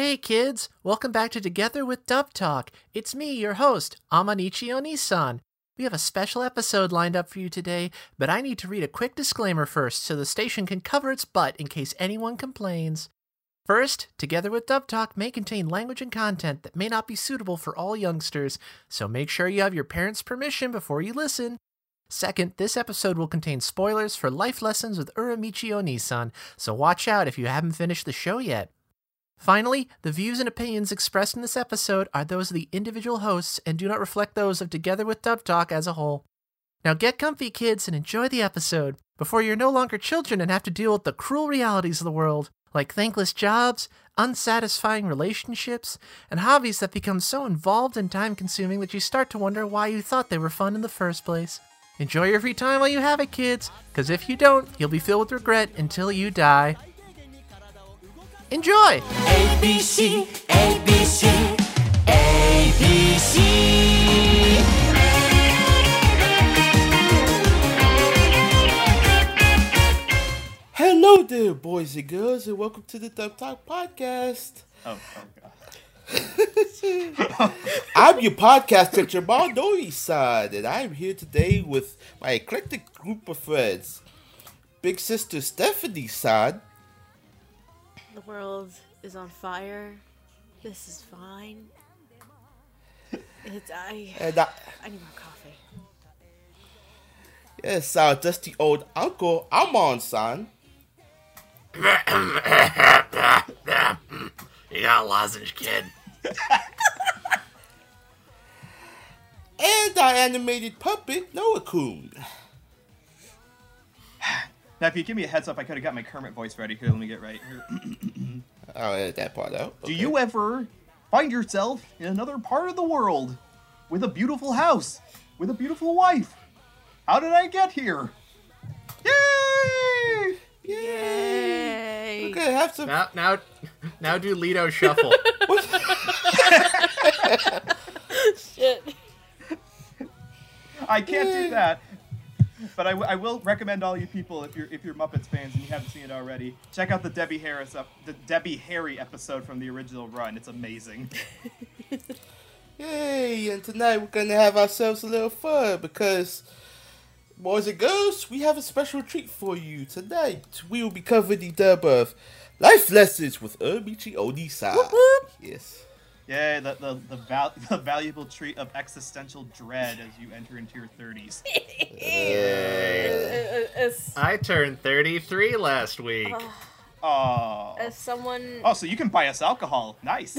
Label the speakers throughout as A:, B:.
A: Hey kids, welcome back to Together with Dub Talk. It's me, your host, Amanichi Onisan. We have a special episode lined up for you today, but I need to read a quick disclaimer first so the station can cover its butt in case anyone complains. First, Together with Dub Talk may contain language and content that may not be suitable for all youngsters, so make sure you have your parents' permission before you listen. Second, this episode will contain spoilers for life lessons with Uramichi Oniisan, so watch out if you haven't finished the show yet. Finally, the views and opinions expressed in this episode are those of the individual hosts and do not reflect those of Together with Dub Talk as a whole. Now get comfy, kids, and enjoy the episode before you're no longer children and have to deal with the cruel realities of the world, like thankless jobs, unsatisfying relationships, and hobbies that become so involved and time consuming that you start to wonder why you thought they were fun in the first place. Enjoy your free time while you have it, kids, because if you don't, you'll be filled with regret until you die. Enjoy!
B: ABC, ABC, ABC.
C: Hello there, boys and girls, and welcome to the Dub Talk Podcast.
D: Oh, oh god.
C: I'm your podcaster, Jamal Noisad, and I'm here today with my eclectic group of friends. Big sister Stephanie San,
E: The world is on fire. This is fine. It's I.
C: and I,
E: I need more coffee.
C: yes, our dusty old uncle Amon son.
A: You got a lozenge, kid.
C: and our animated puppet Noah Kun.
D: Now, if you give me a heads up, I could have got my Kermit voice ready. Here, let me get right here.
C: I'll edit that part out.
D: Do you ever find yourself in another part of the world with a beautiful house, with a beautiful wife? How did I get here? Yay!
E: Yay!
C: Okay, have some.
A: Now, now, now do Lido shuffle.
E: Shit.
D: I can't do that. But I, w- I will recommend all you people if you're if you're Muppets fans and you haven't seen it already, check out the Debbie Harris up the Debbie Harry episode from the original run. It's amazing.
C: Yay! And tonight we're gonna have ourselves a little fun because, boys and girls, we have a special treat for you tonight. We will be covering the dub of Life Lessons with Uramichi Onisa. Yes.
D: Yeah, the the the, val- the valuable treat of existential dread as you enter into your 30s.
E: As,
A: I turned 33 last week.
D: Oh.
E: as someone
D: Oh, so you can buy us alcohol. Nice.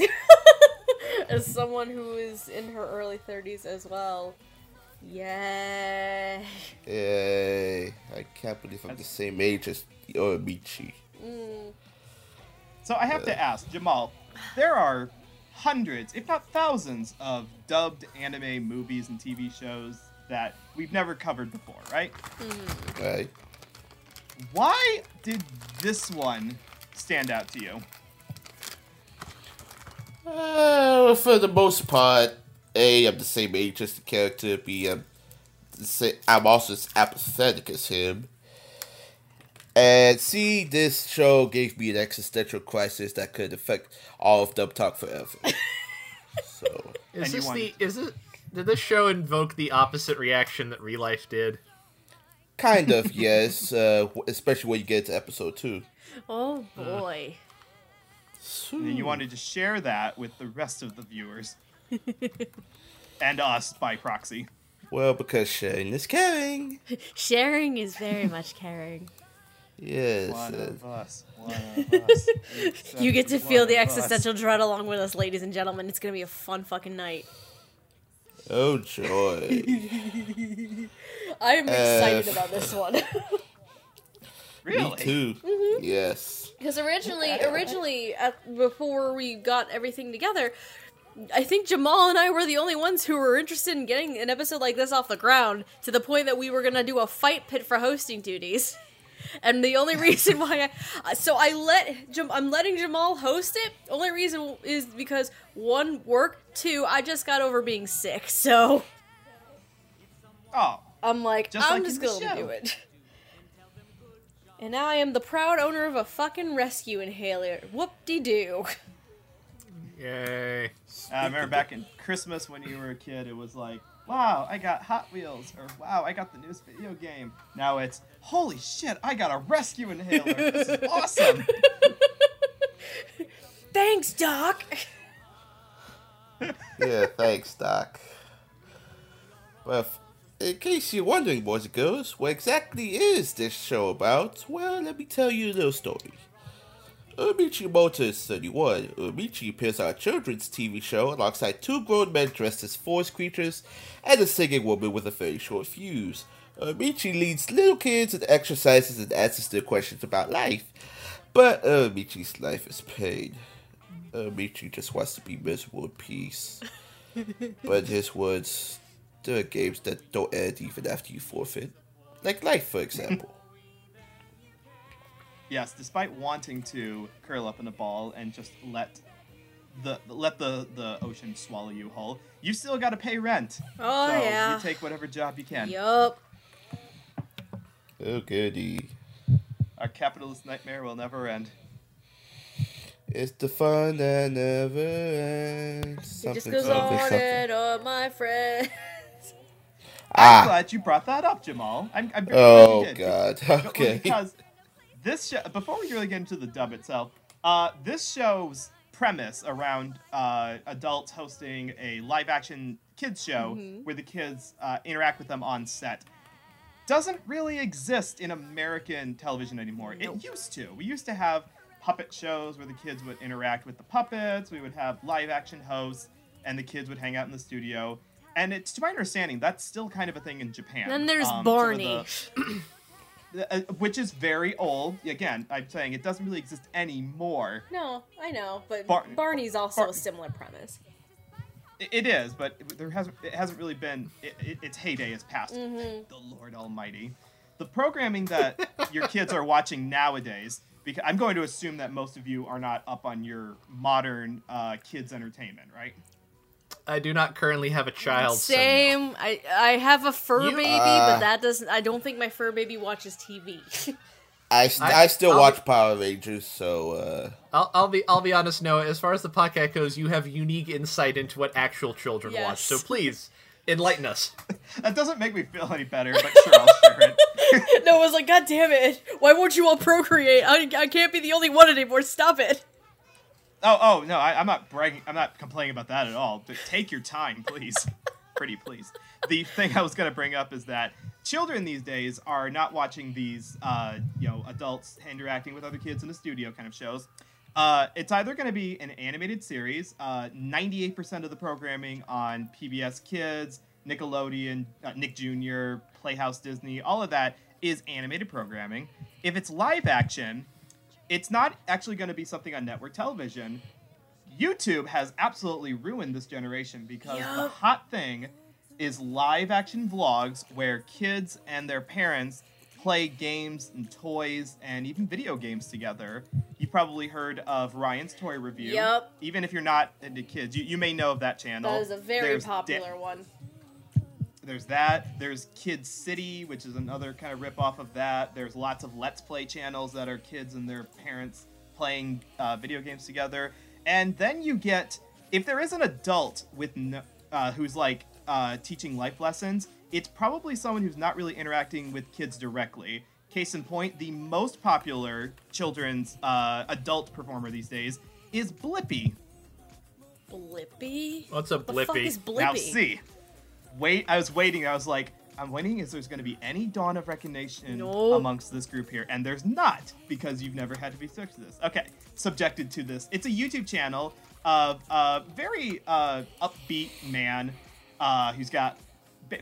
E: as someone who is in her early 30s as well. Yay!
C: Yay. I can't believe I'm the same age as Uramichi. Mm.
D: so I have to ask, Jamal, there are hundreds, if not thousands, of dubbed anime movies and TV shows that we've never covered before, right?
C: Right?
D: Why did this one stand out to you?
C: Uh, for the most part, A, I'm the same age as the character. B, I'm, the sa- I'm also as apathetic as him. And C, this show gave me an existential crisis that could affect all of Dub Talk forever. so,
A: Is
D: And
A: this the? Is it? Did this show invoke the opposite reaction that Real Life did?
C: kind of, yes, uh, especially when you get to episode 2.
E: Oh boy.
D: And you wanted to share that with the rest of the viewers. and us by proxy.
C: Well, because sharing is caring.
E: Sharing is very much caring.
C: Yes.
D: One of us. One of us.
E: You get to feel the
D: One of us.
E: existential dread along with us, ladies and gentlemen. It's gonna be a fun fucking night.
C: oh, joy.
E: I am excited
C: Uh,
E: about this one.
D: Really?
C: Me too.
E: Mm-hmm.
C: Yes.
E: Because originally, originally, at, before we got everything together, I think Jamal and I were the only ones who were interested in getting an episode like this off the ground to the point that we were gonna do a fight pit for hosting duties. And the only reason why I, so I let I'm letting Jamal host it. Only reason is because one work, two I just got over being sick, so
D: Oh,
E: I'm like
D: Just
E: I'm
D: like
E: just gonna
D: show.
E: do it. And now I am the proud owner of a fucking rescue inhaler. Whoop de doo.
F: Yay.
D: I remember back in Christmas when you were a kid, it was like, wow, I got Hot Wheels, or wow, I got the newest video game. Now it's, holy shit, I got a rescue inhaler. This is awesome.
E: Thanks, Doc.
C: yeah, thanks, Doc. Well, in case you're wondering, boys and girls, what exactly is this show about? Well, let me tell you a little story. Uramichi Omota is 31. Uramichi appears on a children's TV show alongside two grown men dressed as forest creatures and a singing woman with a very short fuse. Uramichi leads little kids in exercises and answers their questions about life. But Uramichi's life is pain. Umichi just wants to be miserable in peace. but in his words, there are games that don't end even after you forfeit. Like life, for example.
D: Yes, despite wanting to curl up in a ball and just let the let the the ocean swallow you whole, you still got to pay rent.
E: Oh,
D: so
E: yeah.
D: You take whatever job you can.
E: Yup.
C: oh, goody.
D: Our capitalist nightmare will never end.
C: It's the fun that never ends.
E: It just goes
C: something,
E: on
C: something.
E: and on, my friend.
D: I'm
C: Ah!
D: glad you brought that up, Jamal. I'm, I'm very
C: Oh,
D: glad you did.
C: God. Okay.
D: Because this show, before we really get into the dub itself, uh, this show's premise around uh, adults hosting a live action kids show
E: Mm-hmm.
D: where the kids uh, interact with them on set doesn't really exist in American television anymore.
E: Nope.
D: It used to. We used to have puppet shows where the kids would interact with the puppets. We would have live action hosts, and the kids would hang out in the studio. And it's to my understanding that's still kind of a thing in Japan.
E: Then there's
D: Um,
E: Barney.
D: uh, which is very old. Again, I'm saying it doesn't really exist anymore.
E: No, I know, but
D: Bar-
E: Barney's also
D: Bar-
E: a similar premise.
D: It is, but there hasn't. It hasn't really been. It, it, its heyday is past.
E: Mm-hmm.
D: The Lord Almighty, the programming that your kids are watching nowadays. Because I'm going to assume that most of you are not up on your modern uh, kids entertainment, right?
F: I do not currently have a child. so no.
E: Same. I I have a fur
F: You-
E: baby,
C: uh,
E: but that doesn't. I don't think my fur baby watches TV.
C: I, st-
F: I-
C: I, still
F: I'll-
C: watch Power Rangers, so uh,
F: I'll, I'll be I'll be honest, Noah. As far as the podcast goes, you have unique insight into what actual children watch. So please enlighten us.
D: That doesn't make me feel any better, but sure, I'll share it.
E: Noah's like, God damn it! Why won't you all procreate? I, I can't be the only one anymore. Stop it.
D: Oh, oh no, I, I'm not bragging. I'm not complaining about that at all. But take your time, please. Pretty please. The thing I was gonna bring up is that children these days are not watching these, uh, you know, adults interacting with other kids in the studio kind of shows. Uh, it's either going to be an animated series. Uh, 98% of the programming on PBS Kids, Nickelodeon, uh, Nick Jr., Playhouse Disney, all of that is animated programming. If it's live action, it's not actually going to be something on network television. YouTube has absolutely ruined this generation because the hot thing is live action vlogs where kids and their parents play games and toys and even video games together. You've probably heard of Ryan's Toy Review.
E: Yup.
D: Even if you're not into kids, you, you may know of that channel.
E: That is a very
D: There's Da-
E: popular one.
D: There's that. There's Kids City, which is another kind of rip off of that. There's lots of Let's Play channels that are kids and their parents playing uh, video games together. And then you get, if there is an adult with no, uh, who's like uh, teaching life lessons, it's probably someone who's not really interacting with kids directly. Case in point, the most popular children's uh, adult performer these days is Blippi.
E: Blippi.
F: What's a
E: The fuck
F: Blippi?
E: is Blippi?
D: Now see, wait. I was waiting. I was like, I'm waiting. Is there's going to be any dawn of recognition
E: Nope.
D: amongst this group here? And there's not because you've never had to be subjected to this. Okay, subjected to this. It's a YouTube channel of a very uh, upbeat man uh, who's got.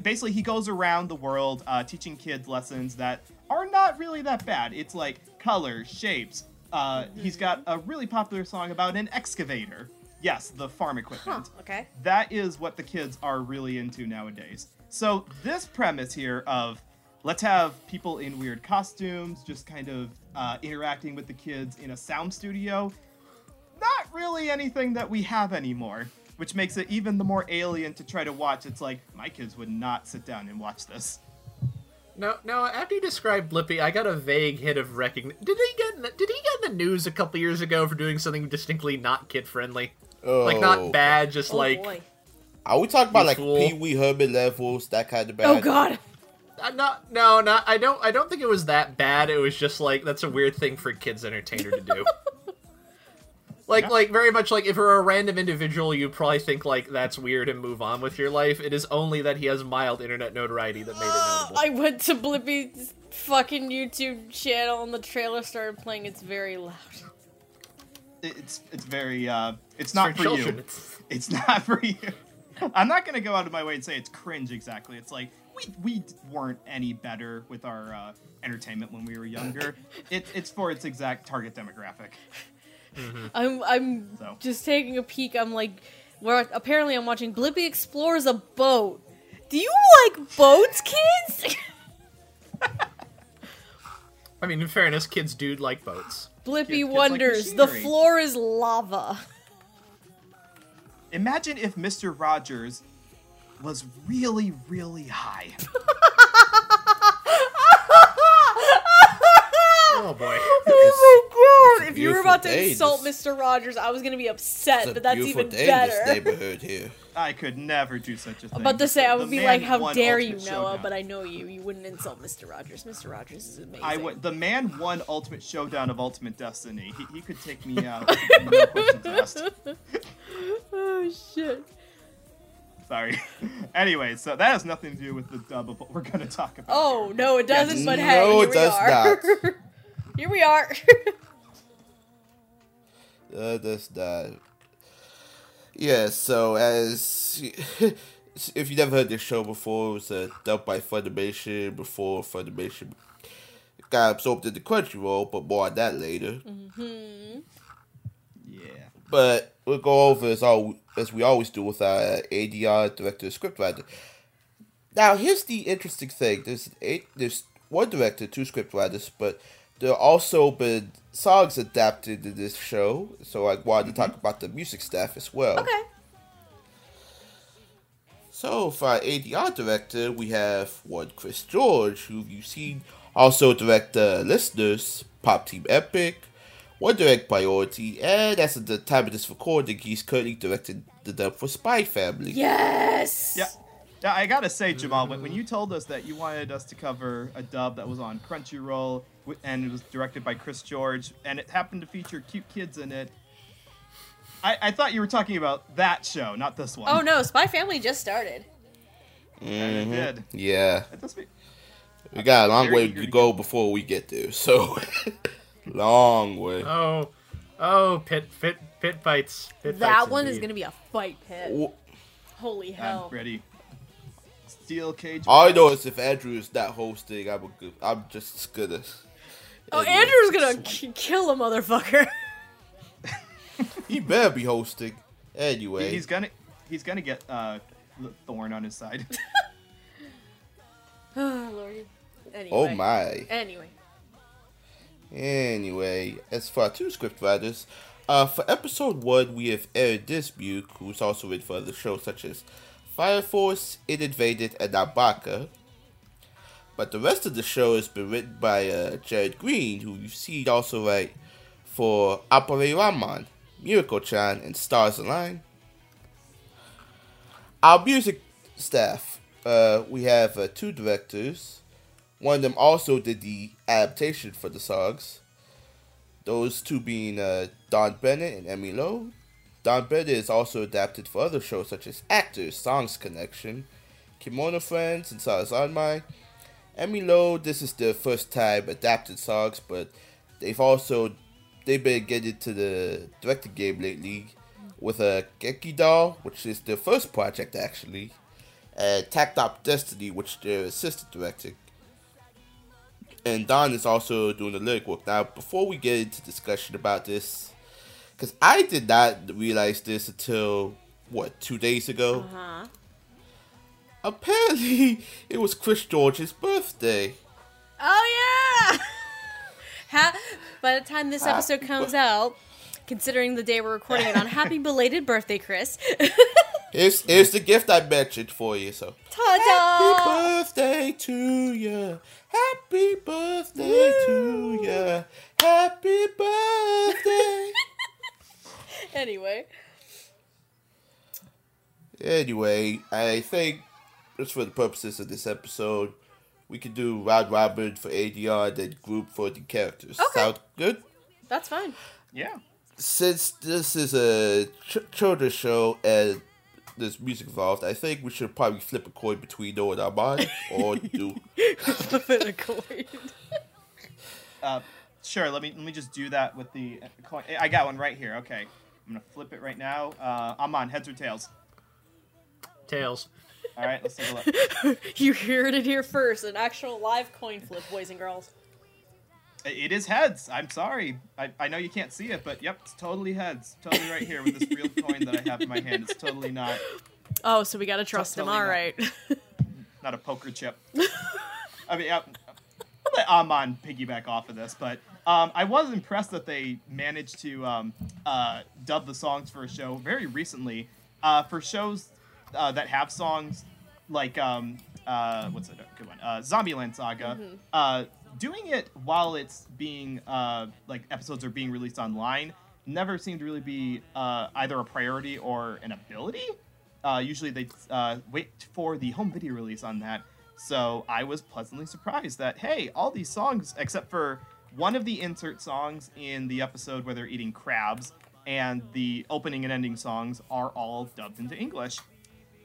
D: Basically, he goes around the world uh, teaching kids lessons that are not really that bad. It's like colors, shapes. Uh, He's got a really popular song about an excavator. Yes, the farm
E: Huh.
D: equipment
E: Okay.
D: that is what the kids are really into nowadays. So this premise here of let's have people in weird costumes just kind of uh, interacting with the kids in a sound studio, not really anything that we have anymore. Which makes it even the more alien to try to watch. It's like my kids would not sit down and watch this.
F: No, no. After you described Blippi, I got a vague hit of recognition. Did he get? in the- Did he get in the news a couple years ago for doing something distinctly not kid friendly? Like
C: Oh.
F: not bad, just
E: Oh
F: like
E: boy.
C: Are we talking about
F: You
C: like. Pee Wee Herman levels, that kind of bad?
E: Oh god.
F: Uh, not no not I don't I don't think it was that bad. It was just like that's a weird thing for a kids entertainer to do. like
D: Yeah.
F: like very much like if you're a random individual, you probably think like that's weird and move on with your life. It is only that he has mild internet notoriety that made it notable.
E: I went to Blippi's fucking YouTube channel and the trailer started playing. It's very loud.
D: It's it's very uh, it's not for,
F: children.
D: you.
F: It's-
D: It's not for you. I'm not gonna go out of my way and say it's cringe exactly. It's like we we weren't any better with our uh, entertainment when we were younger. It, it's for its exact target demographic.
E: I'm I'm
D: So.
E: just taking a peek. I'm like, where apparently I'm watching Blippi explores a boat. Do you like boats, kids?
F: I mean, in fairness, kids do like boats.
E: Blippi
D: kids like
E: wonders. the floor is lava.
D: Imagine if Mr. Rogers was really really high.
F: Oh boy.
E: Oh my god! If you were about to
C: day,
E: insult
C: this-
E: Mr. Rogers, I was gonna be upset,
C: It's
E: but that's even
C: day
E: better.
C: this neighborhood here.
D: I could never do such a thing.
E: I'm about to say, I would be like, "How dare you,
D: Ultimate
E: Noah?"
D: Showdown.
E: But I know you. You wouldn't insult Mr. Rogers. Mr. Rogers is amazing.
D: I would. The man won Ultimate Showdown of Ultimate Destiny. He, he could take me out. no questions asked.
E: Oh shit!
D: Sorry. anyway, so that has nothing to do with the dub of what we're going to talk about.
E: Oh
D: here.
E: no, it doesn't. but
C: No,
E: hey, here
C: it
E: we
C: does
E: are.
C: not.
E: Here we are.
C: Uh, that's not. Yeah, so as if you never heard this show before, it was uh, dubbed by Funimation before Funimation got absorbed into Crunchyroll, but more on that later.
D: Yeah.
C: But we'll go over as all as we always do with our ADR director scriptwriter. Now, here's the interesting thing: there's eight, there's one director, two scriptwriters, but there have also been songs adapted to this show. So I wanted to talk mm-hmm. about the music staff as well.
E: okay.
C: So for our ADR director, we have one Chris George, who you've seen also direct the listeners, Pop Team Epic, Wonder Egg Priority, and as of the time of this recording, he's currently directing the dub for Spy Family.
E: Yes.
D: Yeah. Yeah, I gotta say, Jamal, when, when you told us that you wanted us to cover a dub that was on Crunchyroll wi- and it was directed by Chris George and it happened to feature cute kids in it, I, I thought you were talking about that show, not this one.
E: Oh no, Spy Family just started.
D: And it mm-hmm. did.
C: Yeah,
D: It be-
C: we got a long way to
D: to
C: go before we get there, so long way.
F: Oh, oh, pit, pit, pit fights. Pit
E: That
F: fights
E: one is gonna be a fight pit.
C: W-
E: Holy
D: I'm
E: hell!
D: ready. Steel Cage.
C: All I know is if Andrew is not hosting, I'm a good, I'm just gonna.
E: Oh,
C: Anyway,
E: Andrew's gonna k- kill a motherfucker.
C: He better be hosting. Anyway,
D: He's gonna he's gonna get uh, Thorn on his side.
E: oh lordy. Anyway.
C: oh my.
E: Anyway.
C: Anyway, as for our two scriptwriters, uh, for episode one, we have Aaron Dismuke, who's also written for other shows such as Fire Force, ID: Invaded, and Nanbaka. But the rest of the show has been written by uh, Jarrod Greene, who you've seen also write for Appare-Ranman, Miracle Chan, and Stars Align. Our music staff, uh, we have uh, two directors. One of them also did the adaptation for the songs. Those two being uh, Dawn Bennett and Emi Lo. Dawn Bennett is also adapted for other shows such as Actors, Songs Connection, Kemono Friends, and My. Emi Lo, this is their first time adapted songs, but they've also they've been getting to the directing game lately with a uh, Gekidol, which is their first project actually, and Takt Op. Destiny, which they're assistant directing. And Dawn is also doing the lyric work. Now, before we get into discussion about this, because I did not realize this until what two days ago.
E: Uh-huh.
C: Apparently, it was Chris George's birthday.
E: Oh yeah. ha- by the time this episode comes out, considering the day we're recording it on, happy belated birthday, Chris.
C: Here's here's the gift I mentioned for you. So happy
E: Ta-da!
C: birthday to you. Happy birthday to you. Happy birthday.
E: Anyway,
C: Anyway, I think just for the purposes of this episode, we could do round robin for ADR and then group for the characters.
E: Okay.
C: Sound good?
E: That's fine.
D: Yeah.
C: Since this is a ch- children's show and there's music involved, I think we should probably flip a coin between Noah and Armand, or do flip a coin.
D: Uh, sure. Let me let me just do that with the uh, coin. I got one right here. Okay. I'm gonna flip it right now. Uh, I'm on heads or tails.
F: Tails.
D: All right. Let's take a look.
E: You heard it here first. An actual live coin flip, boys and girls.
D: It- is heads. I'm sorry. I, I know you can't see it, but yep, it's totally heads. Totally right here with this real coin that I have in my hand. It's totally not
E: Oh, so we gotta trust him.
D: totally
E: All
D: not. not a poker chip. I mean, I'll, I'll let Amon piggyback off of this, but um, I was impressed that they managed to um, uh, dub the songs for a show very recently. Uh, for shows uh, that have songs like um, uh, what's a good one? Uh, Zombieland Saga. Uh, doing it while it's being uh, like episodes are being released online never seemed to really be uh, either a priority or an ability. Uh, usually they uh, wait for the home video release on that. So I was pleasantly surprised that hey, all these songs except for one of the insert songs in the episode where they're eating crabs and the opening and ending songs are all dubbed into English.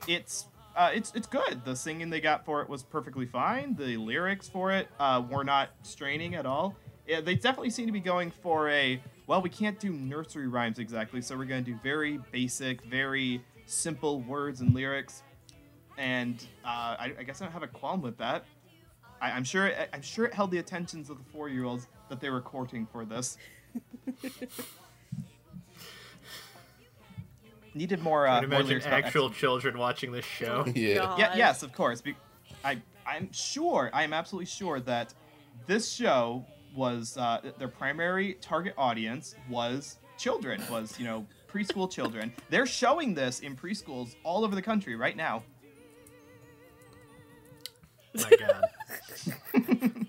D: It's uh, it's it's good. The singing they got for it was perfectly fine. The lyrics for it uh, were not straining at all. Yeah, they definitely seem to be going for a well, we can't do nursery rhymes exactly, so we're going to do very basic, very simple words and lyrics. And uh, I, I guess I don't have a qualm with that. I, I'm sure it, I'm sure it held the attentions of the four year olds that they were courting for this. Needed more. Uh,
F: Can
D: more
F: imagine
D: lyrics about
F: actual children watching this show.
C: yeah.
D: Yeah, yes, of course. Be- I, I'm sure, I am absolutely sure that this show was uh, their primary target audience was children, was you know preschool children. They're showing this in preschools all over the country right now.
F: My God.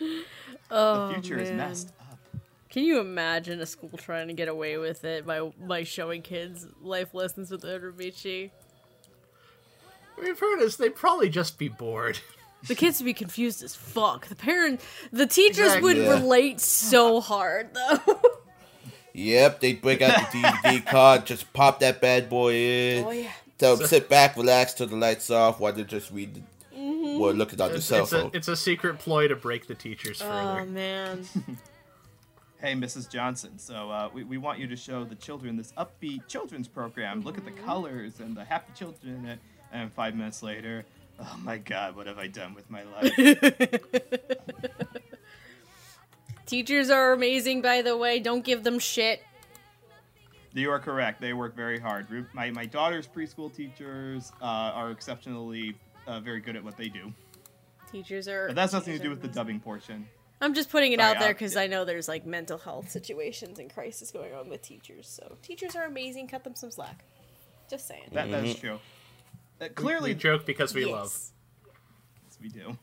E: Oh,
D: The future is messed up.
E: Can you imagine a school trying to get away with it by by showing kids life lessons with Uramichi?
F: I mean, fairness, they'd probably just be bored.
E: The kids would be confused as fuck. The parent, the teachers
F: Exactly.
E: would
C: Yeah.
E: relate so hard though.
C: Yep, they'd break out the DVD card, just pop that bad boy in.
E: Oh, yeah.
C: Tell them sit back, relax, turn the lights off while they're just reading mm-hmm. or looking on their
F: It's,
C: cell
F: it's a, it's a secret ploy to break the teachers
E: oh,
F: further.
E: oh man.
D: Hey, Mrs. Johnson. So uh, we, we want you to show the children this upbeat children's program. Look at the colors and the happy children in it. And five minutes later, oh my God, what have I done with my life?
E: Teachers are amazing, by the way. Don't give them shit.
D: You are correct. They work very hard. My, my daughter's preschool teachers uh, are exceptionally uh, very good at what they do.
E: Teachers are.
D: But that's nothing to do with the dubbing portion.
E: I'm just putting it
D: Sorry,
E: out there because I know there's like mental health situations and crisis going on with teachers. So teachers are amazing. Cut them some slack. Just saying.
D: That, that is true. Uh, clearly,
F: We joke because we
E: Yes.
F: love.
D: Yes, we do.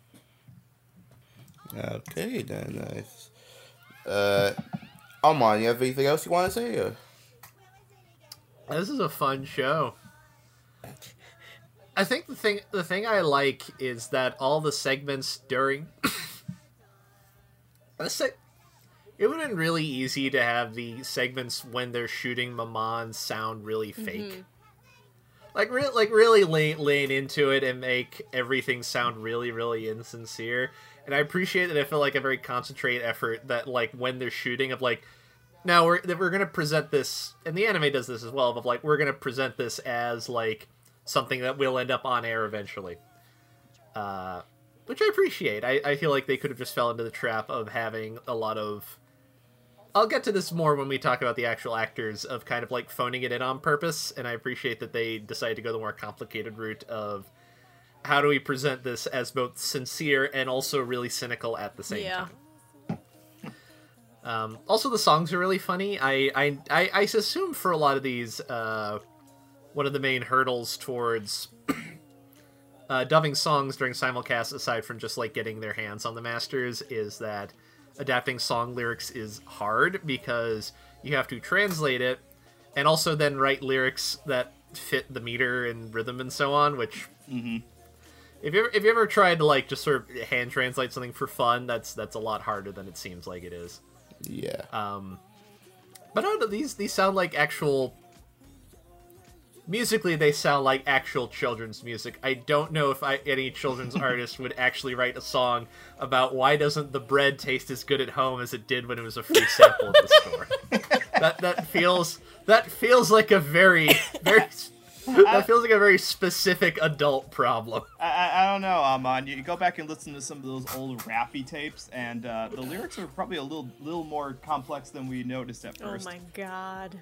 C: Okay, then, nice. Uh, Armand, you have anything else you want to say? Or?
F: This is a fun show. I think the thing the thing I like is that all the segments during a sec- it would have been really easy to have the segments when they're shooting Maman sound really fake. Like re- like really lay- laying into it and make everything sound really really insincere. And I appreciate that it felt like a very concentrated effort that like when they're shooting of like now we're we're gonna present this, and the anime does this as well. Of like we're gonna present this as like something that will end up on air eventually, uh, which I appreciate. I, I feel like they could have just fell into the trap of having a lot of. I'll get to this more when we talk about the actual actors of kind of like phoning it in on purpose, and I appreciate that they decided to go the more complicated route of how do we present this as both sincere and also really cynical at the same
E: Yeah.
F: time. Um, also, the songs are really funny. I, I, I, I assume for a lot of these, uh, one of the main hurdles towards uh, dubbing songs during simulcast, aside from just like getting their hands on the masters, is that adapting song lyrics is hard because you have to translate it and also then write lyrics that fit the meter and rhythm and so on. Which, if you ever, if you ever tried to like just sort of hand translate something for fun, that's that's a lot harder than it seems like it is.
C: Yeah.
F: Um, but I don't know, these these sound like actual. Musically, they sound like actual children's music. I don't know if I, any children's artist would actually write a song about why doesn't the bread taste as good at home as it did when it was a free sample in the store. that that feels that feels like a very very that feels like a very specific adult problem.
D: I, I, I don't know, Amon. You go back and listen to some of those old Raffi tapes, and uh, the lyrics are probably a little little more complex than we noticed at first.
E: Oh
D: first.
E: my god.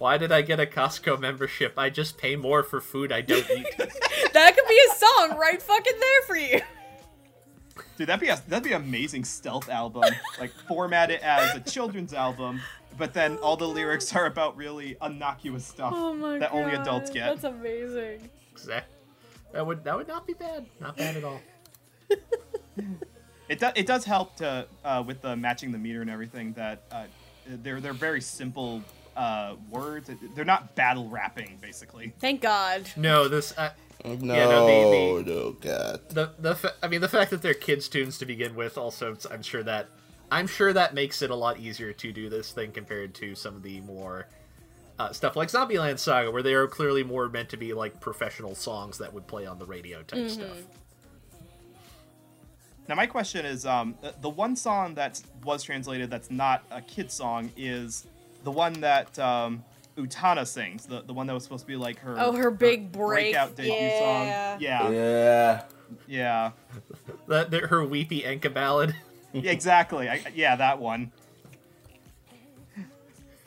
F: Why did I get a Costco membership? I just pay more for food I don't eat.
E: That could be a song right fucking there for you.
D: Dude, that'd be a, that'd be an amazing stealth album. like format it as a children's album, but then all the lyrics are about really innocuous stuff
E: Oh my
D: that
E: god.
D: only adults get.
E: That's amazing.
F: Exact- That would that would not be bad. Not bad at all.
D: It does it does help to uh, with the matching the meter and everything that uh, they're they're very simple uh, words. They're not battle rapping basically.
E: Thank God.
F: No, this uh,
C: No,
F: no, the- the-
C: no, God.
F: the the fa- I mean the fact that they're kids tunes to begin with also I'm sure that I'm sure that makes it a lot easier to do this thing compared to some of the more uh, stuff like Zombieland Saga where they are clearly more meant to be like professional songs that would play on the radio type stuff.
D: Now my question is, um, the- the one song that was translated that's not a kid song is the one that um, Utano sings, the the one that was supposed to be like her
E: Oh, her big break.
D: breakout debut
E: yeah.
D: song. Yeah,
C: Yeah.
D: yeah,
F: That, that her weepy Enka ballad.
D: Yeah, exactly. I, yeah, that one.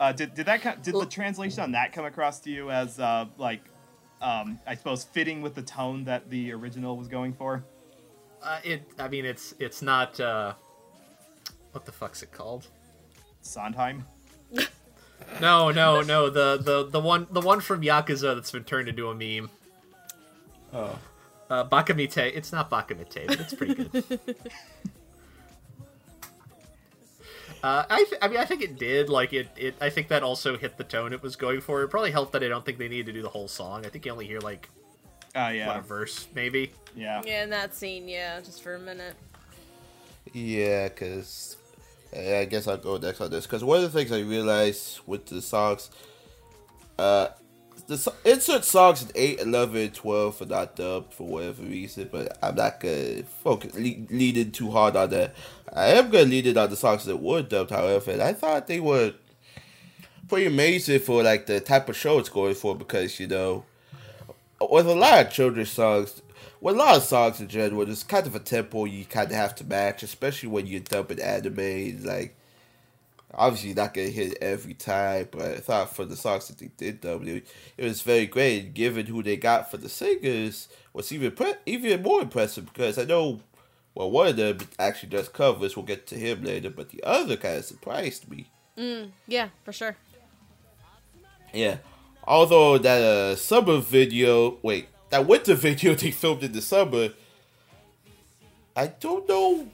D: Uh, did did that did the translation on that come across to you as uh, like, um, I suppose fitting with the tone that the original was going for?
F: Uh, it I mean it's it's not uh, what the fuck's it called?
D: Sondheim.
F: No, no, no. The the the one the one from Yakuza that's been turned into a meme.
C: Oh.
F: Uh, Baka Mitai. It's not Baka Mitai, but it's pretty good. uh, I, th- I mean, I think it did. Like it, it. I think that also hit the tone it was going for. It probably helped that I don't think they needed to do the whole song. I think you only hear like
D: Uh,
F: what,
D: yeah,
F: a verse, maybe.
D: yeah.
E: Yeah, in that scene, yeah, just for a minute.
C: Yeah, because I guess I'll go next on this. Because one of the things I realized with the songs, uh, the so- insert songs in 8, 11, and 12 are not dubbed for whatever reason, but I'm not to focus, le- lead in too hard on that. I am to lead in on the songs that were dubbed, however, and I thought they were pretty amazing for like the type of show it's going for because, you know, with a lot of children's songs, with a lot of songs in general, there's kind of a tempo you kind of have to match, especially when you're dubbing anime. Like, obviously, you're not gonna hit every time, but I thought for the songs that they did dub, it, it was very great. Given who they got for the singers, was even pre- even more impressive because I know, well, one of them actually does covers. We'll get to him later, but the other kind of surprised me.
E: Yeah, for sure.
C: Yeah. Although that uh, summer video, wait, that winter video they filmed in the summer, I don't know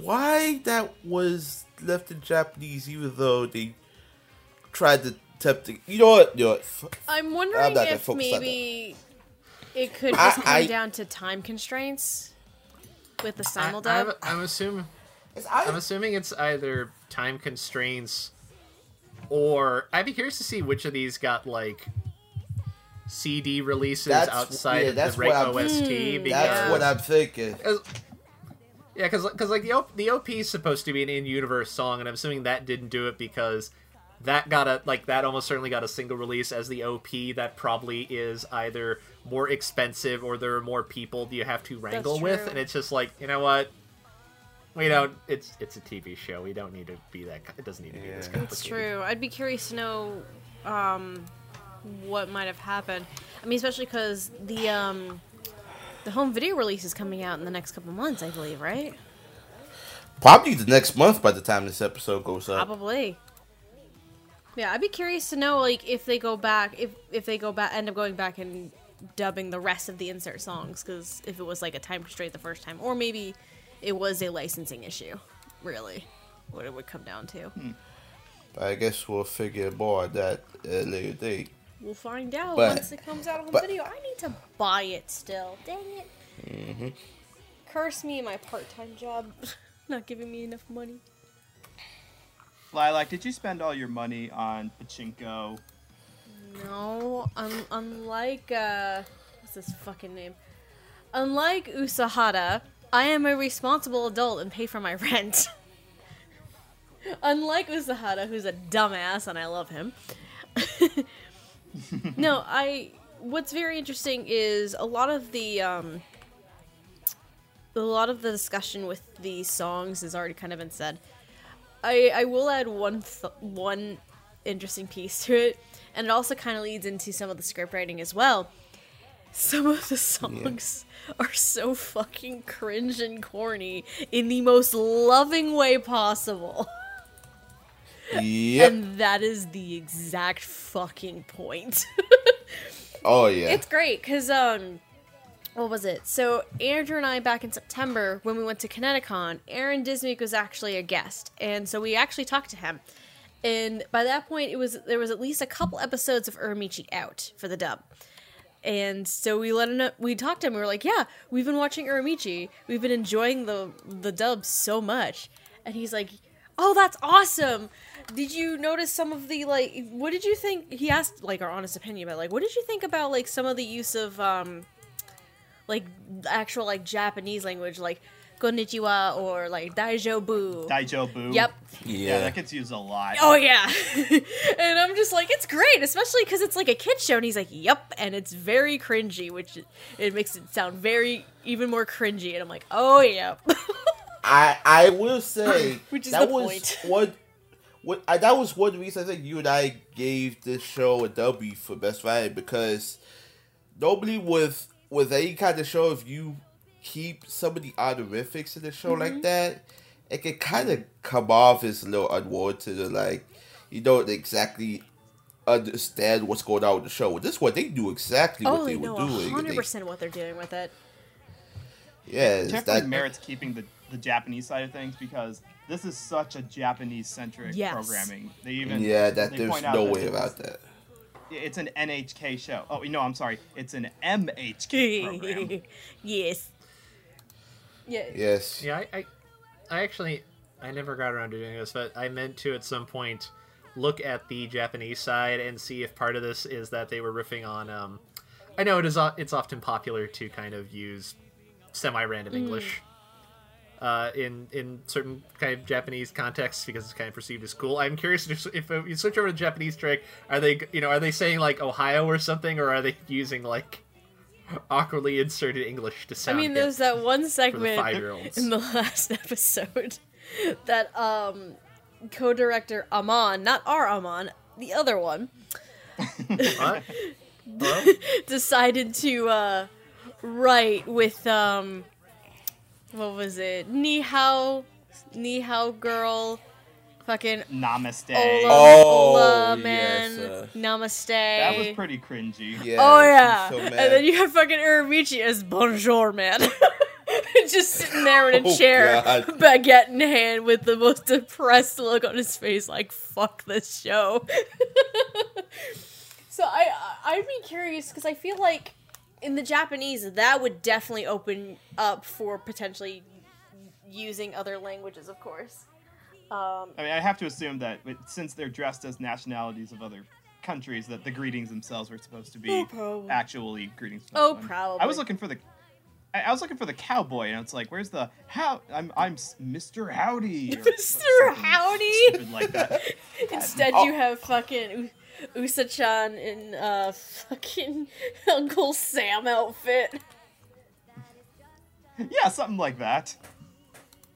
C: why that was left in Japanese, even though they tried to attempt to. You know what? You know what? F-
E: I'm
C: I'm
E: wondering
C: not gonna
E: if maybe it could
C: I-
E: just come
C: I-
E: down to time constraints with the
F: I, I'm. I'm assuming. I'm assuming it's either time constraints or I'd be curious to see which of these got like CD releases
C: That's-
F: outside
C: yeah,
F: of the right
C: what I'm-
F: OST.
E: Hmm,
F: because,
C: that's what I'm thinking.
F: Cause, yeah, because like the OP, the OP is supposed to be an in-universe song, and I'm assuming that didn't do it because that got a like that almost certainly got a single release as the OP. That probably is either more expensive or there are more people you have to wrangle with, and it's just like you know what. We don't. It's it's a TV show. We don't need to be that. It doesn't need to be this
C: Yeah.
F: complicated.
E: It's true. I'd be curious to know um, what might have happened. I mean, especially because the um, the home video release is coming out in the next couple months, I believe, right?
C: Probably the next month by the time this episode goes up.
E: Probably. Yeah, I'd be curious to know like if they go back if if they go back end up going back and dubbing the rest of the insert songs because if it was like a time constraint the first time or maybe it was a licensing issue, really, what it would come down to.
C: I guess we'll figure more on that at a later date.
E: We'll find out
C: But-
E: once it comes out on
C: but-
E: video. I need to buy it still. Dang it. Curse me and my part-time job not giving me enough money.
D: Lilac, did you spend all your money on pachinko?
E: No, un- unlike uh, what's his fucking name? Unlike Usahara, I am a responsible adult and pay for my rent. unlike Usahara, who's a dumbass and I love him. no, I. What's very interesting is a lot of the um, a lot of the discussion with the songs has already kind of been said. I I will add one th- one interesting piece to it, and it also kind of leads into some of the script writing as well. Some of the songs are so fucking cringe and corny in the most loving way possible.
C: Yep.
E: And that is the exact fucking point.
C: oh yeah.
E: It's great because um, what was it? So Andrew and I back in September when we went to Kineticon, Aaron Dismuke was actually a guest, and so we actually talked to him. And by that point, it was there was at least a couple episodes of Uramichi out for the dub. And so we let him know, we talked to him. We were like, "Yeah, we've been watching Uramichi. We've been enjoying the the dub so much." And he's like, "Oh, that's awesome! Did you notice some of the like? What did you think?" He asked like our honest opinion about like, what did you think about like some of the use of um, like actual like Japanese language, like konnichiwa or like daijobu.
D: Daijobu.
E: Yep.
D: Yeah, that gets used a lot.
E: Oh yeah, and I'm just like, it's great, especially because it's like a kid show, and he's like, "Yep," and it's very cringy, which it makes it sound very even more cringy, and I'm like, "Oh yeah."
C: I I will say
E: Which is
C: that
E: the
C: was
E: point.
C: one. What I, that was one reason I think you and I gave this show a W for best writing because nobody with with any kind of show, if you keep some of the honorifics in the show
E: Mm-hmm.
C: like that, it can kind of come off as a little unwarranted or like you don't exactly understand what's going on with the show. With this one, they knew exactly what
E: oh,
C: they
E: they
C: were
E: know
C: doing. and
E: hundred
C: they-
E: percent what they're doing with it.
C: Yeah, it's
D: definitely
C: that
D: merits keeping the, the Japanese side of things because this is such a Japanese centric
E: Yes.
D: programming. They even
C: yeah, that
D: they
C: there's
D: point
C: no
D: that
C: way
D: it's-
C: about that.
D: It's an NHK show. Oh no, I'm sorry. It's an MHK program.
E: yes. Yeah.
C: Yes.
F: Yeah, I, I, I actually, I never got around to doing this, but I meant to at some point look at the Japanese side and see if part of this is that they were riffing on. Um, I know it is. It's often popular to kind of use semi-random English uh, in in certain kind of Japanese contexts because it's kind of perceived as cool. I'm curious if, if you switch over to Japanese track, are they you know are they saying like Ohio or something, or are they using like awkwardly inserted English to sound?
E: I
F: mean,
E: there's that one
F: for the
E: segment in the last episode that um co-director Aman, not our Aman, the other one, decided to uh write with um what was it? Ni hao Ni hao girl fucking
D: Namaste.
E: Ola,
C: Oh,
E: Ola
C: yes,
E: man
C: uh,
E: Namaste.
D: That was pretty cringy.
C: Yeah,
E: Oh yeah,
C: so
E: and then you have fucking Uramichi as Bonjour man, just sitting there in a
C: Oh,
E: chair,
C: God.
E: baguette in hand, with the most depressed look on his face, like "fuck this show." so I I'd be curious because I feel like in the Japanese that would definitely open up for potentially using other languages, of course. Um,
D: I mean, I have to assume that it- since they're dressed as nationalities of other countries, that the greetings themselves were supposed to be
E: Oh,
D: actually greetings.
E: Oh,
D: them.
E: probably.
D: I was looking for the. I I was looking for the cowboy, and it's like, where's the how? I'm I'm Mr. Howdy.
E: Mr. Howdy?
D: like that.
E: Instead,
C: Oh.
E: you have fucking Usa-chan in uh fucking Uncle Sam outfit.
D: Yeah, something like that.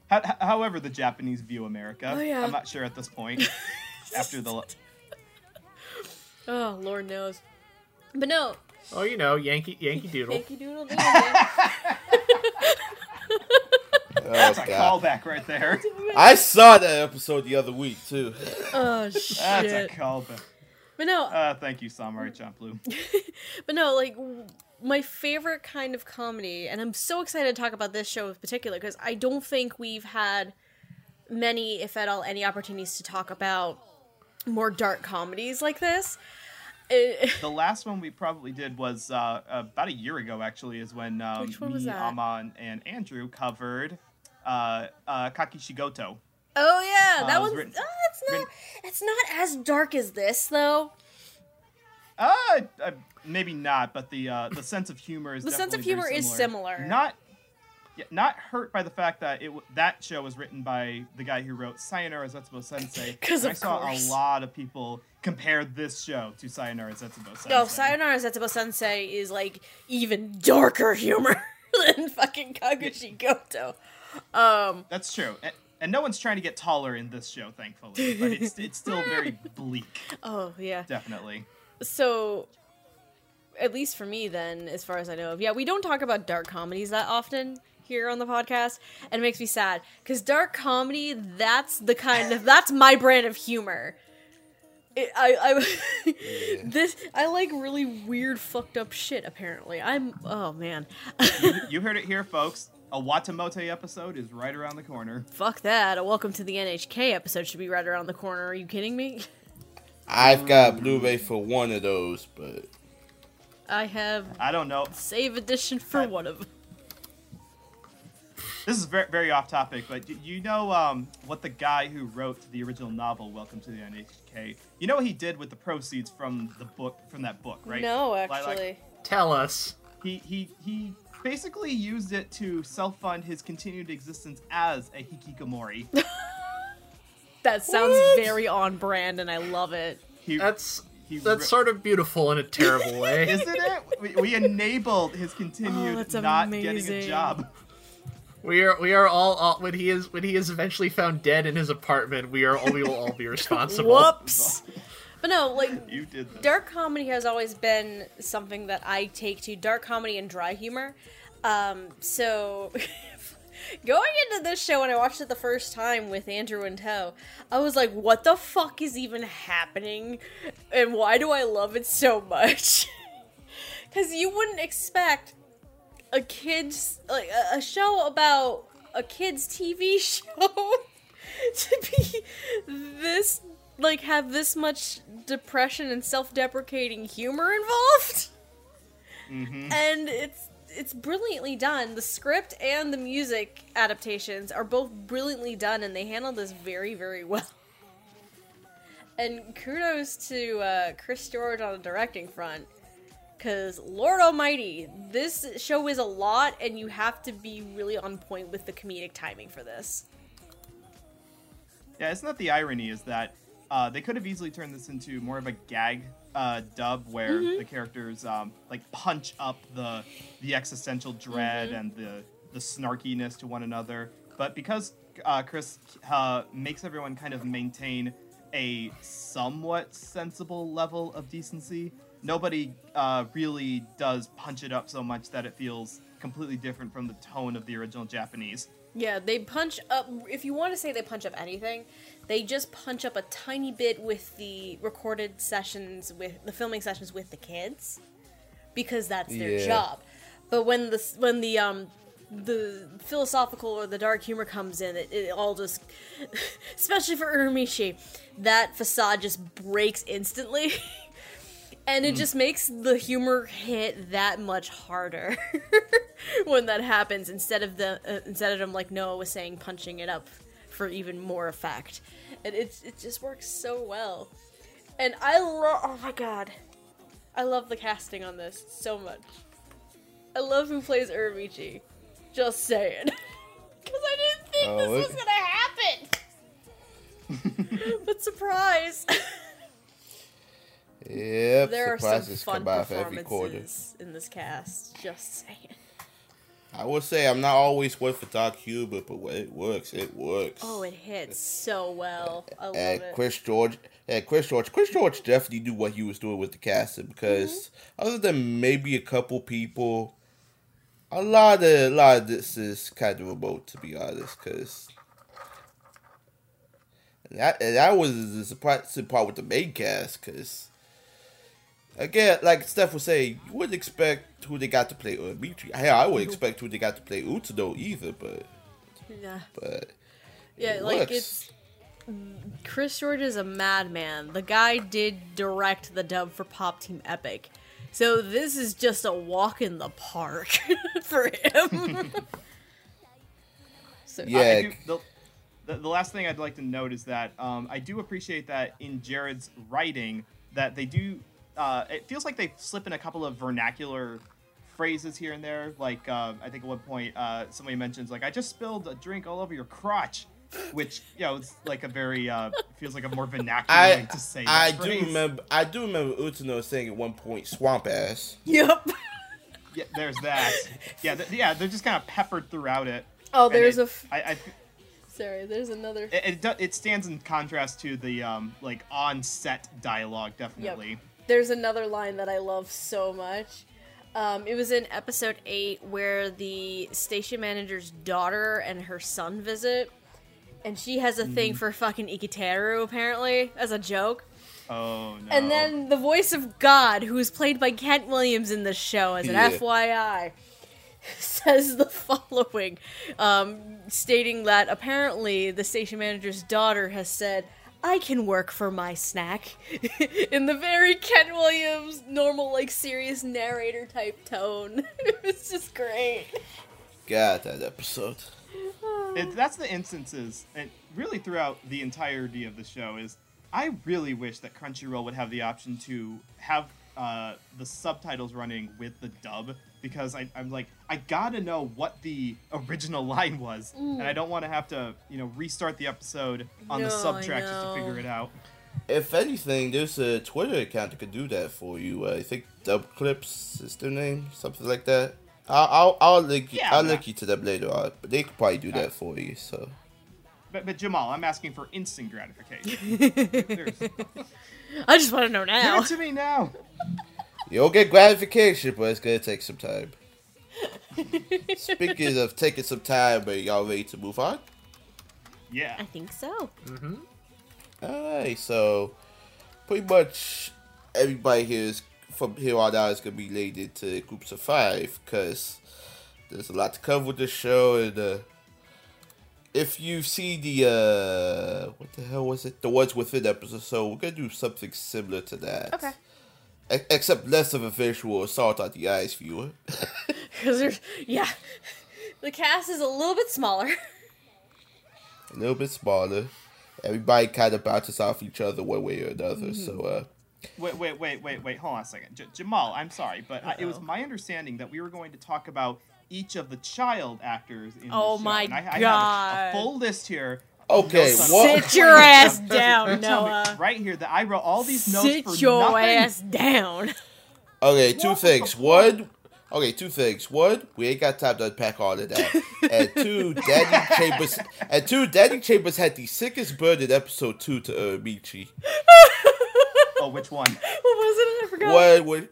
D: How, h- however, the Japanese view America.
E: Oh, yeah.
D: I'm not sure at this point. after the
E: Oh, Lord knows. But no,
F: Oh, you know, Yankee Yankee Doodle.
E: Yankee Doodle Doodle. man.
C: Oh,
D: that's a
C: God.
D: callback right there.
C: I saw that episode the other week too.
E: oh
D: That's a
E: shit.
D: callback.
E: But no,
D: Uh, thank you, Samurai Champloo.
E: But no, like w- my favorite kind of comedy, and I'm so excited to talk about this show in particular because I don't think we've had many, if at all, any opportunities to talk about more dark comedies like this. Eh,
D: the last one we probably did was uh, about a year ago. Actually, is when um, me? Amon, and Andrew covered uh, uh, Kakushigoto.
E: Oh yeah,
D: Uh,
E: that
D: was written-
E: oh, it's not. It's not as dark as this though.
D: Uh, uh, maybe not, but the uh, the sense of humor is
E: The sense of humor is similar.
D: Not, yeah, not hurt by the fact that it that show was written by the guy who wrote Sayonara Zetsubo Sensei.
E: 'Cause
D: and
E: of
D: I saw
E: course.
D: a lot of people compare this show to Sayonara Zetsubo Sensei.
E: No, Sayonara Zetsubo Sensei is like even darker humor than fucking Kakushigoto. Um,
D: That's true. And, and no one's trying to get taller in this show, thankfully. But it's it's still very bleak,
E: oh yeah.
D: definitely.
E: So, at least for me, then, as far as I know of, yeah, we don't talk about dark comedies that often here on the podcast, and it makes me sad because dark comedy that's the kind of that's my brand of humor. It, I, I this I like really weird, fucked up shit. Apparently, I'm oh man,
D: You heard it here, folks. A Watamote episode is right around the corner.
E: fuck that. A welcome to the NHK episode should be right around the corner. Are you kidding me?
C: I've got Blu-ray for one of those, but
E: I have
D: I don't know.
E: save edition for one of them.
D: This is very, very off topic, but y- you know um, what the guy who wrote the original novel, Welcome to the NHK, you know what he did with the proceeds from the book, from that book, right?
E: No,
D: Lilac?
E: actually.
F: Tell us.
D: he he he basically used it to self-fund his continued existence as a hikikomori.
E: That sounds
F: What?
E: very on brand, and I love it.
D: He,
F: That's
D: he
F: that's
D: wr-
F: sort of beautiful in a terrible way.
D: isn't it? We, we enabled his continued
E: Oh, that's
D: not getting a job.
F: We are we are all, all when he is when he is eventually found dead in his apartment. We are all we will all be responsible.
E: Whoops. But no, like
D: You did this.
E: dark comedy has always been something that I take to dark comedy and dry humor. Um, so going into this show when I watched it the first time with Andrew and tow, I was like, "What the fuck is even happening? And why do I love it so much?" Because you wouldn't expect a kids like a show about a kids TV show to be this like have this much depression and self-deprecating humor involved. And it's it's brilliantly done. The script and the music adaptations are both brilliantly done and they handle this very very well. And kudos to uh, Chris George on the directing front. Because, Lord Almighty, this show is a lot, and you have to be really on point with the comedic timing for this.
D: Yeah, it's not the irony? Is that uh, they could have easily turned this into more of a gag uh, dub where
E: Mm-hmm.
D: the characters um, like punch up the the existential dread
E: Mm-hmm.
D: and the the snarkiness to one another. But because uh, Chris uh, makes everyone kind of maintain a somewhat sensible level of decency, nobody uh, really does punch it up so much that it feels completely different from the tone of the original Japanese.
E: Yeah, they punch up. If you want to say they punch up anything, they just punch up a tiny bit with the recorded sessions, with the filming sessions with the kids, because that's their
C: Yeah.
E: job. But when the when the um the philosophical or the dark humor comes in, it, it all just, especially for Uramichi, that facade just breaks instantly. and it just makes the humor hit that much harder when that happens instead of the uh, instead of them like Noah was saying punching it up for even more effect. And it's it just works so well. And I love oh my god. I love the casting on this so much. I love who plays Uramichi just saying. Because I didn't think
C: Oh,
E: this was gonna happen. But surprise
C: Yep,
E: there are some fun
C: come out every quarter.
E: performances in this cast. Just saying.
C: I will say I'm not always one for dark humor, but it works, it works.
E: Oh, it hits so well. I love
C: and
E: it.
C: Chris George, and Chris George, Chris George definitely knew what he was doing with the casting because
E: Mm-hmm.
C: other than maybe a couple people, a lot of a lot of this is kind of remote to be honest. Because that and that was the surprising part with the main cast. Because again, like Steph was saying, you wouldn't expect who they got to play Uramichi. Hell, I would expect who they got to play Utsudo either, but
E: yeah,
C: but
E: yeah
C: it
E: like
C: works.
E: it's Chris George is a madman. The guy did direct the dub for Pop Team Epic. So this is just a walk in the park for him. so
C: Yeah.
D: I do- the, the, the last thing I'd like to note is that um, I do appreciate that in Jarrod's writing that they do. Uh, it feels like they slip in a couple of vernacular phrases here and there. Like uh, I think at one point uh, somebody mentions like I just spilled a drink all over your crotch, which you know it's like a very uh, feels like a more vernacular way
C: I
D: to say.
C: I do
D: phrase.
C: remember I do remember Utano saying at one point swamp ass.
E: Yep.
D: Yeah, there's that. Yeah, th- yeah, they're just kind of peppered throughout it.
E: Oh, there's
D: it-
E: a. F-
D: I, I,
E: sorry, there's another.
D: it, it, it stands in contrast to the um like on set dialogue definitely.
E: There's another line that I love so much. Um, it was in episode 8 where the station manager's daughter and her son visit. And she has a thing for fucking Iketeru, apparently, as a joke.
D: Oh no.
E: And then the voice of God, who is played by Kent Williams in this show, as an
C: Yeah.
E: FYI, says the following, um, stating that apparently the station manager's daughter has said, I can work for my snack, in the very Kent Williams normal, like serious narrator type tone. it's just great.
C: God, that episode.
D: it, that's the instances, and really throughout the entirety of the show is I really wish that Crunchyroll would have the option to have uh, the subtitles running with the dub because I, I'm like I gotta know what the original line was, and I don't want to have to you know restart the episode on the
E: No,
D: sub
E: I
D: just to figure it out.
C: If anything, there's a Twitter account that could do that for you. Uh, I think Dub Clips is their name, something like that. I'll I'll, I'll link you,
D: Yeah,
C: I'll
D: but-
C: link you to them later on, but they could probably do that for you. So
D: But, but Jamal, I'm asking for instant gratification.
E: I just want to know now.
D: Give
E: now.
D: it to me now.
C: you'll get gratification, but it's gonna take some time. Speaking of taking some time, are y'all ready to move on?
D: Yeah.
E: I think so.
C: Alright, so pretty much everybody here is from here on out is gonna be laid into groups of five because there's a lot to cover with this show and uh, if you see the uh what the hell was it the ones within episode so we're gonna do something similar to that
E: Okay.
C: Except less of a visual assault on the eyes viewer
E: Because there's, yeah. The cast is a little bit smaller.
C: a little bit smaller everybody kind of bounces off each other one way or another
E: Mm-hmm.
C: so uh
D: Wait, wait, wait, wait, wait. Hold on a second. J- Jamal, I'm sorry, but I, it was my understanding that we were going to talk about each of the child actors in
E: Oh
D: the show.
E: my
D: and I, I have a,
E: God.
D: a full list here.
C: Okay
D: Notes
C: what
E: Sit your ass down,
D: telling me
E: Noah.
D: Right here that I wrote all these notes
E: Sit
D: for
E: your
D: nothing.
E: ass down.
C: Okay, two
D: What
C: things. One, okay, two things. One, we ain't got time to unpack all of that. and two, Danny Chambers. And two, Dani Chambers had the sickest burn in episode two to uh, Michi.
D: Oh, which one?
E: What was it? I forgot.
C: One where,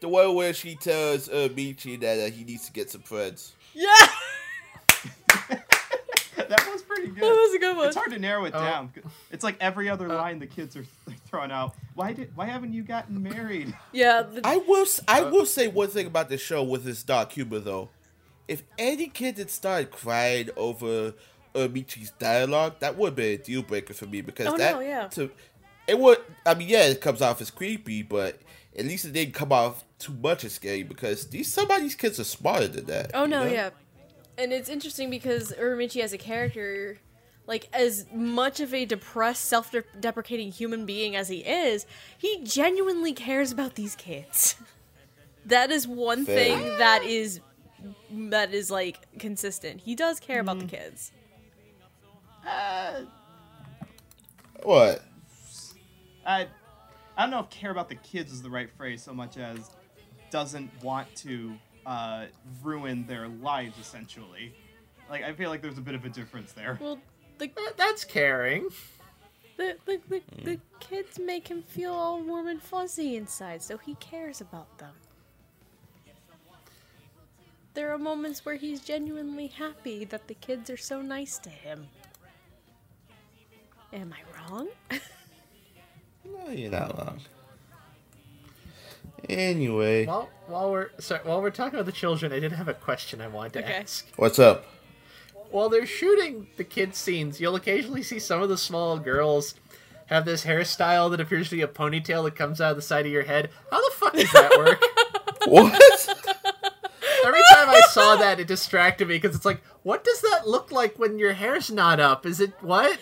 C: the one where she tells uh, Michi that uh, he needs to get some friends.
E: Yeah,
D: that was pretty good.
E: that was a good one.
D: It's hard to narrow it
F: Oh.
D: down. It's like every other line the kids are throwing out. Why did? Why haven't you gotten married?
E: Yeah, the,
C: I will. s- I will say one thing about the show with this dark humor though. If any kid had started crying over uh, dialogue, that would be a deal breaker for me because
E: Oh,
C: that
E: no, yeah.
C: to it would. I mean, yeah, it comes off as creepy, but at least it didn't come off too much as scary because these some of these kids are smarter than that.
E: oh
C: you
E: no,
C: know?
E: yeah. And it's interesting because Uramichi as a character, like as much of a depressed, self-deprecating human being as he is, he genuinely cares about these kids. That is one
C: Fair.
E: thing that is that is like consistent. He does care about the kids.
D: Uh,
C: What?
D: I, I don't know if care about the kids is the right phrase so much as doesn't want to uh, ruin their lives essentially. Like I feel like there's a bit of a difference there.
E: Well, the
F: That- That's caring.
E: the, the, the, the kids make him feel all warm and fuzzy inside, so he cares about them. There are moments where he's genuinely happy that the kids are so nice to him. Am I wrong?
C: No, you're not wrong. Anyway,
F: While while we're sorry, while we're talking about the children, I did have a question I wanted to
E: Okay.
F: ask.
C: what's up?
F: while they're shooting the kid scenes, you'll occasionally see some of the small girls have this hairstyle that appears to be a ponytail that comes out of the side of your head. How the fuck does that work?
C: What?
F: Every time I saw that, it distracted me because it's like, what does that look like when your hair's not up? Is it what?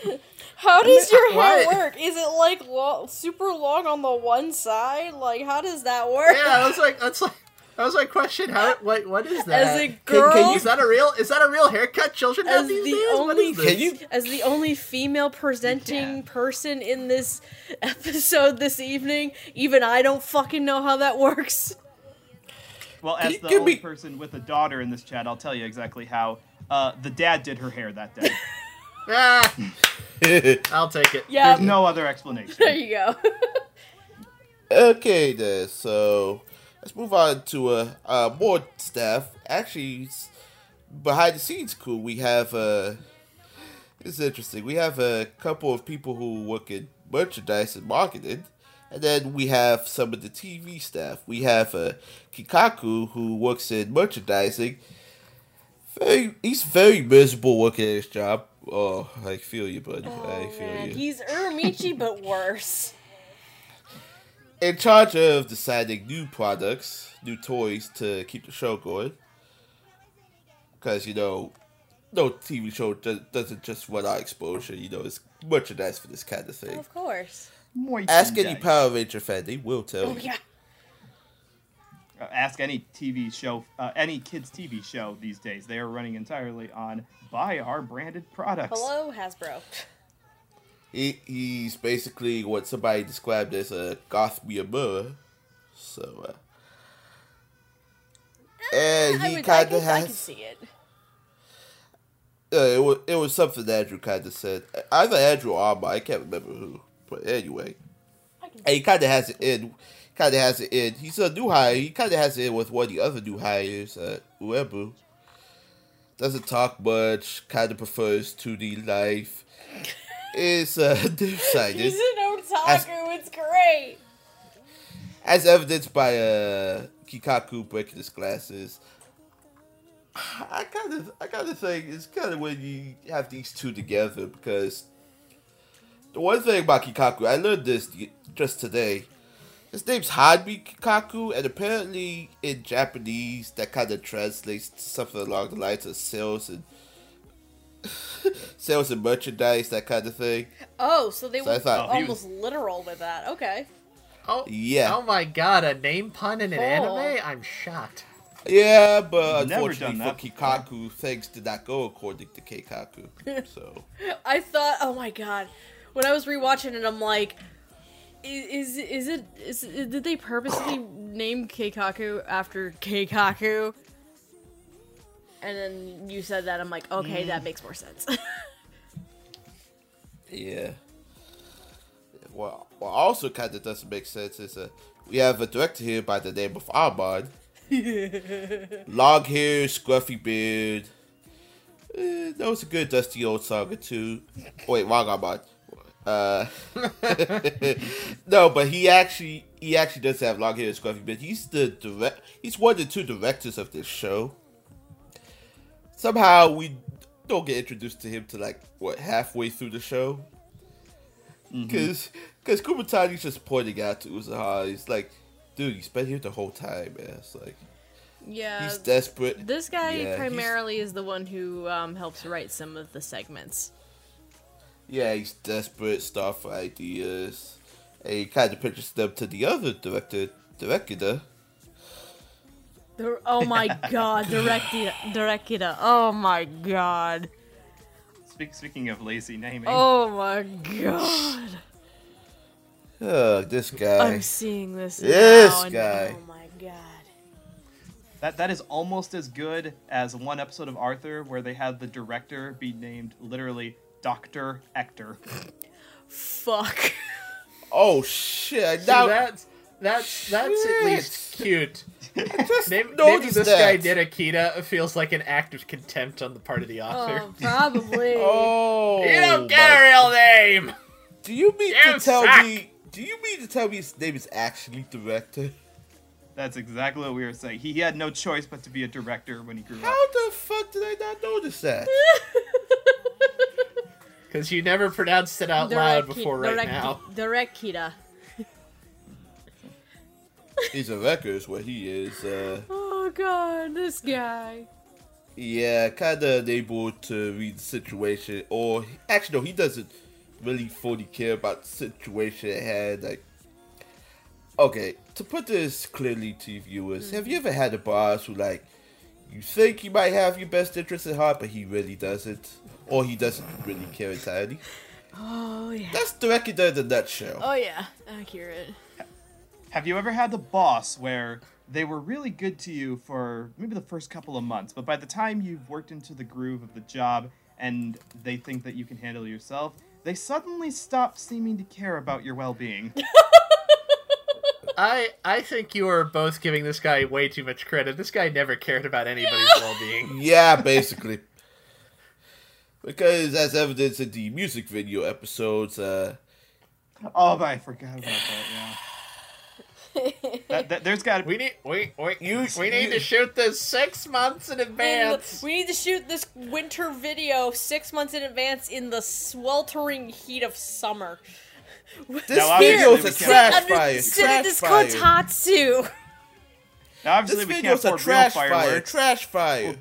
E: How does your hair
F: What?
E: work? Is it like lo- super long on the one side? Like, how does that work?
F: Yeah, I was like, that's like, that was my question. How? What? What is that?
E: As a girl,
F: can you- is that a real? Is that a real haircut children have
E: As
F: these
E: the
F: days?
E: Only-
F: is this?
C: Can you?
E: as the only female presenting person in this episode this evening, even I don't fucking know how that works.
D: Well, as the
C: give
D: only
C: me-
D: person with a daughter in this chat, I'll tell you exactly how. Uh, the dad did her hair that day.
F: Ah, I'll take it.
E: Yeah,
D: There's no other explanation.
E: there you go.
C: Okay, then. So let's move on to uh, uh more staff. Actually, s- behind the scenes, cool. We have uh, it's interesting. We have a couple of people who work in merchandise and marketing, and then we have some of the TV staff. We have uh, Kikaku who works in merchandising. Very, he's very miserable working at his job. Oh, I feel you, buddy. I
E: Oh
C: feel
E: man,
C: you.
E: he's Uramichi but worse.
C: in charge of deciding new products, new toys to keep the show going. Because, you know, no TV show doesn't just run out exposure, you know, it's merchandise for this kind of thing.
E: Of course.
C: Ask any
D: Merchandise.
C: Power Ranger fan, they will tell
E: Oh
C: you.
E: yeah.
D: Uh, ask any TV show, uh, any kids TV show these days. They are running entirely on buy our branded products.
E: Hello, Hasbro.
C: He, he's basically what somebody described as a goth Miyamura. So, uh. And he kind
E: can,
C: of
E: I can
C: has.
E: see it.
C: Uh, it was it was something Andrew kind of said. Either Andrew or Alma, I can't remember who. But anyway, he kind of has it in. Kind of has it in. He's a new hire. He kind of has it in with one of the other new hires, uh, Uebu. Doesn't talk much. Kind of prefers 2D life. Is uh, nearsighted,
E: He's an otaku.
C: As-
E: it's great.
C: as evidenced by uh, Kikaku breaking his glasses. I kind of, I kind of think it's kind of when you have these two together because the one thing about Kikaku, I learned this just today. His name's Hanbi Kikaku, and apparently in Japanese that kind of translates to something along the lines of sales and sales and merchandise, that kind of thing.
E: Oh, so they
C: So I
E: were
C: thought-
D: Oh, he
E: almost literal with that. Okay.
F: Oh
C: Yeah.
F: Oh my god, a name pun in an
E: Cool.
F: anime? I'm shocked.
C: Yeah, but
D: Never
C: unfortunately for
D: that
C: Kikaku, things did not go according to Keikaku. So
E: I thought, oh my god, when I was rewatching it, I'm like, i- is is it is it, did they purposely name Keikaku after Keikaku? And then you said that, I'm like, okay, that makes more sense.
C: yeah. Well, what also kind of doesn't make sense is uh, we have a director here by the name of Ahmad. Long hair, scruffy beard. Eh, that was a good dusty old song too. two. Wait, wrong Ahmad. Uh, no, but he actually he actually does have long hair and scruffy beard. He's the direct. He's one of the two directors of this show. Somehow we don't get introduced to him to like what halfway through the show. Because because Kumatani's just pointing out to Usahara, he's like, dude, he's been here the whole time, man. It's like
E: yeah.
C: he's desperate.
E: This guy
C: Yeah, he's-
E: primarily is the one who um, helps write some of the segments.
C: Yeah, he's desperate, stuff for ideas. And he kind of pitches them to the other director, director.
E: Oh the- oh my god, Director, Direcida. Oh my god.
D: Speaking of lazy naming,
E: Oh my god.
C: Oh, this guy.
E: I'm seeing this.
C: This
E: now and-
C: guy.
E: Oh my god.
D: that that is almost as good as one episode of Arthur where they had the director be named literally Doctor Ector.
E: Fuck.
C: Oh shit!
F: See,
C: Now
F: that's that's that's at least cute.
C: just
F: Name, naming
C: noticed
F: this
C: that.
F: guy Didakita feels like an act of contempt on the part of the oh, author.
E: Oh, probably.
C: Oh,
F: you don't get
C: my-
F: a real name.
C: Do you mean
F: You
C: to tell me? Do you mean to tell me his name is actually director?
D: That's exactly what we were saying. He, he had no choice but to be a director when he grew up.
C: How the fuck did I not notice that?
F: Because you never pronounced it out loud before right now.
E: Dorekita.
C: He's a wrecker is what he is. Uh,
E: Oh god, this guy.
C: yeah, kind of unable to read the situation, or actually, no, he doesn't really fully care about the situation at hand. Like, okay, to put this clearly to your viewers, have you ever had a boss who like you think he might have your best interest at heart, but he really doesn't, or he doesn't really care entirely?
E: Oh yeah.
C: That's the record in a nutshell.
E: Oh yeah, accurate.
D: Have you ever had the boss where they were really good to you for maybe the first couple of months, but by the time you've worked into the groove of the job and they think that you can handle yourself, they suddenly stop seeming to care about your well-being?
F: I I think you are both giving this guy way too much credit. This guy never cared about anybody's well-being.
C: Yeah, basically. Because as evidence in the music video episodes, uh,
D: oh, but I forgot about that. Yeah. That- that- there's got to
F: We need we we
C: You-
F: we need
C: you-
F: to shoot this six months in
E: In the-
F: advance.
E: we need to shoot this winter video six months in advance in the sweltering heat of summer.
C: this
D: Now, obviously,
C: video's a trash
E: Under-
C: fire.
E: sit in this
C: fire.
E: kotatsu.
D: Now, obviously,
C: This
D: we can't
C: a
D: afford real
C: trash fire. Trash fire.
D: We'll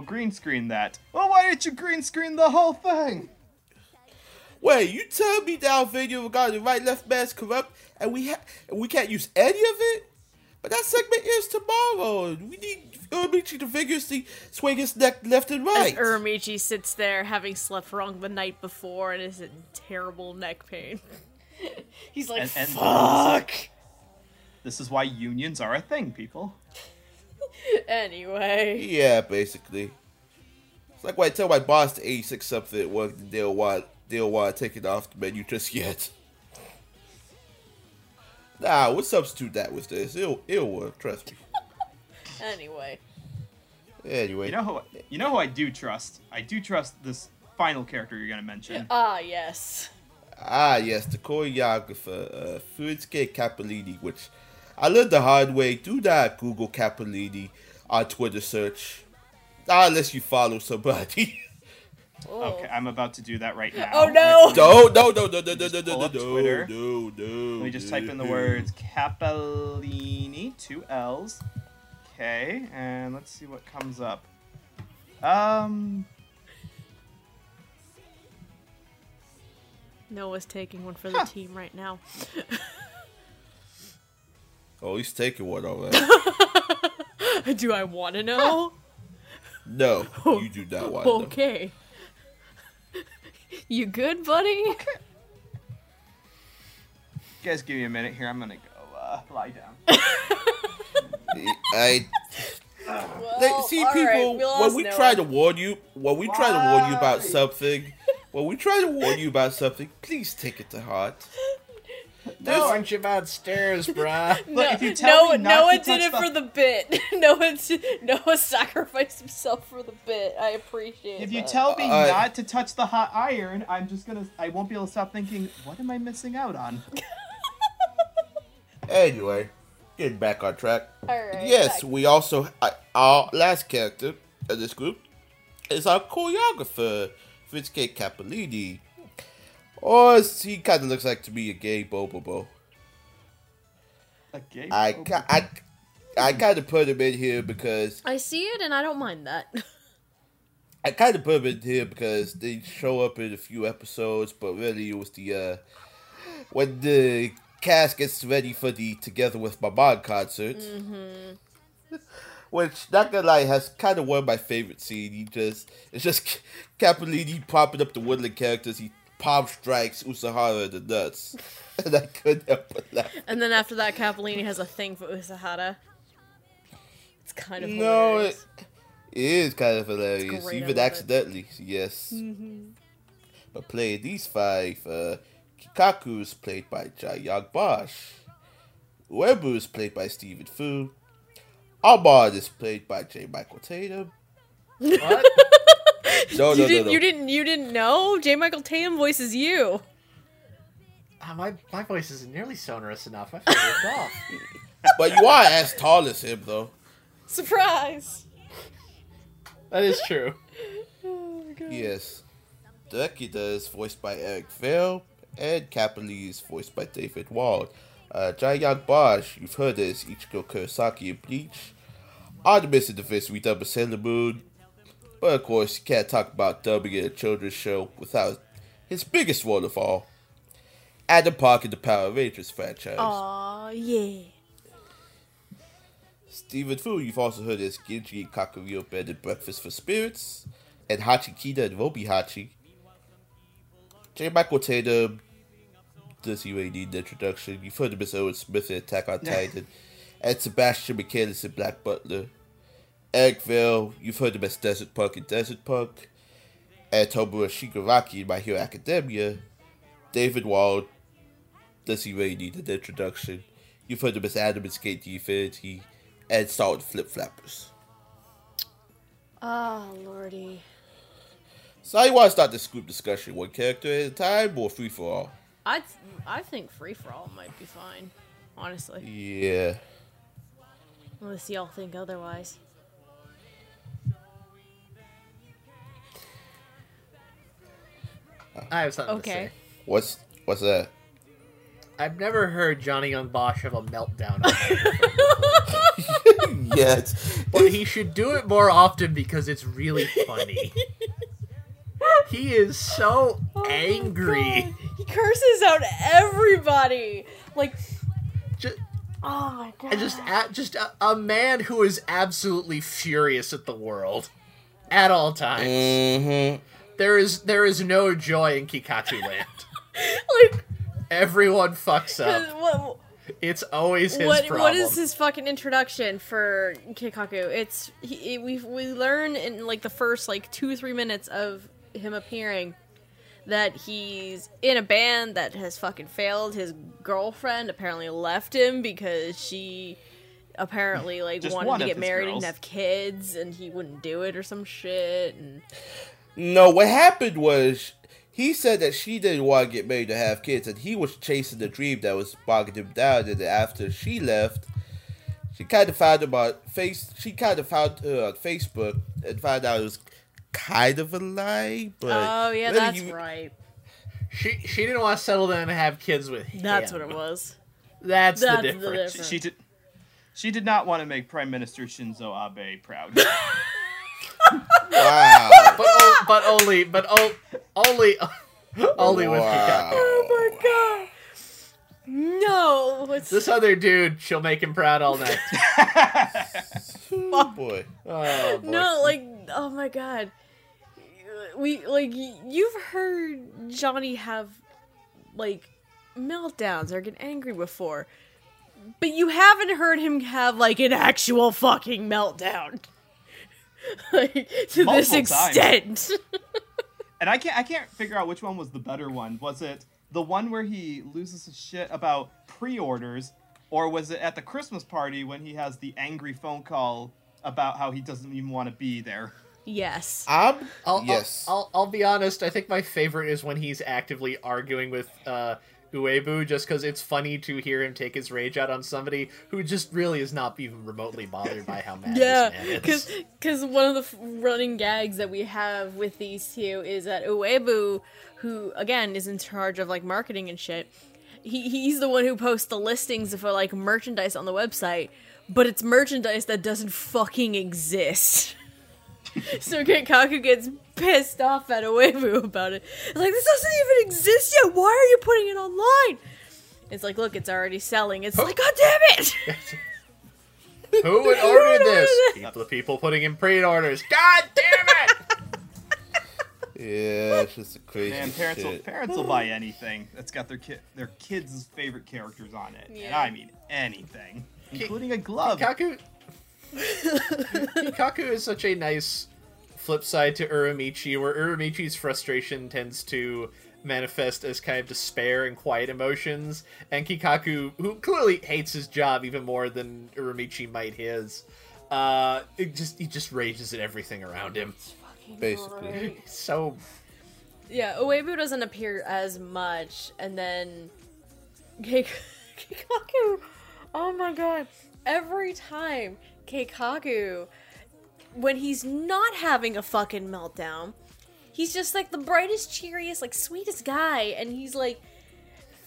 D: green screen that. Well, why didn't you green screen the whole thing?
C: Wait, you tell me that our video regarding right left mass corrupt, and we ha- and we can't use any of it? But that segment is tomorrow. We need Uramichi to vigorously swing his neck left and
E: As
C: right.
E: Uramichi sits there having slept wrong the night before and is in terrible neck pain. He's like,
D: And- and-
E: fuck.
D: This is why unions are a thing, people.
E: Anyway.
C: Yeah, basically. It's like when I tell my boss to 86 something at work, they don't want they don't want to take it off the menu just yet. Nah, we'll substitute that with this. It'll it'll work. Trust me.
E: Anyway.
C: Anyway,
D: You know who? You know who I do trust. I do trust this final character you're gonna mention.
E: Ah, yes.
C: ah yes, the choreographer uh, Fritsuke Capolini, which I learned the hard way. Do not Google Capolini on uh, Twitter search, not unless you follow somebody.
E: Oh.
D: Okay, I'm about to do that right oh, now.
E: Oh, no.
C: no, no, no, no, no, no, no,
D: Just
C: no, no,
D: up
C: no,
D: Twitter.
C: no, no.
D: Let me just type in the
C: mm-hmm.
D: words Capellini, two L's. Okay, and let's see what comes up. Um,
E: Noah's taking one for the team right now.
C: Oh, he's taking one already.
E: do I want to know?
C: No, you do not want to. know.
E: okay. you good, buddy?
D: you guys give me a minute here. I'm gonna go uh, lie down.
C: I
E: Well,
C: Like, see,
E: all right,
C: people,
E: we
C: when we
E: Noah.
C: try to warn you, when we try to warn you about something, when we try to warn you about something, please take it to heart.
F: There's a bunch of bad stairs, bruh.
D: Look, if you tell
E: Noah,
D: me not
E: Noah
D: to
E: did it
D: the-
E: for the bit. Noah, t- Noah sacrificed himself for the bit. I appreciate it.
D: If you
E: that.
D: tell me
C: Uh,
D: not to touch the hot iron, I'm just gonna. I won't be able to stop thinking. What am I missing out on?
C: Anyway, getting back on track.
E: Alright,
C: yes,
E: back-
C: we also uh, our last character of this group is our choreographer, Fritsuke Capolini. Or he kind of looks like to me a gay Bobobo.
D: A gay
C: I,
D: phobic-
C: I, I kind of put him in here because
E: I see it and I don't mind that.
C: I kind of put him in here because they show up in a few episodes, but really it was the uh, when the cast gets ready for the Together with My Mom concert. Which, not gonna lie, has kind of one of my favorite scenes. He just it's just Capolini popping up the Woodland characters. He palm strikes Usahara in the nuts, and I couldn't help but laugh.
E: and then after that, Capolini has a thing for Usahara. It's kind of
C: No,
E: hilarious.
C: it, it is kind of hilarious, even
E: love it.
C: accidentally. Yes. But playing these five, uh, Kikaku is played by Johnny Yong Bosch. Uebu is played by Stephen Fu. Ahmad is played by J. Michael Tatum.
F: what?
C: No,
E: you
C: no, no,
E: didn't.
C: no.
E: You didn't. You didn't know. J. Michael Tatum voices you.
F: Ah, my my voice isn't nearly sonorous enough. I figured it off.
C: but you are as tall as him, though.
E: Surprise!
F: That is true.
C: Yes. Dracula is voiced by Eric Vale, and Capoli is voiced by David Wald. Uh, Johnny Yong Bosch, you've heard as Ichigo Kurosaki in Bleach. Artemis in the Viz redub of Sailor Moon. But of course, you can't talk about dubbing in a children's show without his biggest role of all. Adam Park in the Power Rangers franchise.
E: Aw, yeah.
C: Stephen Fu, you've also heard as Genji and Kakuryuo Bed and Breakfast for Spirits, and Hachikita and Robi Hachi. J. Michael Tatum, does he really need an introduction? You've heard of Miss Erwin Smith in Attack on Titan, and Sebastian Michaelis in Black Butler. Vale, you've heard him as Desert Punk in Desert Punk, and Tomura Shigaraki in My Hero Academia. David Wald, does he really need an introduction? You've heard him as Adam in SK8 the Infinity, and Solid Flip Flappers.
E: Oh, ah, lordy.
C: So how you want to start this group discussion? One character at a time or free for all?
E: I I think free for all might be fine. Honestly,
C: Yeah.
E: unless y'all think otherwise.
F: I have something
E: Okay.
F: to say.
C: What's what's that?
F: I've never heard Johnny Yong Bosch have a meltdown,
C: yes.
F: but he should do it more often because it's really funny. he is so angry.
E: He curses out everybody. Like,
F: Just,
E: oh my god.
F: and just, a, just a, a man who is absolutely furious at the world at all times.
C: Mm-hmm.
F: There is there is no joy in Kikachu Land.
E: like
F: Everyone fucks up.
E: what,
F: It's always his
E: what,
F: problem.
E: what is his fucking introduction for Kikaku? It's he, we we learn in like the first like two three minutes of him appearing that he's in a band that has fucking failed. His girlfriend apparently left him because she apparently like
D: Just
E: wanted to get married
D: girls.
E: and have kids, and he wouldn't do it or some shit. And
C: No, what happened was he said that she didn't want to get married to have kids, and he was chasing the dream that was bogging him down. And after she left, she kind of found him on face. She kind of found her on Facebook and found out it was kind of a lie. But
E: oh yeah, that's
C: he-
E: right.
F: She she didn't want to settle down and have kids with him.
E: That's what it was.
F: That's,
E: That's
F: the
E: the
F: difference.
E: difference.
D: She, she did. She did not want to make Prime Minister Shinzo Abe proud.
C: Wow.
F: But o- but only but o- only only with
C: Wow.
F: Kikaku.
E: Oh my god. No, it's
F: This other dude, she'll make him proud all night.
C: Oh, boy.
F: Oh, boy.
E: no, like oh my god. We like y- you've heard Johnny have like meltdowns or get angry before. But you haven't heard him have like an actual fucking meltdown. like to this
D: Multiple times.
E: extent.
D: and I can't I can't figure out which one was the better one. Was it the one where he loses his shit about pre-orders, or was it at the Christmas party when he has the angry phone call about how he doesn't even want to be there?
E: yes.
C: I'm
F: I'll,
C: yes.
F: I'll, I'll, I'll be honest. I think my favorite is when he's actively arguing with uh, Uebu, just because it's funny to hear him take his rage out on somebody who just really is not even remotely bothered by how mad
E: Yeah,
F: this man is.
E: because because one of the running gags that we have with these two is that Uebu, who again is in charge of like marketing and shit, he he's the one who posts the listings for like merchandise on the website, but it's merchandise that doesn't fucking exist. so Kikaku gets pissed off at Uebu about it. It's like this doesn't even exist yet. Why are you putting it online? It's like, look, it's already selling. It's like, god damn it!
F: Who would order this? People, the people putting in pre-orders. God damn it!
C: yeah, it's just a crazy
D: Man, parents will, parents will buy anything that's got their kid their kids' favorite characters on it, and
E: Yeah.
D: I mean anything, including a glove.
F: Kikaku. Kikaku is such a nice flip side to Uramichi, where Uramichi's frustration tends to manifest as kind of despair and quiet emotions, and Kikaku, who clearly hates his job even more than Uramichi might his, uh, it just he just rages at everything around him.
C: Basically.
F: So
E: Yeah, Uebu doesn't appear as much, and then Kik- Kikaku Oh my god. Every time Keikaku, when he's not having a fucking meltdown, he's just like the brightest, cheeriest, like sweetest guy. And he's like,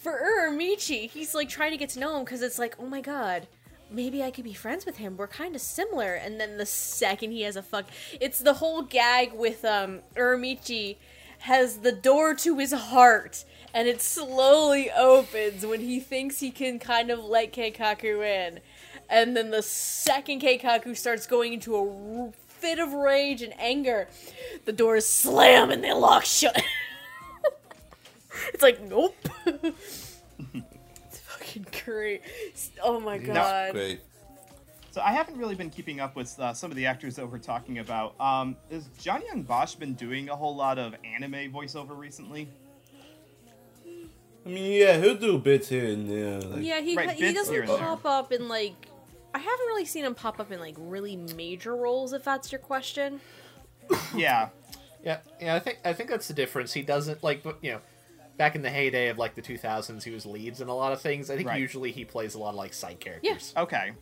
E: for Uramichi, he's like trying to get to know him because it's like, oh my god. Maybe I could be friends with him. We're kind of similar. And then the second he has a fuck, it's the whole gag with um Uramichi has the door to his heart, and it slowly opens when he thinks he can kind of let Keikaku in. And then the second Keikaku starts going into a r- fit of rage and anger, the doors slam and they lock shut. it's like, nope. it's fucking great. Oh my god.
C: Great.
D: So I haven't really been keeping up with uh, some of the actors that we're talking about. Um, has Johnny Yong Bosch been doing a whole lot of anime voiceover recently?
G: I mean, yeah, he'll do bits here and there. Like,
E: Yeah, he
D: Right,
E: he
D: bits
E: doesn't
D: and there.
E: pop up in like. I haven't really seen him pop up in like really major roles. If that's your question.
D: Yeah,
F: Yeah, yeah. I think I think that's the difference. He doesn't like, but, you know, back in the heyday of like the 2000s, he was leads in a lot of things. I think
D: Right.
F: usually he plays a lot of like side characters.
D: okay.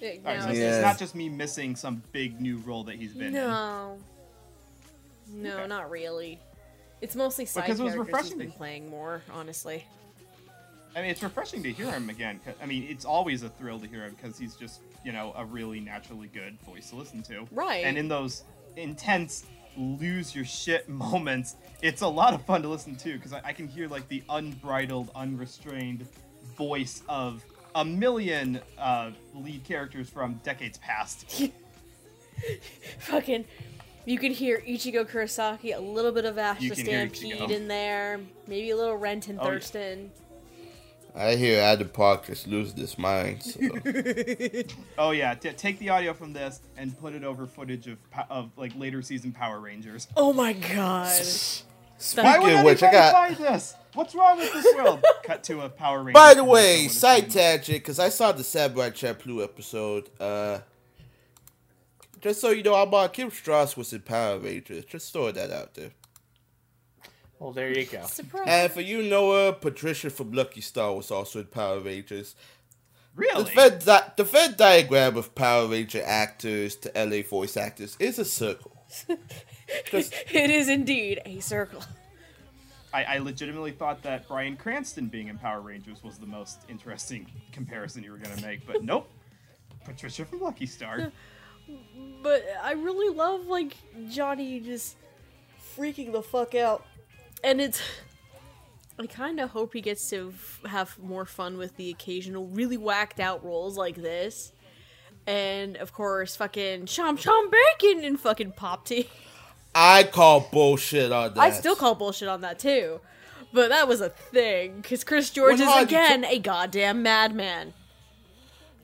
E: Yeah,
D: All right, so
E: no,
D: it's-
G: Yeah.
D: it's not just me missing some big new role that he's been in.
E: no, no,
D: Okay.
E: not really. It's mostly side
D: Because it was
E: characters he's
D: refreshing
E: been playing more, honestly.
D: I mean, it's refreshing to hear him again. I mean, it's always a thrill to hear him because he's just, you know, a really naturally good voice to listen to.
E: Right.
D: And in those intense, lose your shit moments, it's a lot of fun to listen to because I, I can hear like the unbridled, unrestrained voice of a million uh, lead characters from decades past.
E: Fucking, you can hear Ichigo Kurosaki, a little bit of Astro Stampede in there, maybe a little Renton
D: Oh, yeah.
E: Thurston.
C: I hear Adam Park just losing his mind. So.
D: Oh yeah, t- take the audio from this and put it over footage of of like later season Power Rangers.
E: Oh my god.
D: Why
C: Speaking
D: would
C: of which, I got.
D: find this? What's wrong with this world? Cut to a Power Ranger.
C: By the way, side tangent, because I saw the Samurai Champloo episode. Uh, just so you know, I'm on Kim Strauss was in Power Rangers. Just throw that out there.
F: Well, there you go.
E: Surprise.
C: And for you, Noah, Patricia from Lucky Star was also in Power Rangers. The
D: Really?
C: Venn, di- the Venn diagram of Power Ranger actors to LA voice actors is a circle. Just
E: it is indeed a circle.
D: I, I legitimately thought that Bryan Cranston being in Power Rangers was the most interesting comparison you were gonna make, but nope. Patricia from Lucky Star.
E: But I really love like Johnny just freaking the fuck out. And it's I kind of hope he gets to have more fun with the occasional really whacked out roles like this. And of course, fucking Chom Chom Bacon and fucking Pop Tea.
C: I call bullshit on that.
E: I still call bullshit on that too. But that was a thing, because Chris George
C: Well,
E: is
C: how did you-
E: again a goddamn madman.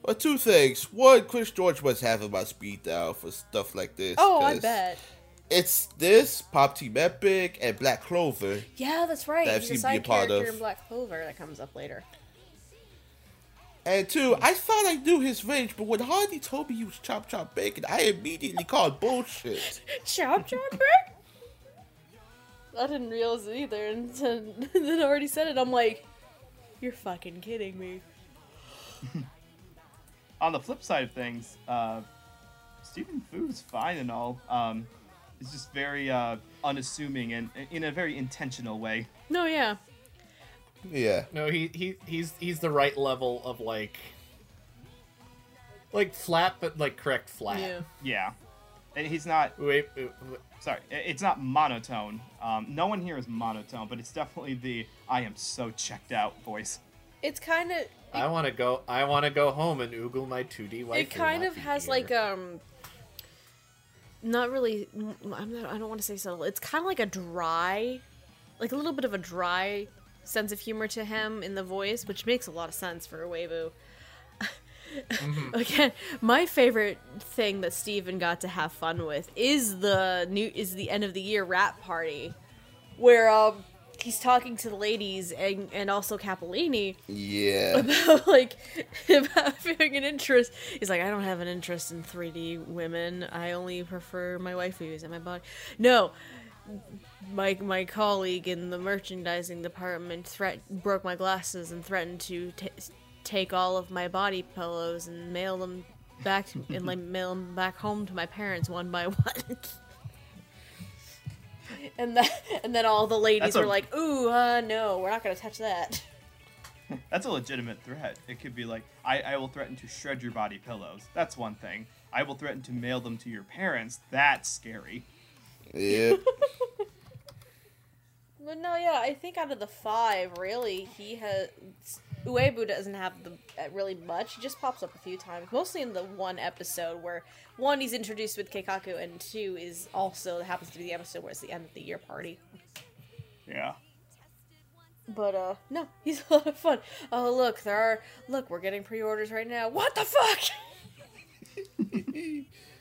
C: Well, two things. One, Chris George must have him on speed dial for stuff like this.
E: Oh, I bet.
C: It's this, Pop Team Epic, and Black Clover.
E: Yeah, that's right.
C: That
E: He's
C: I've
E: a
C: seen be a part
E: character
C: of.
E: in Black Clover that comes up later.
C: And two, I thought I knew his range, but when Hardy told me he was Chop Chop Bacon, I immediately called bullshit.
E: Chop chop Bacon. I didn't realize it either, and then, then I already said it. I'm like, you're fucking kidding me.
D: On the flip side of things, uh, Stephen Fu's fine and all. Um, it's just very uh, unassuming and in a very intentional way.
E: No, yeah,
C: Yeah.
F: No, he he he's he's the right level of like like flat, but like correct flat.
E: yeah.
D: Yeah. And he's not
F: Wait, wait, wait.
D: sorry, it's not monotone. Um, no one here is monotone, but it's definitely the I am so checked out voice.
E: It's kind of
F: I want to go. I want to go home and oogle my 2D wife.
E: it kind of has like um not really I'm not, i don't want to say subtle it's kind of like a dry like a little bit of a dry sense of humor to him in the voice which makes a lot of sense for a weibo. Again my favorite thing that steven got to have fun with is the new is the end of the year rap party where um he's talking to the ladies and and also Capolini
C: Yeah.
E: about like about having an interest. He's like, I don't have an interest in 3D women. I only prefer my waifus and my body. No, my my colleague in the merchandising department threat broke my glasses and threatened to t- take all of my body pillows and mail them back and like mail them back home to my parents one by one. And then and then all the ladies
D: That's a-
E: were like, "Ooh, uh, no, we're not gonna touch that."
D: That's a legitimate threat. It could be like, I, I will threaten to shred your body pillows. That's one thing. I will threaten to mail them to your parents. That's scary.
C: Yeah.
E: But no, yeah, I think out of the five, really, he has. Uebu doesn't have the uh, really much. He just pops up a few times, mostly in the one episode where one he's introduced with Keikaku, and two is also happens to be the episode where it's the end of the year party.
D: Yeah.
E: But uh, no, he's a lot of fun. Oh look, there are look, we're getting pre-orders right now. What the fuck?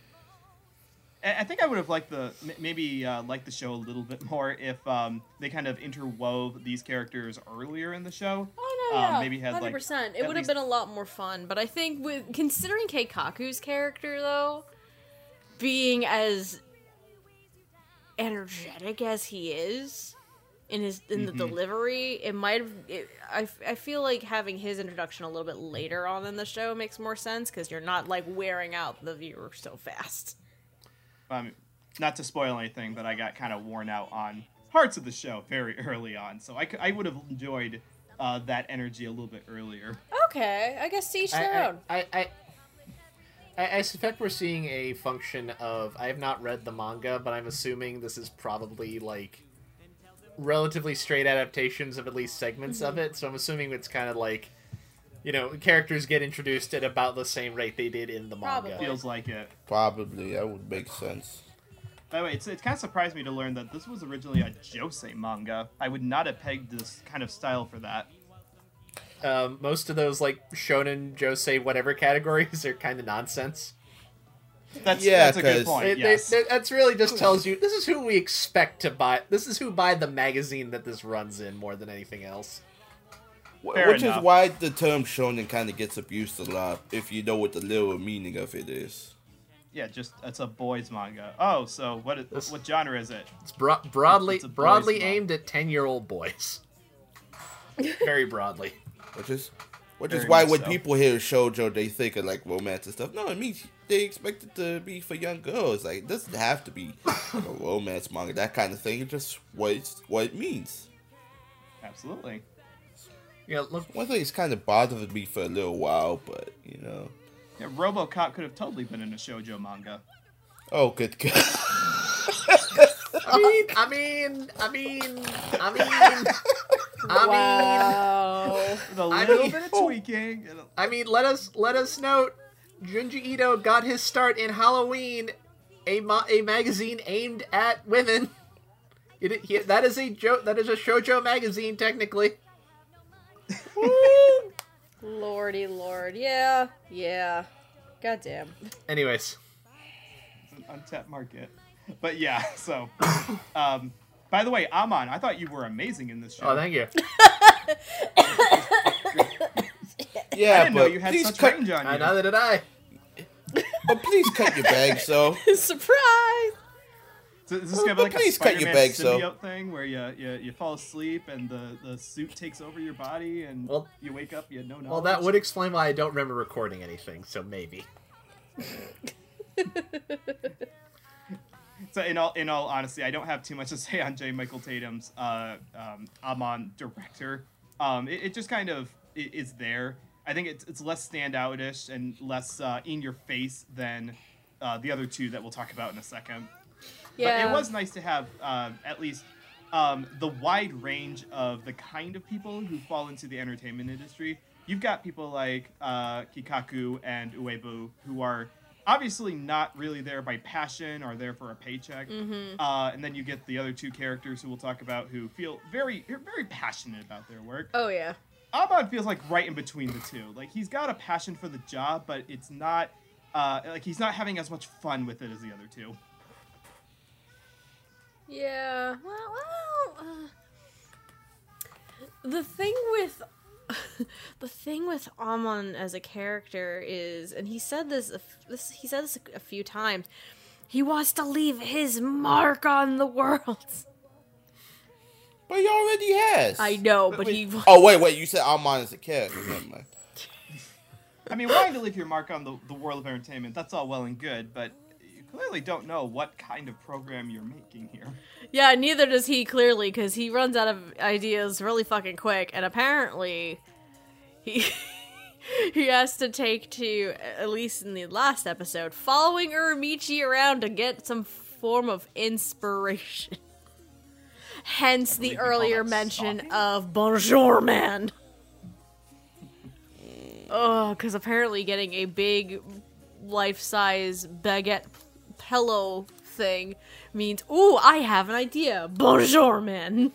D: I think I would have liked the maybe uh, liked the show a little bit more if um, they kind of interwove these characters earlier in the show.
E: Oh no,
D: Um,
E: yeah,
D: maybe had,
E: hundred percent. It would have been a lot more fun. But I think with considering Keikaku's character though, being as energetic as he is in his in the
D: Mhm.
E: delivery, it might have. It, I I feel like having his introduction a little bit later on in the show makes more sense because you're not like wearing out the viewer so fast.
D: Um, not to spoil anything, but I got kind of worn out on parts of the show very early on, so I would have enjoyed uh, that energy a little bit earlier.
E: Okay, I guess to each their
F: I,
E: own.
F: I, I, I, I suspect we're seeing a function of. I have not read the manga, but I'm assuming this is probably like relatively straight adaptations of at least segments of it. So I'm assuming it's kind of like, you know, characters get introduced at about the same rate they did in the manga.
E: Probably.
D: Feels like it.
C: Probably. That would make sense.
D: By the way, it's, it kind of surprised me to learn that this was originally a Josei manga. I would not have pegged this kind of style for that.
F: Um, most of those like shonen, josei, whatever categories are kind of nonsense.
D: That's,
C: Yeah,
D: that's a good
C: 'cause-
D: point.
F: It,
D: yes.
F: they- that's really just tells you this is who we expect to buy. This is who buy the magazine that this runs in more than anything else.
C: Wh-
D: Fair
C: Which
D: enough.
C: is why the term shonen kind of gets abused a lot if you know what the literal meaning of it is.
D: yeah, just it's a boys manga. Oh, so what is,
F: This-
D: what genre is it?
F: It's bro- broadly
D: It's
F: broadly
D: manga.
F: aimed at ten year old boys. Very broadly.
C: Which is which
D: Very
C: is why when
D: so.
C: people hear shoujo, they think of like romance and stuff. No, it means they expect it to be for young girls. Like it doesn't have to be like a romance manga, that kind of thing. It's just what it's, what it means.
D: Absolutely.
F: Yeah, look.
C: One thing it's kind of bothered me for a little while, but you know.
D: Yeah, RoboCop could have totally been in a shoujo manga.
C: Oh, good God.
F: I mean, I mean, I mean, I mean, I
E: Wow.
D: With a
F: I
D: little
F: mean-
D: bit of oh. tweaking. and a-
F: mean, I mean. Let us let us note. Junji Ito got his start in Halloween, a ma- a magazine aimed at women. It, he, that is a jo- that is a shoujo magazine technically.
E: Lordy lord. Yeah. Yeah. Goddamn.
F: Anyways,
D: It's an untapped market. But yeah, so. Um, by the way, Amon, I thought you were amazing in this show.
F: oh thank you.
C: Yeah,
D: I didn't know
C: but
D: you had
C: please
D: such
C: cut,
D: range on
F: I
D: you.
F: neither did I.
C: but please cut your bag, so.
E: Surprise!
D: So is this gonna be like a
C: Please
D: Spider-Man
C: bag, so.
D: symbiote thing where you, you you fall asleep and the, the suit takes over your body and
F: Well-
D: you wake up you had no knowledge.
F: Well, that would explain why I don't remember recording anything. So maybe.
D: So in all in all honesty, I don't have too much to say on J. Michael Tatum's uh, um, Amon director. Um, it, it just kind of i- is there. I think it's it's less standoutish and less uh, in your face than uh, the other two that we'll talk about in a second.
E: Yeah.
D: But it was nice to have uh, at least um, the wide range of the kind of people who fall into the entertainment industry. You've got people like uh, Kikaku and Uebu who are obviously not really there by passion or there for a paycheck. Uh, and then you get the other two characters who we'll talk about who feel very very passionate about their work.
E: Oh yeah.
D: Amon feels like right in between the two. Like he's got a passion for the job, but it's not uh, like he's not having as much fun with it as the other two.
E: Yeah. Well, well uh, the thing with the thing with Amon as a character is, and he said this, this he said this a, a few times. He wants to leave his mark on the world.
C: But he already has.
E: I know, but
D: wait.
E: he.
C: Oh wait, wait. You said Amon is a character. Never mind.
D: I mean, wanting to leave your mark on the, the world of entertainment, that's all well and good, but you clearly don't know what kind of program you're making here.
E: Yeah, neither does he clearly because he runs out of ideas really fucking quick, and apparently he he has to take to at least in the last episode following Uramichi around to get some form of inspiration. Hence the
D: believe we call
E: earlier mention
D: stalking?
E: of Bonjour Man. Oh, because apparently getting a big life-size baguette pillow thing means, ooh, I have an idea. Bonjour, man.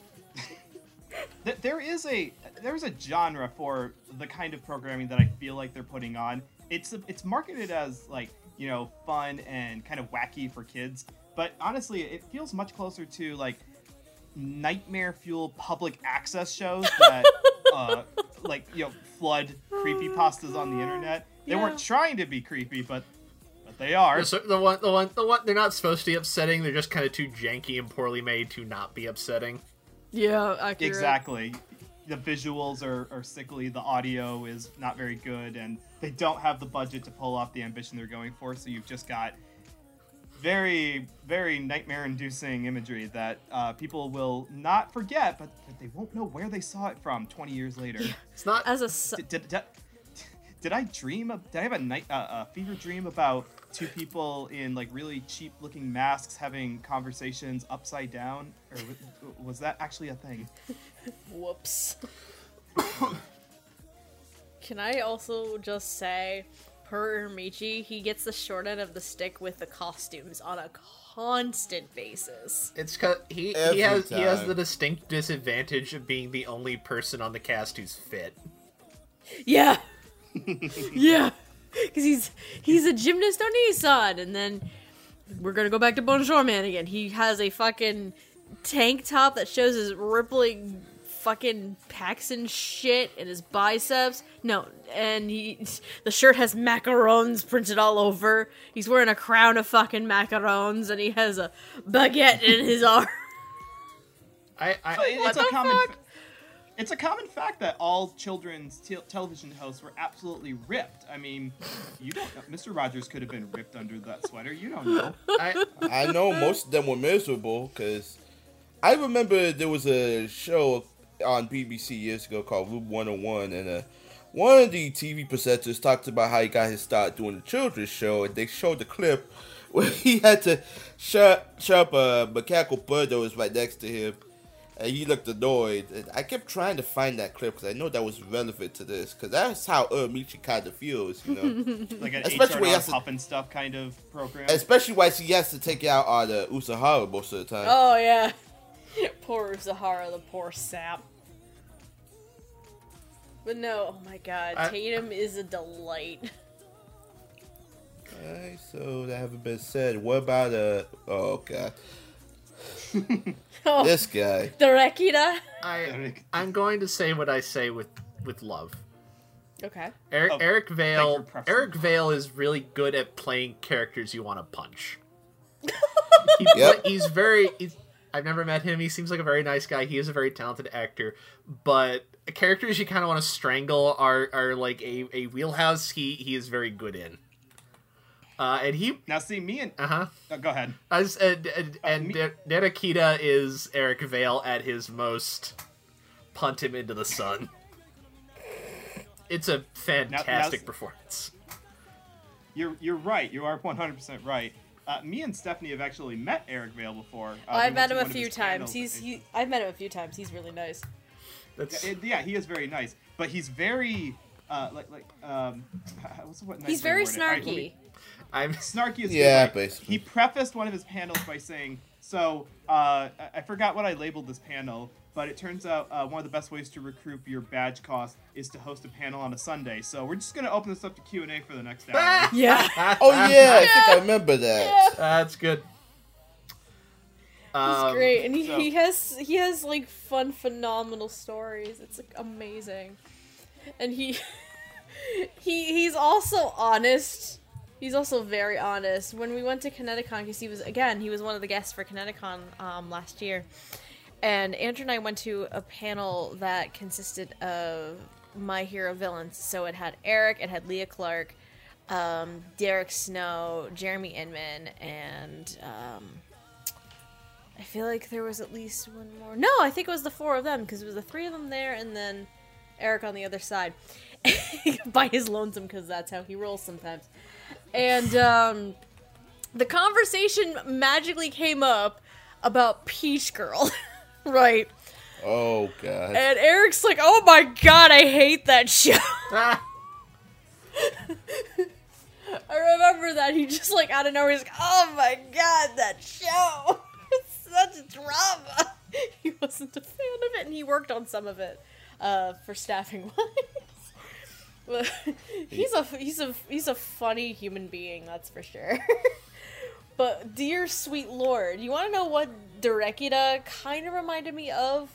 D: There is a there's a genre for the kind of programming that I feel like they're putting on. It's it's marketed as like you know fun and kind of wacky for kids, but honestly, it feels much closer to like nightmare fuel public access shows that uh, like you know flood creepy pastas on the internet. They
E: Yeah.
D: weren't trying to be creepy, but they are.
F: So the one, the one, the one. They're not supposed to be upsetting. They're just kind of too janky and poorly made to not be upsetting.
E: Yeah, accurate.
D: Exactly. The visuals are, are sickly, the audio is not very good, and they don't have the budget to pull off the ambition they're going for, so you've just got very, very nightmare inducing imagery that uh, people will not forget, but, but they won't know where they saw it from 20 years later.
F: It's not.
E: As a s-
D: Did, did, did, did I dream of, did I have a night uh, a fever dream about two people in like really cheap looking masks having conversations upside down or was, was that actually a thing
E: Whoops. Can I also just say, per Michi, he gets the short end of the stick with the costumes on a constant basis.
F: It's cause he he
C: Every
F: has he has the distinct disadvantage of being the only person on the cast who's fit.
E: Yeah. yeah. Because he's he's a gymnast Oniisan, and then we're gonna go back to Bonjour Man again. He has a fucking tank top that shows his rippling fucking pecs and shit and his biceps. No, and he the shirt has macarons printed all over. He's wearing a crown of fucking macarons, and he has a baguette in his arm.
F: I, I
D: it's a common
E: fuck?
D: Fa- it's a common fact that all children's te- television hosts were absolutely ripped. I mean, you don't know. Mr. Rogers could have been ripped under that sweater. You don't know.
F: I
C: I know most of them were miserable because I remember there was a show on BBC years ago called Room 101, and uh, one of the TV presenters talked about how he got his start doing the children's show, and they showed the clip where he had to shut, shut up a mechanical bird that was right next to him. And he looked annoyed. And I kept trying to find that clip because I know that was relevant to this. Because that's how Uramichi kind of feels, you know.
D: Like an
C: Especially when he
D: HR
C: has to-
D: and stuff kind of program.
C: Especially when he has to take out on uh, Usahara most of the time.
E: Oh yeah. poor Zahara, the poor sap. But no, oh my god,
F: I-
E: Tatum is a delight.
C: Alright, so that haven't been said. What about uh? Oh god,
E: Oh,
C: this guy.
E: the Rekita.
F: I I'm going to say what I say with with love.
E: Okay.
F: Eric,
D: Oh,
F: Eric Vale. Eric Vale is really good at playing characters you want to punch. he,
C: Yep.
F: He's very. He's, I've never met him. He seems like a very nice guy. He is a very talented actor, but characters you kind of want to strangle are are like a, a wheelhouse he he is very good in. Uh, and he
D: now, see me and
F: uh huh.
D: oh, go ahead.
F: As and and, and
D: me-
F: Ne- is Eric Vale at his most punt him into the sun. It's a fantastic
D: now-
F: performance.
D: You're you're right. You are 100% right. Uh, me and Stephanie have actually met Eric Vale before. Uh, we
E: I've met him a few times.
D: panels.
E: He's he, I've met him a few times. He's really nice.
F: That's
D: it- yeah, he is very nice, but he's very uh, like like um, what's what nice
E: He's very
D: word it? All right, let
E: snarky.
D: me-
F: I'm
D: snarky is
C: Yeah,
D: good, right?
C: basically.
D: He prefaced one of his panels by saying, "So uh, I- I forgot what I labeled this panel, but it turns out uh, one of the best ways to recoup your badge cost is to host a panel on a Sunday. So we're just gonna open this up to Q and A for the next hour."
E: Yeah.
C: Oh yeah, I think I remember that.
F: that's good.
E: He's
F: Um,
E: great, and he,
D: so-
E: he has he has like fun, phenomenal stories. It's like amazing, and he he he's also honest. He's also very honest. When we went to Kineticon, because he was again he was one of the guests for Kineticon um, last year, and Andrew and I went to a panel that consisted of My Hero villains. So it had Eric, it had Leah Clark, um, Derek Snow, Jeremy Inman, and um, I feel like there was at least one more. No, I think it was the four of them because it was the three of them there, and then Eric on the other side by his lonesome because that's how he rolls sometimes. And um, the conversation magically came up about Peach Girl, right?
C: Oh god.
E: And Eric's like, "Oh my god, I hate that show."
F: Ah,
E: I remember that he just like out of nowhere he's like, "Oh my god, that show! It's such a drama." He wasn't a fan of it, and he worked on some of it uh, for staffing wise. But he's a he's a he's a funny human being, that's for sure. but dear sweet lord, you want to know what Derekita kind of reminded me of?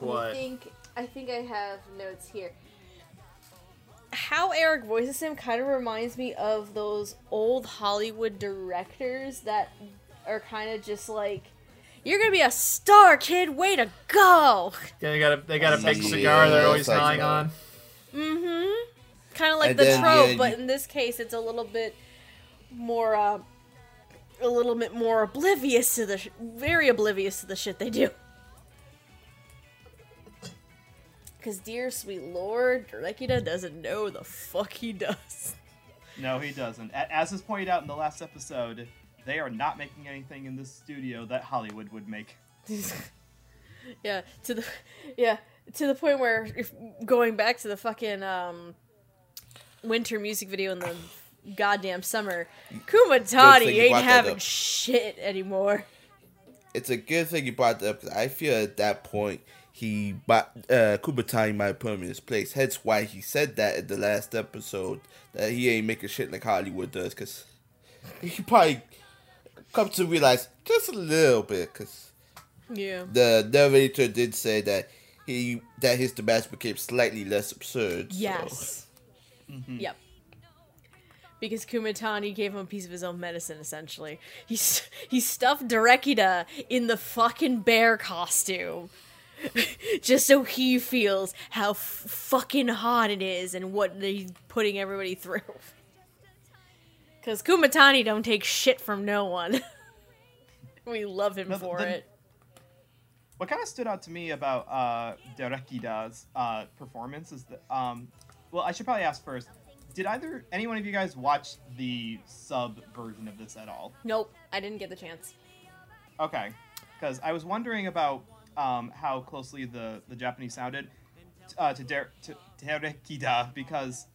E: I
F: what?
E: think I think I have notes here. How Eric voices him kind of reminds me of those old Hollywood directors that are kind of just like, "You're gonna be a star, kid. Way to go!"
F: Yeah, they got a they got a big cigar they're always
C: that's
F: gnawing on.
E: Mm-hmm. Kind of like
C: And
E: the
C: then,
E: trope,
C: yeah,
E: but
C: you-
E: in this case, it's a little bit more, uh, a little bit more oblivious to the, sh- very oblivious to the shit they do. Because dear sweet lord, Drekida doesn't know the fuck he does.
D: No, he doesn't. As is pointed out in the last episode, they are not making anything in this studio that Hollywood would make.
E: yeah, to the, yeah, to the point where if going back to the fucking um, winter music video in the goddamn summer, Kumatani ain't having shit anymore.
C: It's a good thing you brought that up I feel at that point he bought uh Kumatani might put him in his place. Hence why he said that in the last episode that he ain't making shit like Hollywood does because he probably come to realize just a little bit because
E: Yeah.
C: the narrator did say that he that his demands became slightly less absurd. so-
E: Yes. Mm-hmm. Yep. Because Kumatani gave him a piece of his own medicine, essentially. He, st- he stuffed Derekida in the fucking bear costume. Just so he feels how f- fucking hot it is and what he's putting everybody through. Because Kumatani don't take shit from no one. we love him
D: No,
E: for
D: the-
E: it.
D: What kind of stood out to me about uh, Derekida's uh, performance is that, um, well, I should probably ask first. Did either any one of you guys watch the sub version of this at all?
E: Nope, I didn't get the chance.
D: Okay, because I was wondering about um, how closely the, the Japanese sounded uh, to, Der- to Terekida because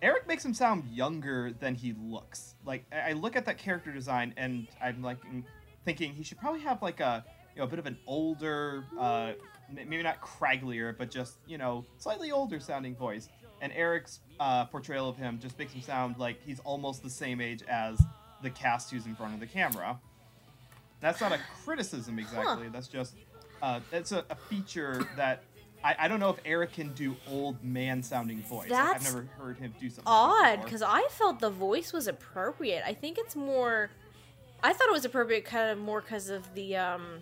D: Eric makes him sound younger than he looks. Like I I look at that character design and I'm like mm, thinking he should probably have like a you know a bit of an older, uh, maybe not cragglier, but just you know slightly older sounding voice. And Eric's uh, portrayal of him just makes him sound like he's almost the same age as the cast who's in front of the camera. That's not a criticism exactly. That's just uh, that's a, a feature that I, I don't know if Eric can do old man sounding voice. Like, I've never heard him do something
E: odd because. I felt the voice was appropriate. I think it's more. I thought it was appropriate, kind of more because of the um,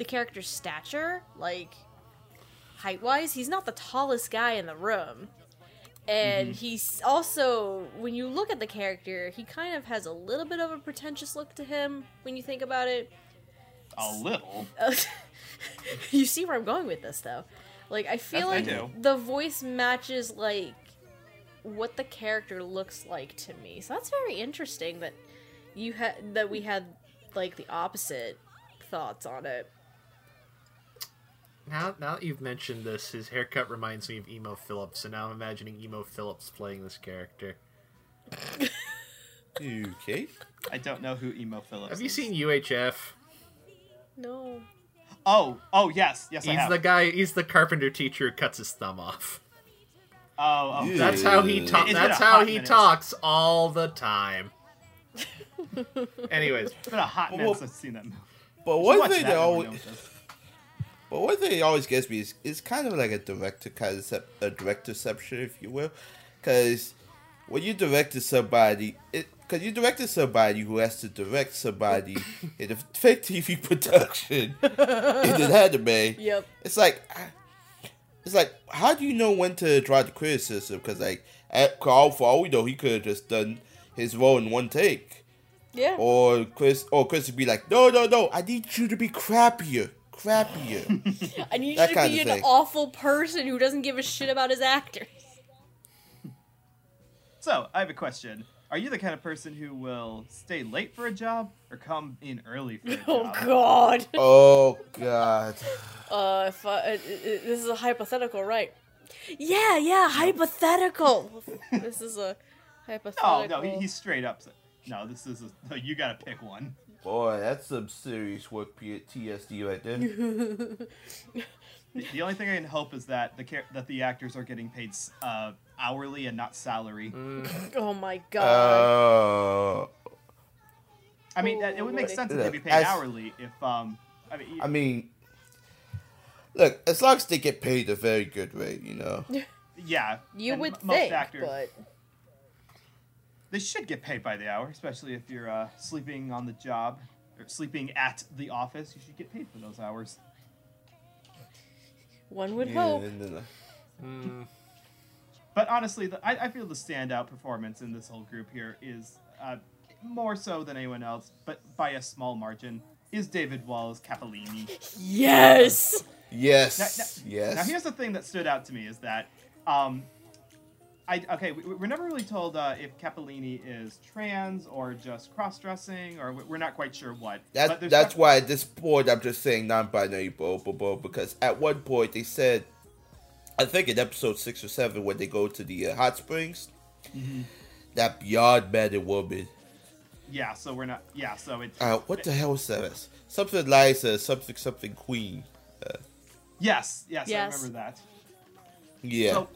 E: the character's stature, like height wise. He's not the tallest guy in the room, and
D: Mm-hmm.
E: he's also when you look at the character, he kind of has a little bit of a pretentious look to him when you think about it.
D: a little.
E: you see where I'm going with this, though. Like, I feel
D: I
E: like the voice matches like what the character looks like to me. So that's very interesting that you had that we had like the opposite thoughts on it.
F: Now, now that you've mentioned this, his haircut reminds me of Emo Philips, and now I'm imagining Emo Philips playing this character.
C: Okay.
D: I don't know who Emo Philips.
F: Have you
D: is.
F: seen UHF?
E: No.
D: Oh, oh yes, yes I
F: He's
D: have.
F: the guy. He's the carpenter teacher who cuts his thumb off.
D: oh, oh.
C: Yeah.
F: That's how he
C: It's
F: talks. That's how he
D: minute.
F: talks all the time. Anyways,
D: It's been a hot minute
C: Well,
D: since I've seen that movie.
C: But
D: You should
C: one thing
D: that
C: that
D: when we're
C: always,
D: done with this.
C: But one thing that always gets me is it's kind of like a director concept, a directorception, if you will, because when you direct to somebody, it because you directed somebody who has to direct somebody in a fake TV production in an anime.
E: Yep.
C: It's like, it's like, how do you know when to draw the criticism? Because like, at, for all for all we know, he could have just done his role in one take.
E: Yeah.
C: Or Chris, or Chris would be like, no, no, no, I need you to be crappier, crappier.
E: I need
C: that
E: you to be an
C: thing.
E: awful person who doesn't give a shit about his actors.
D: So, I have a question. Are you the kind of person who will stay late for a job or come in early for a job?
E: Oh God.
C: oh God.
E: Uh, if I, uh, uh, this is a hypothetical, right? Yeah, yeah, hypothetical. this is a
D: No,
E: hypothetical.
D: no, he, he's straight up. sa- No, this is a. No, you gotta pick one.
C: Boy, that's some serious work P- TSD right there.
D: The, the only thing I can hope is that the char- that the actors are getting paid uh, hourly and not salary.
E: Oh my God.
C: Uh,
D: I mean, that, it would make
E: Lordy.
D: sense if they'd be paid
C: As-
D: hourly if um. I mean,
C: I mean, look, as long as they get paid a very good rate, you know.
D: yeah.
E: you
D: and
E: would
D: m- most
E: think,
D: actors,
E: but
D: they should get paid by the hour, especially if you're uh, sleeping on the job or sleeping at the office. You should get paid for those hours.
E: one would
C: Yeah,
E: hope.
C: and then, uh,
D: But honestly, the, I, I feel the standout performance in this whole group here is uh, more so than anyone else, but by a small margin, is David Wallace Capellini.
E: Yes.
C: yes,
D: Now, now-
C: yes.
D: Now, here's the thing that stood out to me is that, um, I okay, we, we're never really told uh, if Capellini is trans or just cross-dressing, or we- we're not quite sure what.
C: That,
D: But there's
C: that's
D: def-
C: why at this point I'm just saying non-binary, bro, bro, bro, because at one point they said, I think in episode six or seven when they go to the uh, hot springs,
D: Mm-hmm.
C: that beyond man and woman.
D: Yeah, so we're not. Yeah, so it.
C: Uh, what the hell was that? Something Liza, something something Queen.
D: Yes, yes,
E: Yes.
D: I remember that.
C: Yeah.
D: So,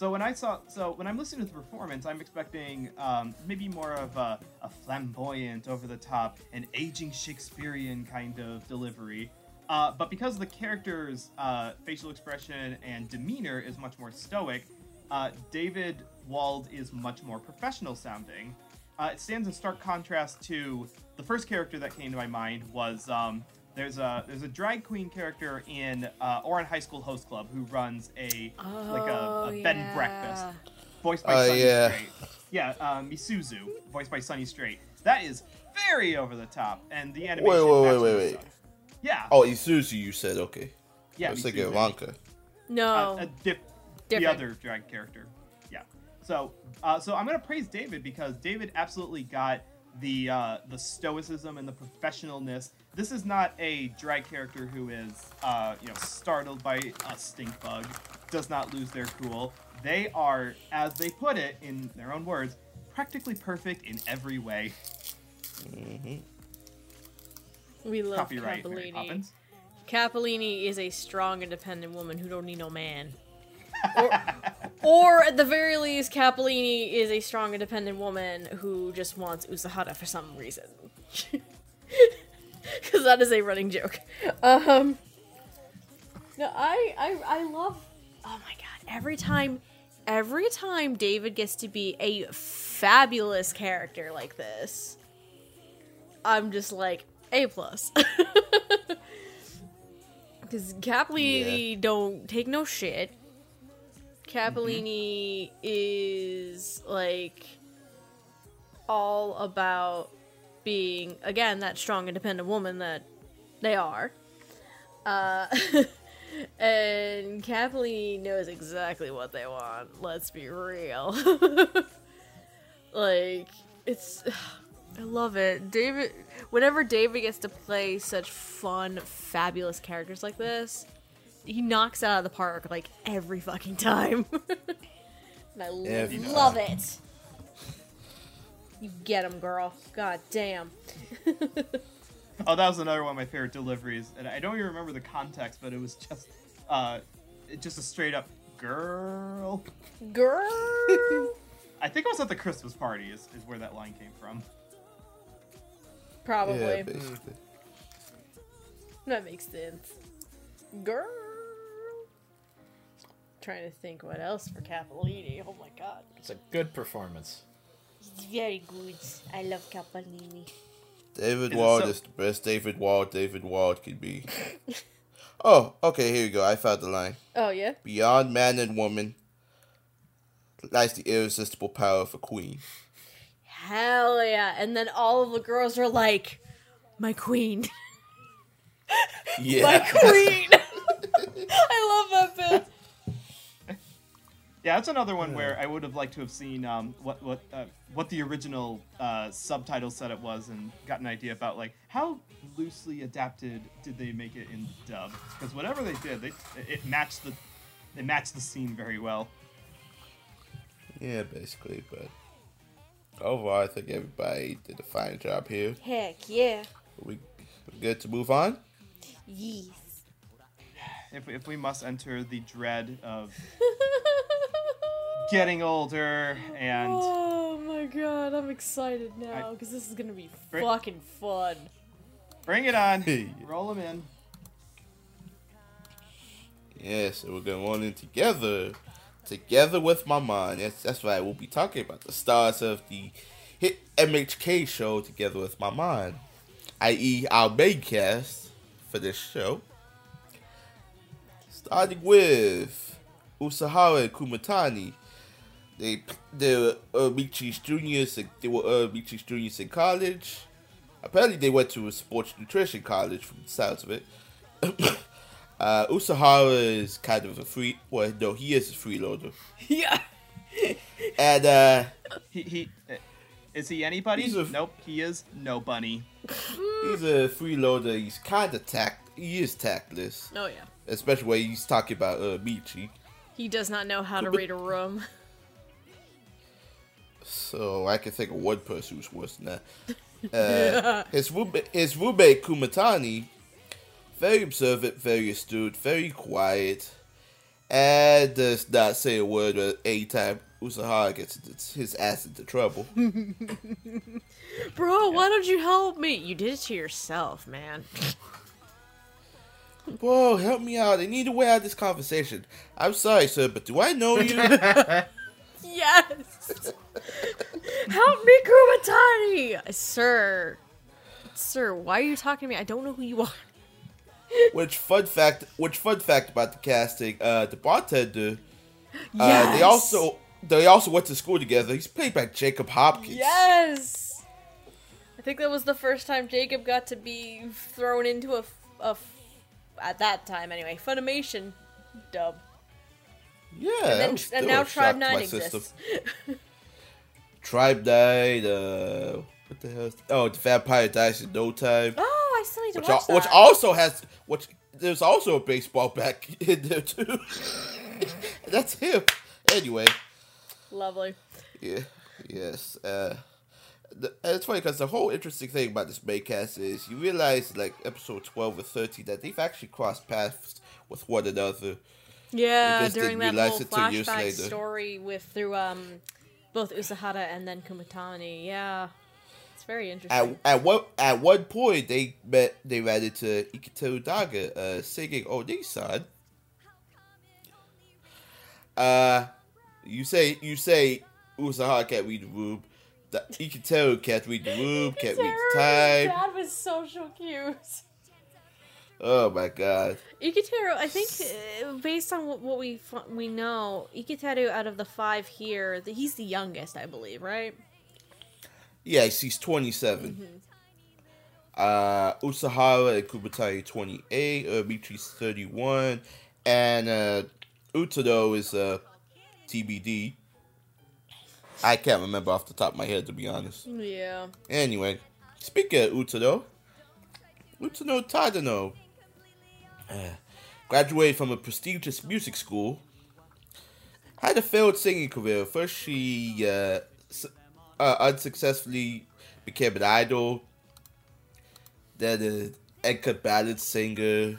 D: so when I saw, so when I'm listening to the performance, I'm expecting um, maybe more of a, a flamboyant, over-the-top, and aging Shakespearean kind of delivery. Uh, but because the character's uh, facial expression and demeanor is much more stoic, uh, David Wald is much more professional sounding. Uh, it stands in stark contrast to the first character that came to my mind was um, there's a there's a drag queen character in uh, Ouran High School Host Club who runs a like a,
E: Oh,
D: a bed and breakfast voiced by
C: Oh,
D: Sunny
C: yeah.
D: Straight. Yeah, uh, Misuzu voiced by Sonny Strait. That is very over the top, and the animation.
C: Wait, wait, wait, wait, wait.
D: sucks. Yeah.
C: Oh, Isuzu, you said okay.
D: yeah.
C: I was thinking
D: Misuzu.
C: Ivanka.
E: No.
D: Uh, a dif- the other drag character. Yeah. So, uh, so I'm gonna praise David because David absolutely got the uh, the stoicism and the professionalness. This is not a drag character who is uh, you know startled by a stink bug, does not lose their cool. They are, as they put it in their own words, practically perfect in every way.
E: we love
D: Copyright
E: Capellini. Capellini is a strong, independent woman who don't need no man. or, or at the very least, Capellini is a strong, independent woman who just wants Usahara for some reason. Because that is a running joke. Um, no, I, I, I love. Oh my god! Every time, every time David gets to be a fabulous character like this, I'm just like a plus. Because Capellini don't take no shit. Capellini is like all about being again that strong independent woman that they are. Uh and Capellini knows exactly what they want, let's be real. like it's I love it. David whenever David gets to play such fun, fabulous characters like this, he knocks it out of the park like every fucking time. and I lo-
C: Every
E: love it. You get him, girl. God damn.
D: Oh, that was another one of my favorite deliveries, and I don't even remember the context, but it was just, uh, just a straight up girl.
E: Girl.
D: I think it was at the Christmas party is, is where that line came from.
E: Probably.
C: Yeah.
E: That makes sense. Girl. Trying to think what else for Capellini. Oh my god.
F: It's a good performance.
E: It's very good. I love Capellini.
C: David
D: Is
C: Ward
D: so-
C: is the best David Wald David Wald could be. Oh, okay, here you go. I found the line.
E: Oh yeah.
C: Beyond man and woman lies the irresistible power of a queen.
E: Hell yeah! And then all of the girls are like, "My queen,
C: yeah.
E: my queen." I love that bit.
D: Yeah, that's another one where I would have liked to have seen um, what what uh, what the original uh, subtitle said it was, and got an idea about like how loosely adapted did they make it in dub? Because whatever they did, they it matched the they matched the scene very well.
C: yeah, basically, but overall, I think everybody did a fine job here.
E: Heck yeah.
C: We we good to move on?
E: Yes.
D: If if we must enter the dread of getting older and
E: oh my god, I'm excited now because this is gonna be
D: Bring-
E: fucking fun.
D: bring it on,
C: Yeah.
D: roll them in.
C: Yeah, so we're going on in together. Together with my mom. That's, that's right. We'll be talking about the stars of the hit MHK show Together with My Mom. I.e., our main cast for this show. Starting with Usahara and Kumatani. They they were uh, Michi's juniors. They were uh, Michi's juniors in college. Apparently, they went to a sports nutrition college from the sounds of it. uh, Usahara is kind of a free. Well, no, he is a freeloader.
E: Yeah.
C: And uh,
D: He he. uh, Is he anybody?
C: He's a-
D: nope, he is no bunny.
C: he's a freeloader. He's kind of tact. He is tactless,
E: Oh yeah.
C: especially when he's talking about uh, Michi.
E: He does not know how to read a room.
C: So I can think of one person who's worse than that. Uh, his roommate, his roommate Kumatani, very observant, very astute, very quiet, and does not say a word at any time Usahara gets his ass into trouble.
E: Bro, why don't you help me? You did it to yourself, man.
C: Whoa, help me out! I need a way out of this conversation. I'm sorry, sir, but do I know you?
E: Yes! Help me, Kumatani! Sir. Sir, why are you talking to me? I don't know who you are.
C: which fun fact? Which fun fact about the casting? Uh, the bartender.
E: Yes!
C: Uh, they also they also went to school together. He's played by Jacob Hopkins.
E: Yes! I think that was the first time Jacob got to be thrown into a at that time anyway, Funimation dub.
C: Yeah,
E: And, then, and now Tribe 9 exists.
C: Tribe died. Uh, what the hell? is- Oh, the Vampire dies in no time.
E: Oh, I still need to
C: Which,
E: watch
C: al- which also has which there's also a baseball back in there too. That's him. Anyway,
E: Lovely.
C: yeah, yes. Uh, the, and it's funny because the whole interesting thing about this main cast is you realize like episode twelve or thirteen that they've actually crossed paths with one another.
E: Yeah, during that whole
C: it till years
E: flashback story with through um both Usahara and then Kumatani. Yeah, it's very interesting.
C: At, at one at one point they met they ran into Iketeru Daga uh, singing Oniisan. Uh you say you say Usahara can't read the room. The Ikitoru can't read the room, can't read the time.
E: Dad was so so cute.
C: Oh my god.
E: Iketeru, I think, uh, based on what, what we we know, Iketeru out of the five here, the, he's the youngest, I believe, right?
C: Yes, he's 27. Uh, Usahara and Kumatani 28. Uh, Mitri's 31. And uh, Utano is uh, TBD. I can't remember off the top of my head, to be honest.
E: Yeah.
C: Anyway, speaking of Utado, Utano Tadano uh, graduated from a prestigious music school. Had a failed singing career. First, she uh, uh, unsuccessfully became an idol. Then an Enka ballad singer.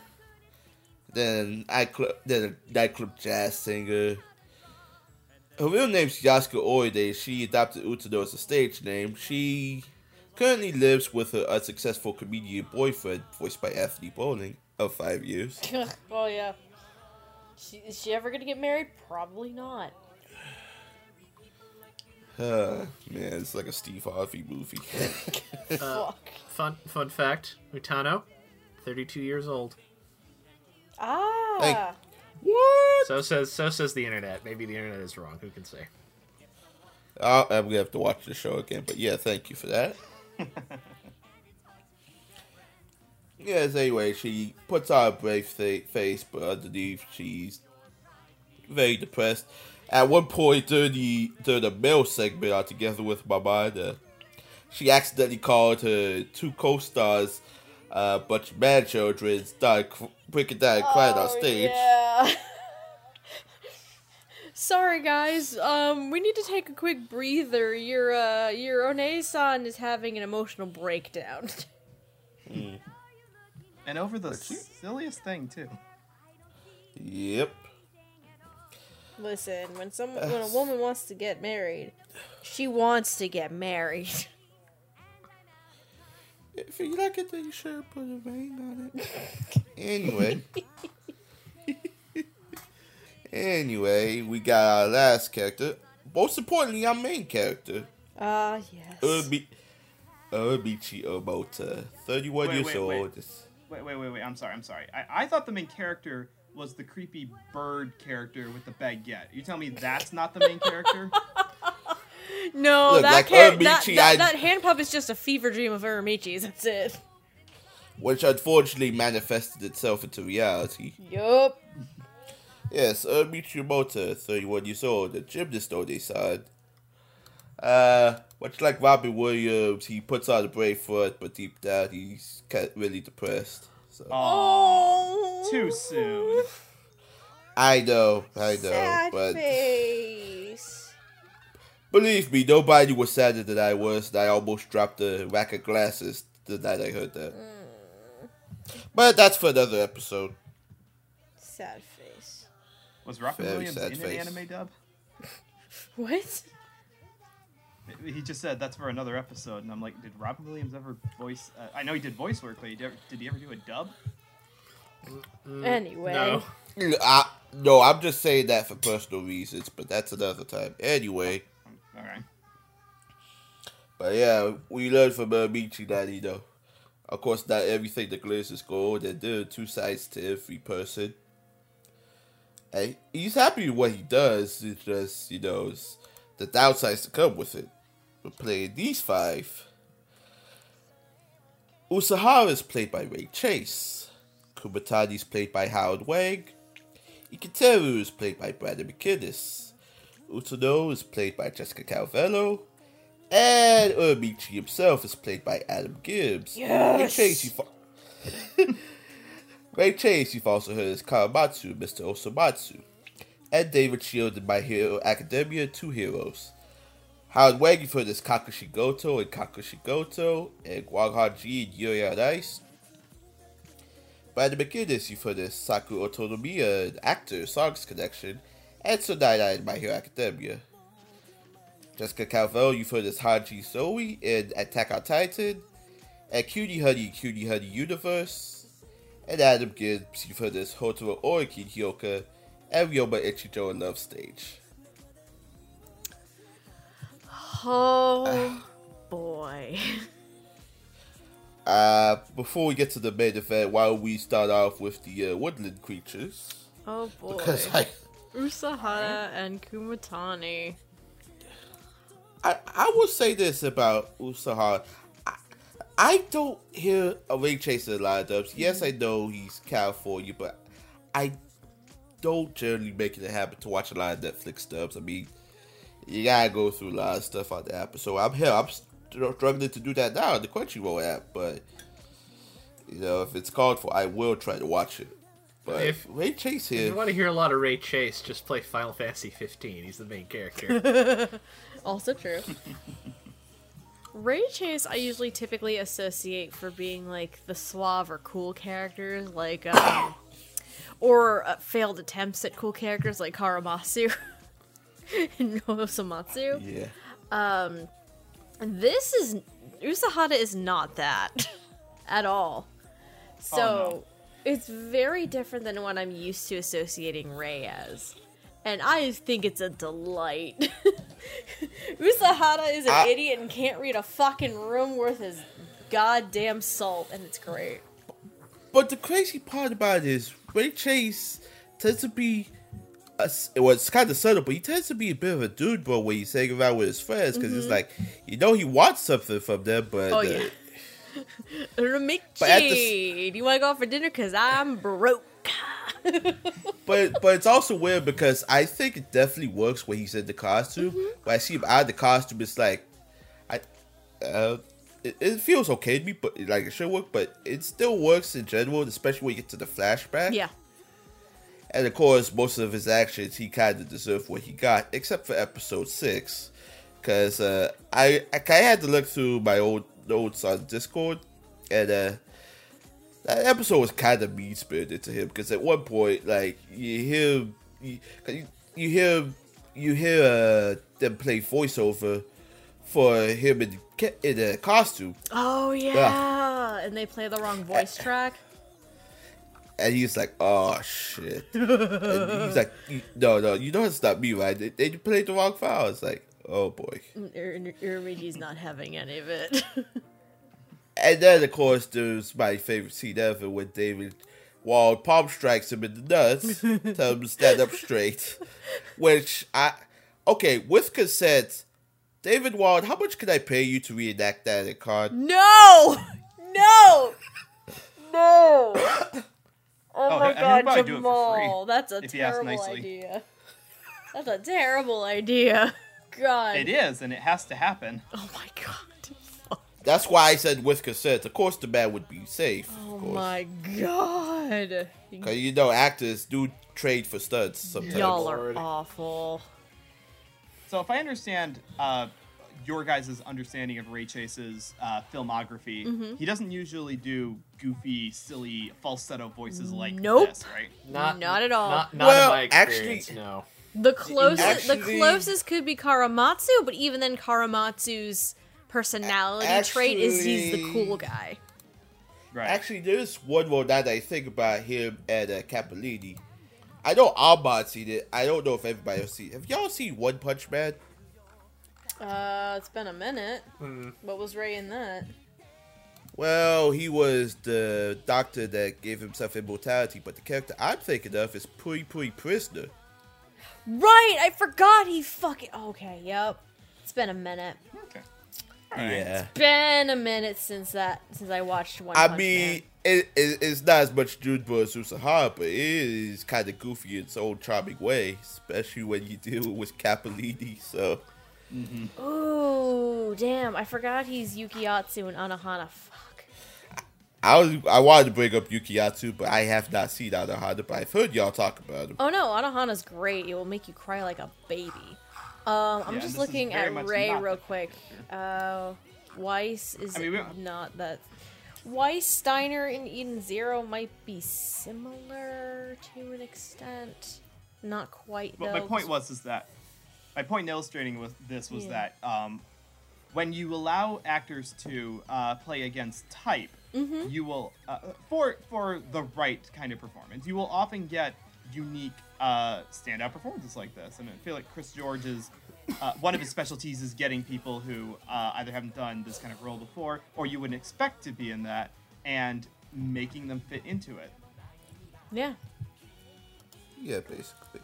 C: Then nightclub, then a nightclub jazz singer. Her real name's Yasuka Oide. She adopted Utano as a stage name. She currently lives with her unsuccessful comedian boyfriend, voiced by Anthony Bowling, of five years.
E: oh yeah. She, is she ever gonna get married? Probably not.
C: Uh, man, it's like a Steve Harvey movie.
E: Fuck.
F: Fun fun fact: Utano, 32 years old.
E: Ah.
C: What?
F: So says so says the internet. Maybe the internet is wrong. Who can say?
C: I'll, I'm gonna have to watch the show again, but yeah, thank you for that. yes, anyway, she puts on a brave fa- face, but underneath she's very depressed. At one point during the during the male segment on Together with My Mom, uh, she accidentally called her two co-stars uh, a bunch of man children, started cr- breaking down and crying on
E: Oh,
C: stage.
E: Yeah. Sorry guys, um, we need to take a quick breather. Your uh your Onee-san is having an emotional breakdown.
D: And over the silliest thing too.
C: Yep.
E: Listen, when some when a woman wants to get married, she wants to get married.
C: If you like it, then you should put a ring on it. anyway. anyway, we got our last character. Most importantly, our main character.
E: Ah, yes.
C: Urbi- Uramichi Omota. 31
D: Wait,
C: years
D: wait, wait.
C: old. This-
D: Wait, wait, wait, wait. I'm sorry. I'm sorry. I, I thought the main character was the creepy bird character with the baguette. You tell me that's not the main character?
E: No,
C: Look,
E: that,
C: like
E: char- that,
C: Uramichi,
E: that,
C: I-
E: that hand pup is just a fever dream of Uramichi's. That's it.
C: Which unfortunately manifested itself into reality.
E: Yup.
C: Yes, Uramichi Omota, 31 years old, a gymnast on his side. Uh, much like Robin Williams, he puts on a brave front, but deep down he's kind of really depressed. So
E: Oh.
D: Too soon.
C: I know, I know,
E: Sad
C: but
E: face.
C: believe me, nobody was sadder than I was. And I almost dropped a rack of glasses the night I heard that. Mm. But that's for another episode.
E: Sad face.
D: Was Robin
C: Very
D: Williams
C: sad
D: in
C: face.
D: an anime dub?
E: What?
D: He just said that's for another episode, and I'm like, did Robin Williams ever voice? Uh, I know he did voice work, but he did, did he ever do a dub?
E: Anyway.
F: No.
C: I, no, I'm just saying that for personal reasons, but that's another time. Anyway,
D: All right.
C: but yeah, we learned from uh, Michi that, you know, of course, not everything that glitters is gold, and there are two sides to every person. And he's happy with what he does, it's just, you know, it's the downsides to come with it. We're playing these five. Usahara is played by Ray Chase. Kumatani is played by Howard Wang. Iketeru is played by Brandon McInnis. Utano is played by Jessica Calvello. And Uramichi himself is played by Adam Gibbs.
E: Yes!
C: Ray Chase, you've, Ray Chase, you've also heard as Karamatsu, Mr. Osomatsu. And David Shield in My Hero Academia, two heroes. Howard heard as Kakushi Goto and Kakushigoto, and Guang Ji and Yuri on Ice. Brandon McInnis, you've heard as Saku Otonomiya, an actor, Songs Connection, and Sonai in My Hero Academia. Jessica Calvello, you've heard as Hange Zoe in Attack on Titan, and Cutie Honey, Cutie Honey Universe, and Adam Gibbs, you've heard as Hotaro Oreki Hyouka, and Ryoma Ichijo in Love Stage.
E: Oh boy.
C: Uh, before we get to the main event, why don't we start off with the uh, woodland creatures?
E: Oh boy.
C: Because I,
E: Usahara and Kumatani.
C: I, I will say this about Usahara. I, I don't hear a ring chaser in a lot of dubs. Yes, I know he's California, but I don't generally make it a habit to watch a lot of Netflix dubs. I mean, you gotta go through a lot of stuff on the app. So I'm here. I'm struggling to do that now on the Crunchyroll app, but you know, if it's called for, I will try to watch it. But
F: If-
C: Ray Chase
F: If
C: here,
F: you want to hear a lot of Ray Chase, just play Final Fantasy 15. He's the main character.
E: Also true. Ray Chase, I usually typically associate for being like the suave or cool characters, like, um, or uh, failed attempts at cool characters like Karamatsu and Nozomatsu.
C: yeah.
E: Um, this is Usahara is not that at all. Oh, so
D: no.
E: it's very different than what I'm used to associating Ray as. And I think it's a delight. Usahara is an
C: I-
E: idiot and can't read a fucking room worth his goddamn salt, and it's great.
C: But the crazy part about it is Ray Chase tends to be. A, s- well, it's kind of subtle, but he tends to be a bit of a dude bro when he's hanging around with his friends because it's like you know he wants something from them, but
E: Oh,
C: uh,
E: yeah.
C: The
E: do you want to go out for dinner? Cause I'm broke.
C: but but it's also weird because I think it definitely works when he's in the costume. When I see him out of the costume, it's like I uh it, it feels okay to me, but like it should work, but it still works in general, especially when you get to the flashback.
E: yeah.
C: And of course, most of his actions he kind of deserved what he got, except for episode six, because uh, I I kinda had to look through my old notes on Discord, and uh, that episode was kind of mean spirited to him because at one point, like you hear you, you hear you hear uh, them play voiceover for him in in a costume,
E: Oh yeah. And they play the wrong voice track.
C: And he's like, "Oh shit!" and he's like, "No, no, you know it's not me, right? They, they played the wrong file." It's like, "Oh boy."
E: Uramichi's not having any of it.
C: And then, of course, there's my favorite scene ever when David Wald palm strikes him in the nuts, tell him to stand up straight. Which I, okay, with consent, David Wald, how much can I pay you to reenact that in con?
E: no! No! No! Oh,
D: Oh,
E: my god,
D: probably do it for free,
E: Jamal. That's a
D: if he asks
E: terrible idea. That's a terrible idea. God.
D: It is, and it has to happen.
E: Oh my god.
C: That's why I said with consent. Of course, the man would be safe.
E: Oh
C: of
E: my god.
C: Because you know, actors do trade for studs sometimes.
E: Y'all are awful.
D: So if I understand uh, your guys' understanding of Ray Chase's uh, filmography,
E: Mm-hmm.
D: he doesn't usually do goofy, silly falsetto voices like
E: Nope.
D: this, right?
F: Not
E: Not at all.
F: Not, not
C: Well,
F: in my experience.
C: actually-
F: no.
E: The closest, the closest could be Karamatsu, but even then, Karamatsu's personality trait is he's the cool guy.
D: Right.
C: Actually, there's one more that I think about him and uh, Capolini. I know Ahmad seen it. I don't know if everybody else seen it. Have y'all seen One Punch Man?
E: Uh, it's been a minute. What was Ray in that?
C: Well, he was the doctor that gave himself immortality, but the character I'm thinking of is Puri Puri Prisoner.
E: Right, I forgot he fucking. Okay, yep. It's been a minute.
D: okay.
C: Yeah.
E: It's been a minute since that since I watched One
C: I
E: Punch
C: mean,
E: Man.
C: it, it, it's not as much Junbo as Usahara, but it is kind of goofy in its own charming way, especially when you deal with Capolini. So,
E: Ooh, damn! I forgot he's Yukiatsu and Anohana. Fuck.
C: I was I wanted to bring up Yukiatsu, but I have not seen Anohana. but I've heard y'all talk about him.
E: Oh no, Anohana's great. It will make you cry like a baby. Um, I'm
D: Yeah,
E: just looking at Ray real quick. Uh, Weiss is
D: I mean, we don't-
E: not that. Weiss, Steiner, and Eden Zero might be similar to an extent. Not quite.
D: But
E: though.
D: my point was is that my point in illustrating with this was
E: Yeah.
D: that um, when you allow actors to uh, play against type,
E: Mm-hmm.
D: you will uh, for for the right kind of performance, you will often get unique uh, standout performances like this. And I feel like Chris George's uh, one of his specialties is getting people who uh, either haven't done this kind of role before or you wouldn't expect to be in that and making them fit into it.
E: Yeah.
C: Yeah, basically.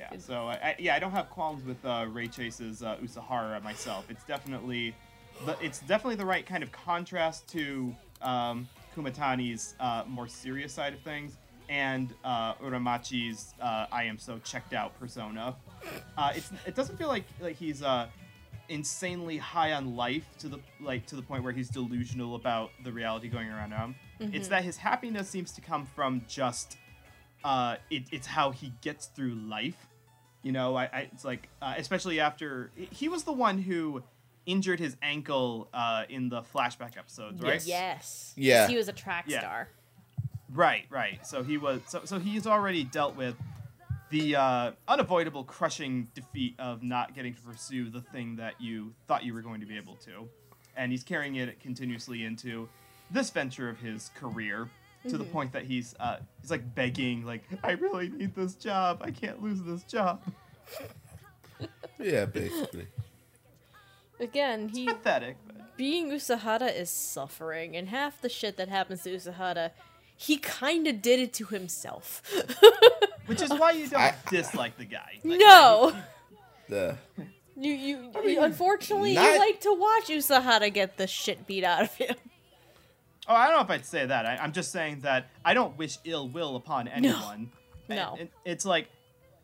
D: Yeah. So I, I, yeah, I don't have qualms with uh, Ray Chase's uh, Usahara myself. It's definitely, the, it's definitely the right kind of contrast to um, Kumatani's uh, more serious side of things and uh, Uramichi's uh, I am so checked out persona. Uh, it's it doesn't feel like like he's uh, insanely high on life to the like to the point where he's delusional about the reality going around him. It's that his happiness seems to come from just uh, it, it's how he gets through life. You know, I, I it's like uh, especially after he was the one who injured his ankle uh, in the flashback episodes, right?
E: Yes.
C: Yeah.
E: He was a track
D: Yeah.
E: star.
D: Right, right. So he was so so he's already dealt with the uh, unavoidable crushing defeat of not getting to pursue the thing that you thought you were going to be able to, and he's carrying it continuously into this venture of his career to the point that he's uh, he's like begging, like I really need this job. I can't lose this job.
C: Yeah, basically.
E: Again, he
D: Pathetic. But
E: being Usahara is suffering, and half the shit that happens to Usahara, he kind of did it to himself.
D: Which is why you don't
C: I-
D: dislike the guy. Like,
E: no,
G: The
E: you you, you unfortunately
C: not-
E: you like to watch Usahara get the shit beat out of him.
D: Oh, I don't know if I'd say that. I, I'm just saying that I don't wish ill will upon anyone.
E: No.
D: And- and it's like,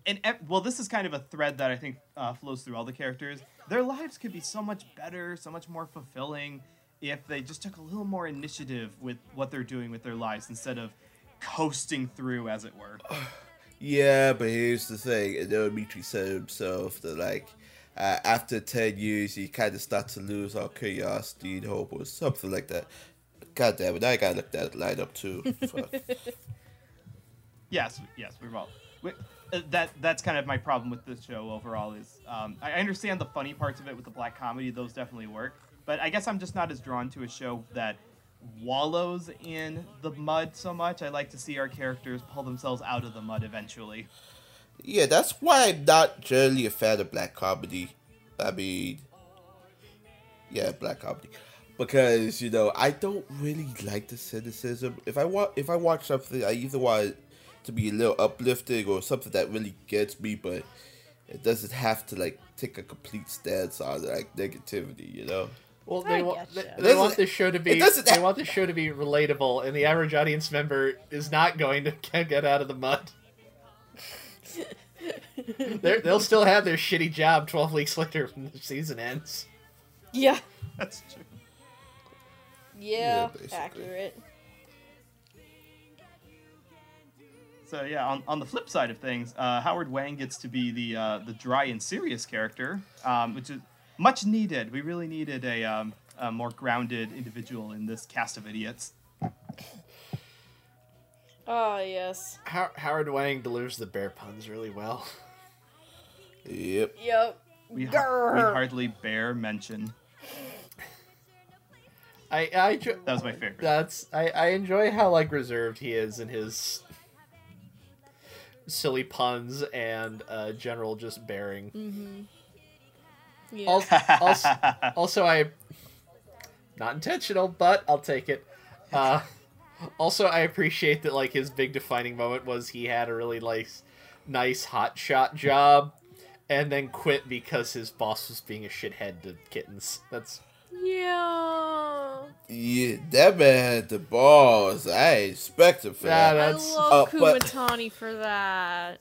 D: and well, this is kind of a thread that I think uh, flows through all the characters. Their lives could be so much better, so much more fulfilling if they just took a little more initiative with what they're doing with their lives instead of coasting through, as it were.
C: Yeah, but here's the thing. And then Dimitri said himself that, like, uh, after 10 years, you kind of start to lose all curiosity and hope or something like that. God damn it, I gotta look that line up too. Fuck.
D: Yes, yes, we're all. We, uh, that that's kind of my problem with this show overall. Is um, I I understand the funny parts of it with the black comedy; those definitely work. But I guess I'm just not as drawn to a show that wallows in the mud so much. I like to see our characters pull themselves out of the mud eventually.
C: yeah, that's why I'm not generally a fan of black comedy. I mean, yeah, black comedy. Because you know, I don't really like the cynicism. If I want, if I watch something, I either want it to be a little uplifting or something that really gets me, but it doesn't have to like take a complete stance on like negativity. You know.
F: Well, they want
E: getcha.
F: they, they want this show to be they
C: ha-
F: want this show to be relatable, and the average audience member is not going to get out of the mud. They'll still have their shitty job twelve weeks later when the season ends.
E: Yeah,
D: That's true.
E: Yeah,
C: basically.
E: accurate.
D: So yeah, on, on the flip side of things, uh, Howard Wang gets to be the uh, the dry and serious character, um, which is much needed. We really needed a, um, a more grounded individual in this cast of idiots.
E: Oh yes,
F: How, Howard Wang delivers the bear puns really well.
C: Yep.
E: yep.
D: We, har- we hardly bear mention.
F: I I enjoy,
D: That was my favorite.
F: that's I I enjoy how like reserved he is in his silly puns and uh, general just bearing.
E: Yeah.
F: Also, also, also, I not intentional, but I'll take it. Uh, also, I appreciate that like his big defining moment was he had a really nice, nice hot shot job, and then quit because his boss was being a shithead to kittens. That's
E: yeah.
C: Yeah, that man had the balls. I expect him for
F: Yeah,
C: that.
E: I
F: That's-
E: love
C: uh, but-
E: for that.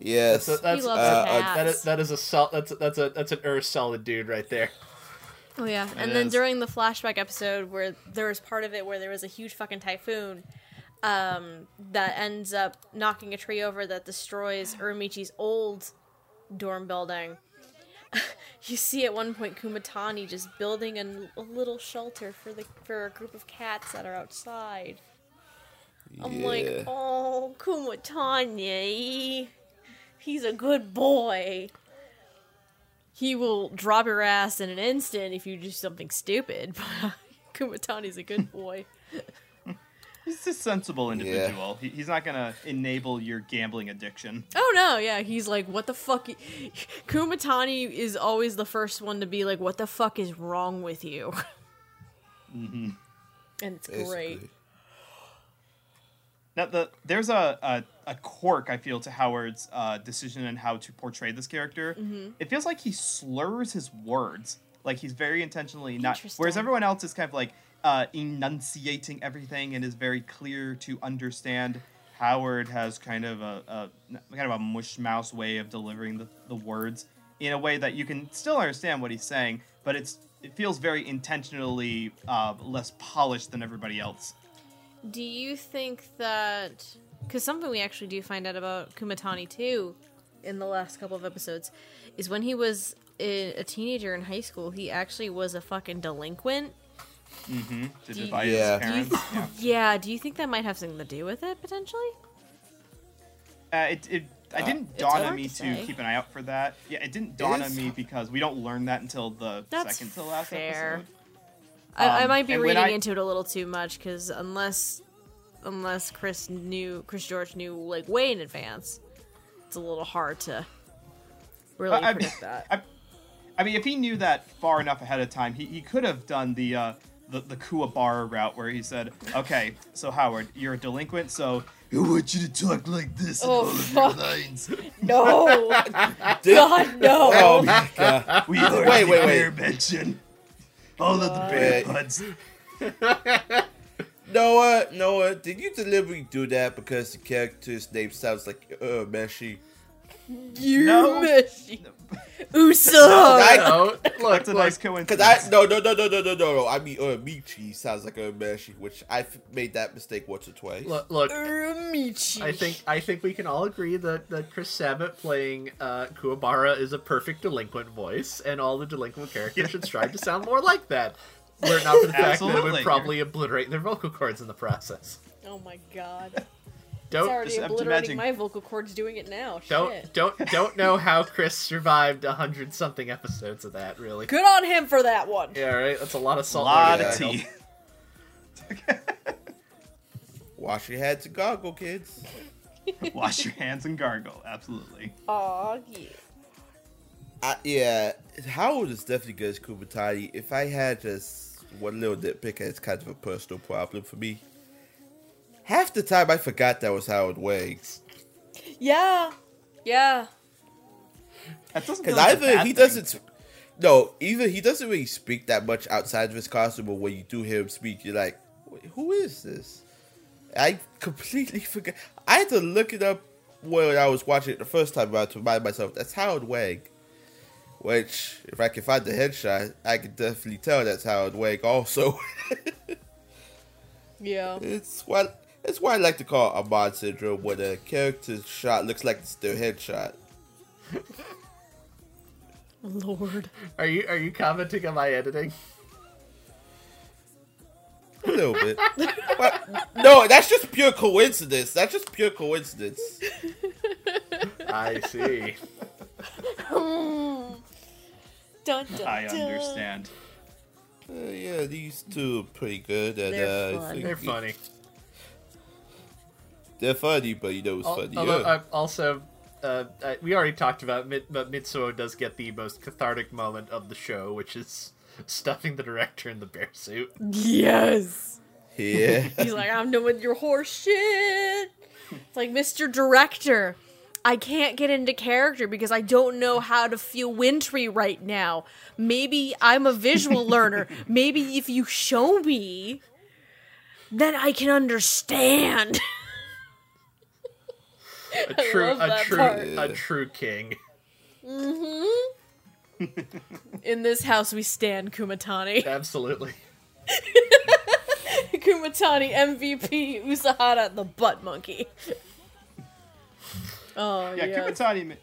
C: Yes.
F: that's a, that's
E: He loves
F: uh, uh, that is that is a sol- that's a, that's a that's an earth solid dude right there.
E: Oh yeah, and
D: It
E: then
D: is.
E: during the flashback episode where there was part of it where there was a huge fucking typhoon, um, that ends up knocking a tree over that destroys Uramichi's old dorm building. you see at one point Kumatani just building a, a little shelter for the for a group of cats that are outside. I'm like, oh, Kumatani, he's a good boy. He will drop your ass in an instant if you do something stupid. But Kumatani's a good boy.
D: He's a sensible individual. He, he's not gonna enable your gambling addiction.
E: Oh no, yeah, he's like, what the fuck? Kumatani is always the first one to be like, what the fuck is wrong with you? Mm-hmm. And it's great.
C: Basically.
D: Now, the there's a, a, a quirk I feel to Howard's uh, decision and how to portray this character. It feels like he slurs his words, like he's very intentionally not. Whereas everyone else is kind of like uh, enunciating everything and is very clear to understand. Howard has kind of a, a kind of a mush mouse way of delivering the, the words in a way that you can still understand what he's saying, but it's it feels very intentionally uh, less polished than everybody else.
E: Do you think that because something we actually do find out about Kumatani too in the last couple of episodes is when he was a a teenager in high school, he actually was a fucking delinquent.
D: Mm-hmm. To
E: Do
D: divide
C: Yeah.
D: his
E: Do you
D: parents.
E: th-
D: yeah.
E: yeah, do you think that might have something to do with it potentially?
D: Uh, it, it, I didn't
E: It's
D: dawn on me
E: to
D: to
E: say.
D: keep an eye out for that. Yeah, it didn't dawn
C: is-
D: on me because we don't learn that until the
E: That's
D: second to last
E: fair.
D: episode.
E: I, I
D: Um,
E: might be reading
D: I-
E: into it a little too much because unless unless Chris knew Chris George knew like way in advance, it's a little hard to really
D: I- I-
E: predict that.
D: I, I mean, if he knew that far enough ahead of time, he, he could have done the uh, the the Kuwabara route where he said, "Okay, so Howard, you're a delinquent, so I want you to talk like this in
E: Oh,
D: all of your lines.
E: No, God, no.
C: Oh my god.
D: We are
H: Wait,
D: the
H: wait, wait.
D: bear mention. All of the bear
H: Wait.
D: buds.
C: Noah, Noah, did you deliberately do that because the character's name sounds like uh Meshi?
E: You
D: No.
E: meshy. Uso.
C: I,
F: look,
D: that's a
F: look,
D: nice coincidence.
C: Because I no no no no no no no. I mean, uh, sounds like a Meshi, which I've made that mistake once or twice.
F: Look, look er,
E: Uramichi.
F: I think I think we can all agree that that Chris Sabat playing uh, Kuwabara is a perfect delinquent voice, and all the delinquent characters should strive to sound more like that. Were it not for the fact Absolutely. that it would probably obliterate their vocal cords in the process.
E: Oh my god. It's
F: Don't
E: already
D: Just-
E: obliterating
D: imagining-
E: my vocal cords doing it now.
F: don't
E: Shit.
F: don't don't know how Chris survived a hundred something episodes of that. Really?
E: Good on him for that one.
F: Yeah, right. That's a lot of
D: a
F: salt.
D: lot
F: water
D: of tea.
C: Wash your hands and gargle, kids.
D: Wash your hands and gargle. Absolutely.
E: Aw, yeah.
C: I, yeah, Howard is definitely good as Kumatani. If I had just one little nitpick, it's kind of a personal problem for me. Half the time, I forgot that was Howard Wang's.
E: Yeah. Yeah.
D: That doesn't
C: Because
D: feel like a
C: either
D: bad
C: he
D: thing.
C: doesn't, no, either he doesn't really speak that much outside of his costume, but when you do hear him speak, you're like, who is this? I completely forgot. I had to look it up when I was watching it the first time around to remind myself that's Howard Wang. Which, if I can find the headshot, I can definitely tell that's Howard Wang. Also,
E: Yeah.
C: it's what it's why I like to call it Ahmad syndrome, when a character's shot looks like it's their headshot.
E: Lord.
F: Are you are you commenting on my editing?
C: A little bit. but, no, that's just pure coincidence. That's just pure coincidence.
F: I see.
E: Dun, dun,
D: I
E: dun.
D: understand.
C: Uh, yeah, these two are pretty good. And,
E: They're
C: uh, I
E: fun.
C: think
F: They're funny.
C: They're funny, but you know what's
F: Al-
C: funny?
F: although,
C: Yeah.
F: uh, also, uh, I- we already talked about, Mit- but Mitsuo does get the most cathartic moment of the show, which is stuffing the director in the bear suit.
E: Yes.
C: yeah.
E: He's like, I'm doing your horse shit. It's like, Mr. Director, I can't get into character because I don't know how to feel wintry right now. Maybe I'm a visual learner. Maybe if you show me, then I can understand.
F: A true, a true,
E: part.
F: a true king.
E: In this house, we stand Kumatani.
F: Absolutely.
E: Kumatani MVP Usahara the butt monkey. Oh
D: Yeah,
E: yes.
D: Kumatani.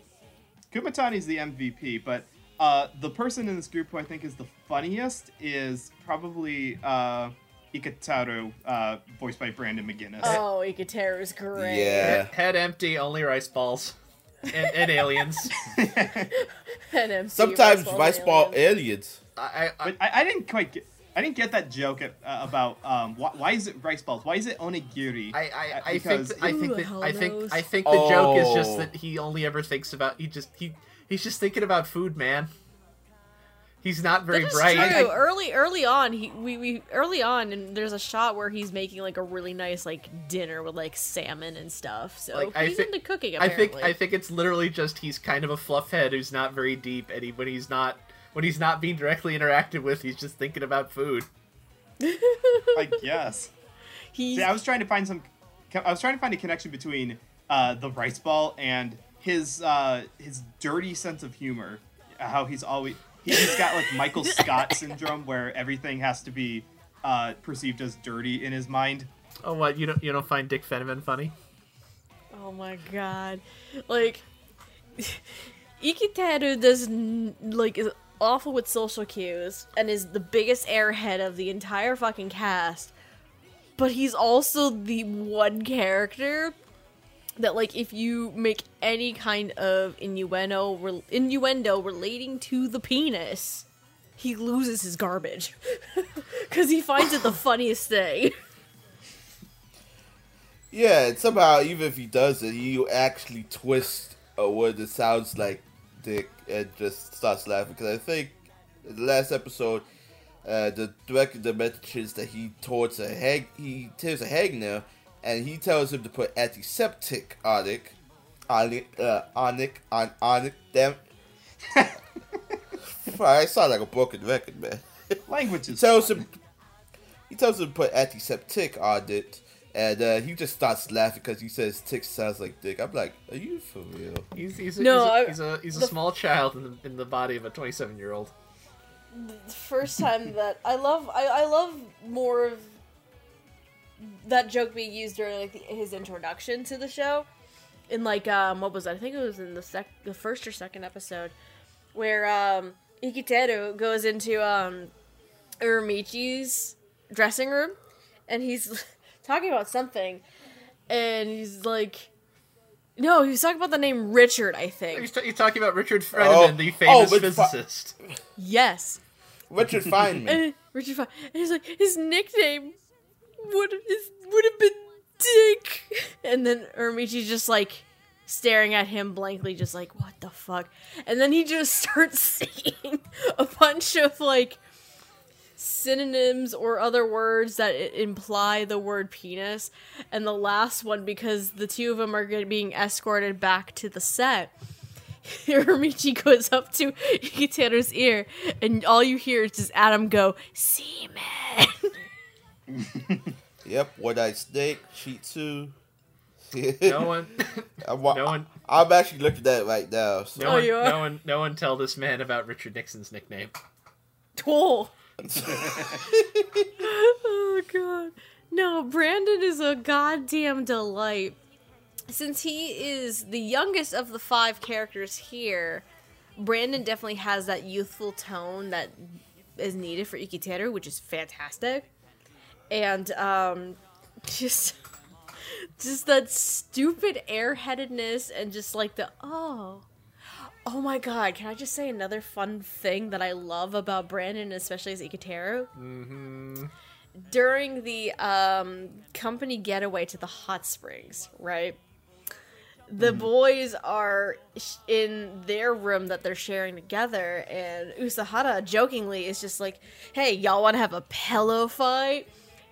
D: Kumatani's the MVP, but uh, the person in this group who I think is the funniest is probably uh, Iketeru, uh, voiced by Brandon McInnis.
E: Oh, Iketeru's great.
C: yeah.
F: Head empty, only rice balls. And, and aliens.
E: And MC
C: Sometimes
E: Rice
C: rice
E: Ball
C: ball aliens.
F: I, I, I,
D: I, I didn't quite get. I didn't get that joke at, uh, about um, why, why is it rice balls? Why is it onigiri?
F: I, I,
D: Uh,
F: I think
D: because
F: th- I
E: Ooh,
F: think that,
E: hell
F: I think. I think the joke is just
C: Oh.
F: that he only ever thinks about he just he he's just thinking about food, man. He's not very
E: That is
F: bright.
E: true.
F: I-
E: early, early on, he we, we early on, and there's a shot where he's making like a really nice like dinner with like salmon and stuff. So
F: Like, I
E: he's
F: thi-
E: into cooking.
F: I think I think it's literally just he's kind of a fluff head who's not very deep, and he, when he's not when he's not being directly interacted with, he's just thinking about food.
D: I guess.
E: he's
D: See, I was trying to find some. I was trying to find a connection between uh, the rice ball and his uh, his dirty sense of humor. How he's always he- he's got like Michael Scott syndrome, where everything has to be uh, perceived as dirty in his mind.
F: Oh, what you don't you don't find Dick Feynman funny?
E: Oh my god. Like Iketeru does like is awful with social cues and is the biggest airhead of the entire fucking cast. But he's also the one character that like if you make any kind of innuendo re- innuendo relating to the penis, he loses his garbage cuz he finds it the funniest thing.
C: Yeah, and somehow, even if he does it, you actually twist a word that sounds like dick and just starts laughing. Because I think in the last episode, uh, the director mentions that he towards a hang he tells a hangnail, and he tells him to put antiseptic on it, on it, uh, on it, on on it. Damn. I sound like a broken record, man.
D: Language
C: He
D: is
C: tells him. He tells him to put antiseptic on it, and uh, he just starts laughing because he says "tick" sounds like dick. I'm like, are you for real?
F: He's he's a,
E: No,
F: he's, a,
E: I-
F: he's a he's a small child in the, in the body of a 27 year old.
E: the first time that I love I, I love more of that joke being used during like the, his introduction to the show in like um what was that? I think it was in the sec the first or second episode where um Iketeru goes into um Uramichi's dressing room and he's talking about something and he's like no, he was talking about the name Richard, I think.
F: He's, t- he's talking about Richard Feynman,
C: Oh.
F: the
C: Oh,
F: famous
C: but fu-
F: physicist.
E: Yes.
C: Richard Feynman.
E: And Richard Fe- and he's like, his nickname would his, would have been Dick. And then Uramichi's just like staring at him blankly, just like, what the fuck? And then he just starts saying a bunch of like synonyms or other words that imply the word penis. And the last one, because the two of them are being escorted back to the set. Ermichi goes up to Iketeru's ear, and all you hear is just Adam go, Seaman.
C: Yep, one eyed snake, Shih Tzu.
F: No one,
C: I'm, wa-
F: no one,
C: I'm actually looking at it right now. So.
F: no
E: Oh,
F: one,
E: you are?
F: no one, no one tell this man about Richard Nixon's nickname.
E: Oh. oh god. No, Brandon is a goddamn delight. Since he is the youngest of the five characters here, Brandon definitely has that youthful tone that is needed for Iketeru, which is fantastic. And um just just that stupid airheadedness and just like the oh Oh my god, can I just say another fun thing that I love about Brandon, especially as Iketeru? Mm-hmm. During the um, company getaway to the hot springs, right? The boys are in their room that they're sharing together, and Usahara jokingly is just like, hey, y'all want to have a pillow fight?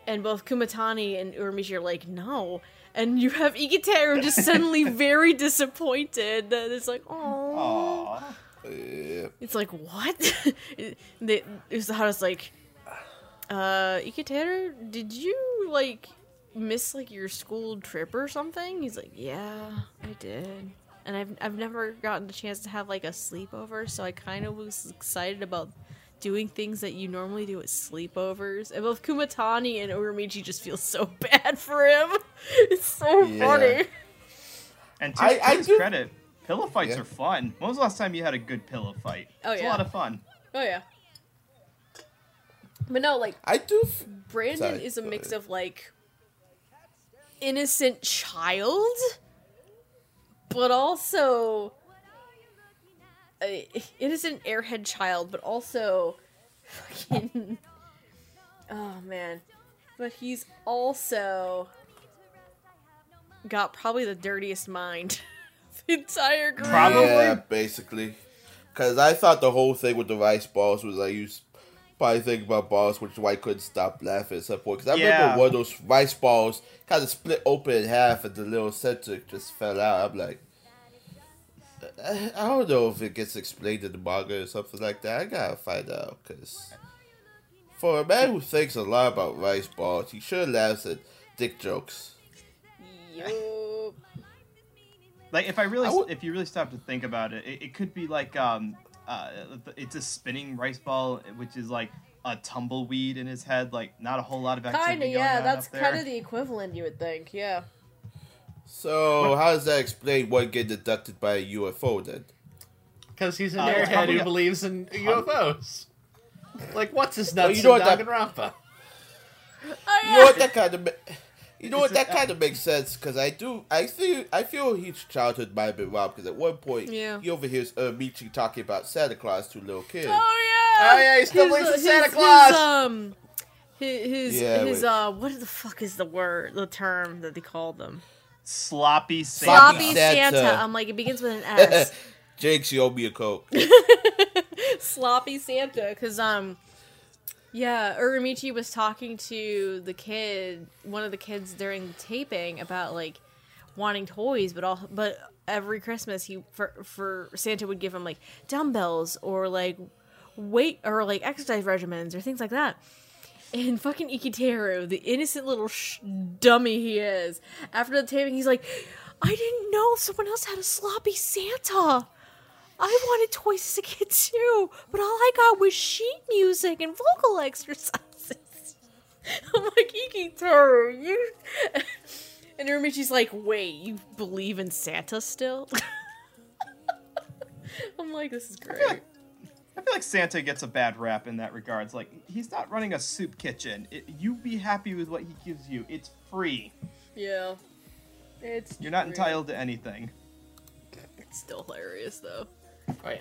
E: And both Kumatani and Uramichi are like, no. And you have Iketeru just suddenly very disappointed that it's like, oh. It's like what? the Usahara's like, uh, Iketeru, did you like miss like your school trip or something? He's like, yeah, I did. And I've I've never gotten the chance to have like a sleepover, so I kind of was excited about doing things that you normally do at sleepovers. And both Kumatani and Uramichi just feel so bad for him. It's so
C: Yeah.
E: funny.
D: And to,
C: I-
D: to
C: I
D: his
C: do-
D: credit, pillow fights
C: Yeah.
D: are fun. When was the last time you had a good pillow fight?
E: Oh,
D: it's
E: yeah.
D: a lot of fun.
E: Oh yeah. But no, like
C: I do. F-
E: Brandon
C: Sorry,
E: is a mix of like innocent child, but also a innocent airhead child, but also fucking oh man, but he's also got probably the dirtiest mind the entire group.
D: Probably.
C: Yeah, basically. Because I thought the whole thing with the rice balls was like you s- probably think about balls, which is why I couldn't stop laughing at some point. Because I
D: Yeah.
C: remember one of those rice balls kind of split open in half, and the little center just fell out. I'm like, I I don't know if it gets explained in the manga or something like that. I gotta find out because for a man who thinks a lot about rice balls, he sure laughs at dick jokes.
E: Yup.
D: Like if I really,
C: I would-
D: if you really stop to think about it, it, it could be like um, uh, it's a spinning rice ball, which is like a tumbleweed in his head. Like not a whole lot of activity
E: Kind of,
D: going
E: yeah.
D: on
E: That's kind of the equivalent, you would think. Yeah.
C: So how does that explain one getting deducted by a UFO then?
F: Because he's an
D: Uh,
F: airhead who
D: a-
F: believes in UFOs. Like, what's his
C: Well,
F: nuts
C: you know what that-
F: Danganronpa?
E: Oh
C: You know what that kind of you know what that kind of makes sense because I do I feel I feel his childhood might have been robbed because at one point
E: Yeah.
C: he overhears uh, Michi talking about Santa Claus to little kids.
E: Oh yeah.
F: Oh, yeah, he still believes in Santa Claus.
E: His, um, his his,
C: Yeah,
E: his uh, what the fuck is the word, the term that they called them?
D: Sloppy Santa.
E: Sloppy
C: Santa.
E: Santa. I'm like, it begins with an S.
C: Jakes, you owe me a coke.
E: Sloppy Santa, because um, Yeah, Uramichi was talking to the kid, one of the kids during the taping about like wanting toys, but all but every Christmas he for for Santa would give him like dumbbells or like weight or like exercise regimens or things like that. And fucking Iketeru, the innocent little sh- dummy he is, after the taping, he's like, I didn't know someone else had a sloppy Santa. I wanted toys as a kid too, but all I got was sheet music and vocal exercises. I'm like, Iketeru, you. And Uramichi's like, wait, you believe in Santa still? I'm like, this is great.
D: I feel like Santa gets a bad rap in that regards. Like he's not running a soup kitchen. It, you be happy with what he gives you. It's free.
E: Yeah. It's
D: You're not
E: true.
D: entitled to anything.
E: It's still hilarious though.
F: Oh yeah.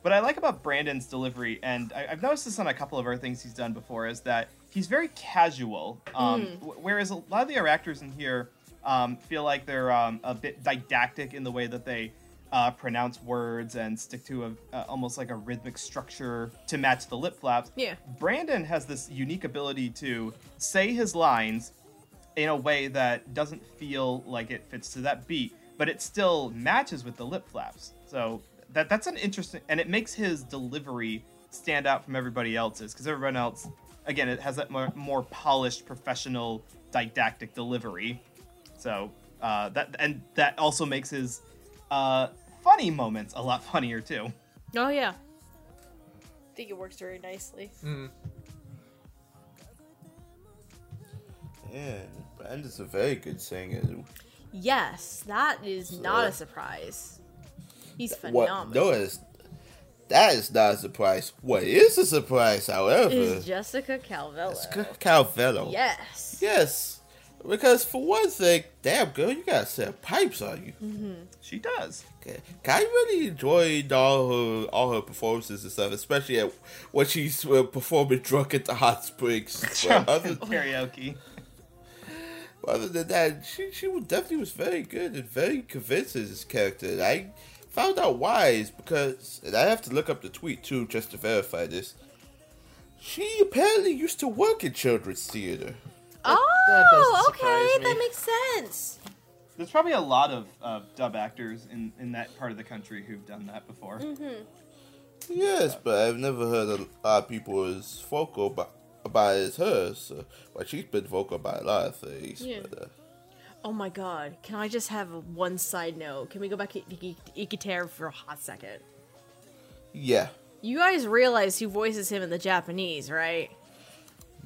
D: What I like about Brandon's delivery, and I, I've noticed this on a couple of other things he's done before, is that he's very casual. Um, w- whereas a lot of the other actors in here um, feel like they're um, a bit didactic in the way that they uh, pronounce words and stick to a uh, almost like a rhythmic structure to match the lip flaps.
E: Yeah.
D: Brandon has this unique ability to say his lines in a way that doesn't feel like it fits to that beat, but it still matches with the lip flaps. So that that's an interesting, and it makes his delivery stand out from everybody else's because everyone else, again, it has that more, more polished, professional, didactic delivery. So uh, that and that also makes his uh, funny moments a lot funnier too.
E: Oh yeah. I think it works very nicely. Mm-hmm.
C: Yeah, Brandon's a very good singer.
E: Yes, that is not a surprise. He's
C: What?
E: phenomenal.
C: No, it's, that is not a surprise. What is a surprise, however,
E: Is Jessica Calvello.
C: is C- Calvello.
E: Yes.
C: Yes, because for one thing, damn girl, you got a set of pipes on you.
D: She does.
C: Okay. I really enjoyed all her all her performances and stuff, especially at, when she's uh, performing drunk at the hot springs. But other,
D: karaoke.
C: other than that, she she was definitely was very good and very convincing as this character. And I found out why is because, and I have to look up the tweet too just to verify this. She apparently used to work in children's theater.
E: Oh,
F: doesn't
E: okay,
F: me.
E: that makes sense.
D: There's probably a lot of uh, dub actors in, in that part of the country who've done that before.
C: Yes, but I've never heard a lot of people as vocal about, about it as her. So, well, she's been vocal about a lot of things.
E: Yeah.
C: But, uh,
E: Oh my god, can I just have one side note? Can we go back to Ik- Iketeru for a hot second?
C: yeah,
E: You guys realize who voices him in the Japanese, right?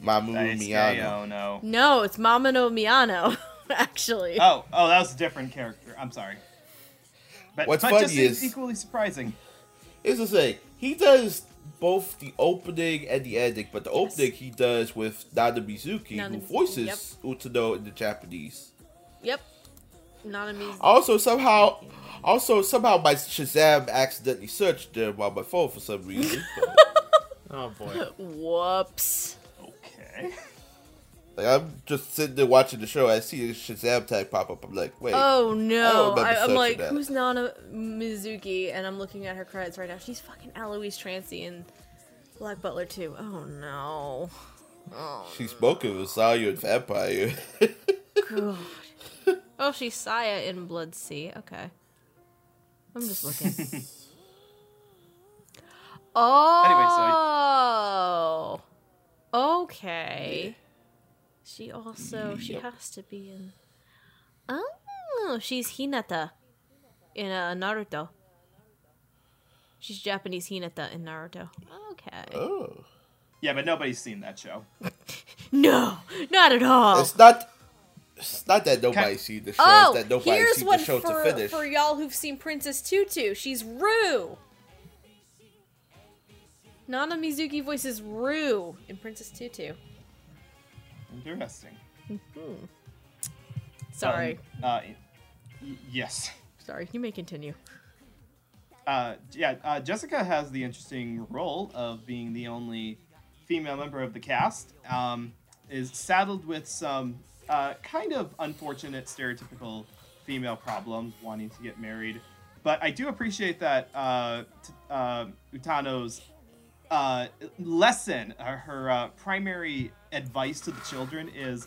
C: Mamoru
D: Daisuke
C: Miyano.
D: Ono.
E: No, it's Mamano Miyano, actually.
D: Oh, oh, that was a different character. I'm sorry. But,
C: What's
D: but
C: funny
D: just
C: is-
D: equally surprising.
C: Is to say he does both the opening and the ending, but the opening he does with Nana Mizuki,
E: Nana
C: who
E: Mizuki,
C: voices Utano in the Japanese.
E: Yep. Not a music.
C: Also, somehow, also somehow my Shazam accidentally searched them on my phone for some reason.
F: Oh boy.
E: Whoops.
D: Okay.
C: like, I'm just sitting there watching the show. I see a Shazam tag pop up. I'm like, wait.
E: Oh no!
C: remember
E: I, I'm like,
C: that.
E: who's Nana Mizuki? And I'm looking at her credits right now. She's fucking Alois Trancy in Black Butler too. Oh no!
C: Oh, She's spoken with Sayu and Vampire.
E: God. Oh, she's Saya in Blood-C. Okay. I'm just looking. oh. Okay. She also she has to be in. Oh, she's Hinata in uh, Naruto. She's Japanese Hinata in Naruto. Okay.
C: oh.
D: Yeah, but nobody's seen that show.
E: No, not at all.
C: It's not. It's not that nobody
D: Can-
C: seen the show.
E: Oh,
C: it's that nobody
E: here's
C: seen
E: one
C: the show
E: for,
C: to finish.
E: for y'all who've seen Princess Tutu. She's Rue. Nana Mizuki voices Rue in Princess Tutu.
D: Interesting.
E: Sorry,
D: Um, uh, yes.
E: sorry. You may continue.
D: Uh, yeah, uh, Jessica has the interesting role of being the only female member of the cast. Um, is saddled with some uh, kind of unfortunate, stereotypical female problems, wanting to get married. But I do appreciate that uh, t- uh, Utano's uh, lesson, uh, her uh, primary advice to the children is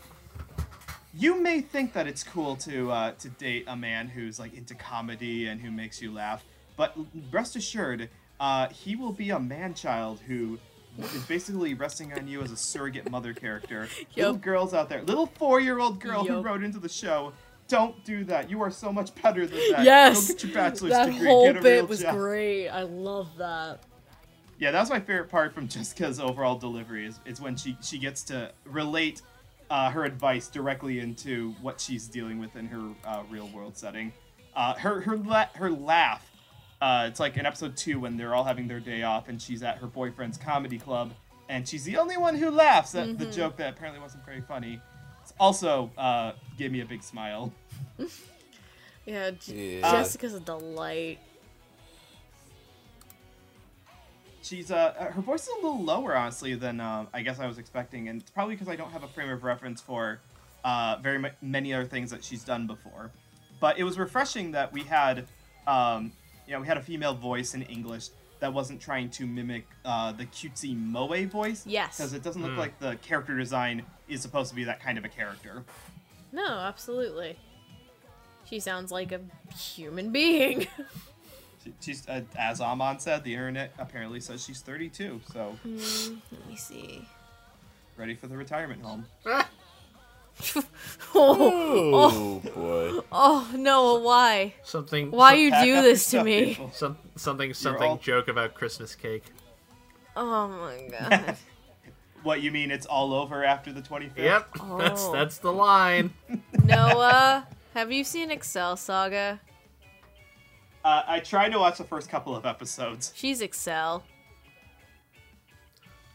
D: you may think that it's cool to uh, to date a man who's like into comedy and who makes you laugh, but rest assured, uh, he will be a man child who is basically resting on you as a surrogate mother character. Little girls out there, little four year old girl who wrote into the show. Don't do that. You are so much better than that.
E: Yes,
D: Go get your bachelor's
E: that
D: degree.
E: whole
D: get a real
E: bit was
D: job.
E: great. I love that.
D: Yeah, that was my favorite part from Jessica's overall delivery is, is when she, she gets to relate uh, her advice directly into what she's dealing with in her uh, real world setting. Uh, her her la- her laugh. Uh, it's like in episode two when they're all having their day off and she's at her boyfriend's comedy club and she's the only one who laughs at the joke that apparently wasn't very funny. It's also uh, gave me a big smile.
E: Yeah, J-
C: Yeah.
E: Jessica's a delight.
D: She's uh, uh, her voice is a little lower, honestly, than uh, I guess I was expecting, and it's probably because I don't have a frame of reference for uh, very ma- many other things that she's done before. But it was refreshing that we had, um, you know, we had a female voice in English that wasn't trying to mimic uh, the cutesy moe voice.
E: Yes.
D: because it doesn't look like the character design is supposed to be that kind of a character.
E: No, absolutely. She sounds like a human being.
D: She, she's uh, as Ahmad said, the internet apparently says she's 32, so
E: Let me see.
D: ready for the retirement home.
E: oh,
C: Oh, boy.
E: oh no! Why?
F: Something.
E: Why you do this to me?
F: Some, something. Something.
D: all-
F: Joke about Christmas cake.
E: Oh my god.
D: What you mean? It's all over after the 25th?
F: Yep. That's
E: Oh.
F: that's the line.
E: Noah, have you seen Excel Saga?
D: Uh, I tried to watch the first couple of episodes.
E: She's Excel.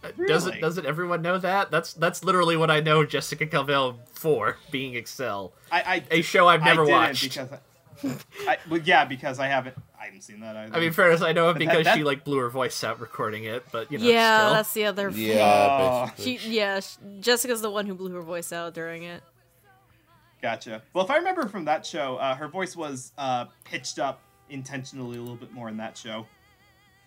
F: Uh, Doesn't doesn't everyone know that? That's that's literally what I know Jessica Calvello for being Excel,
D: I, I
F: a show I've never
D: I didn't
F: watched.
D: because I, I, well, yeah, because I haven't I haven't seen that either.
F: I mean, fairness, I know it
D: that-
F: because
D: that-
F: she like blew her voice out recording it, but you know,
E: yeah,
F: still.
E: that's the other.
C: Yeah,
D: Oh.
E: She, yeah, sh- Jessica's the one who blew her voice out during it.
D: gotcha. Well, if I remember from that show, uh, her voice was uh, pitched up intentionally a little bit more in that show.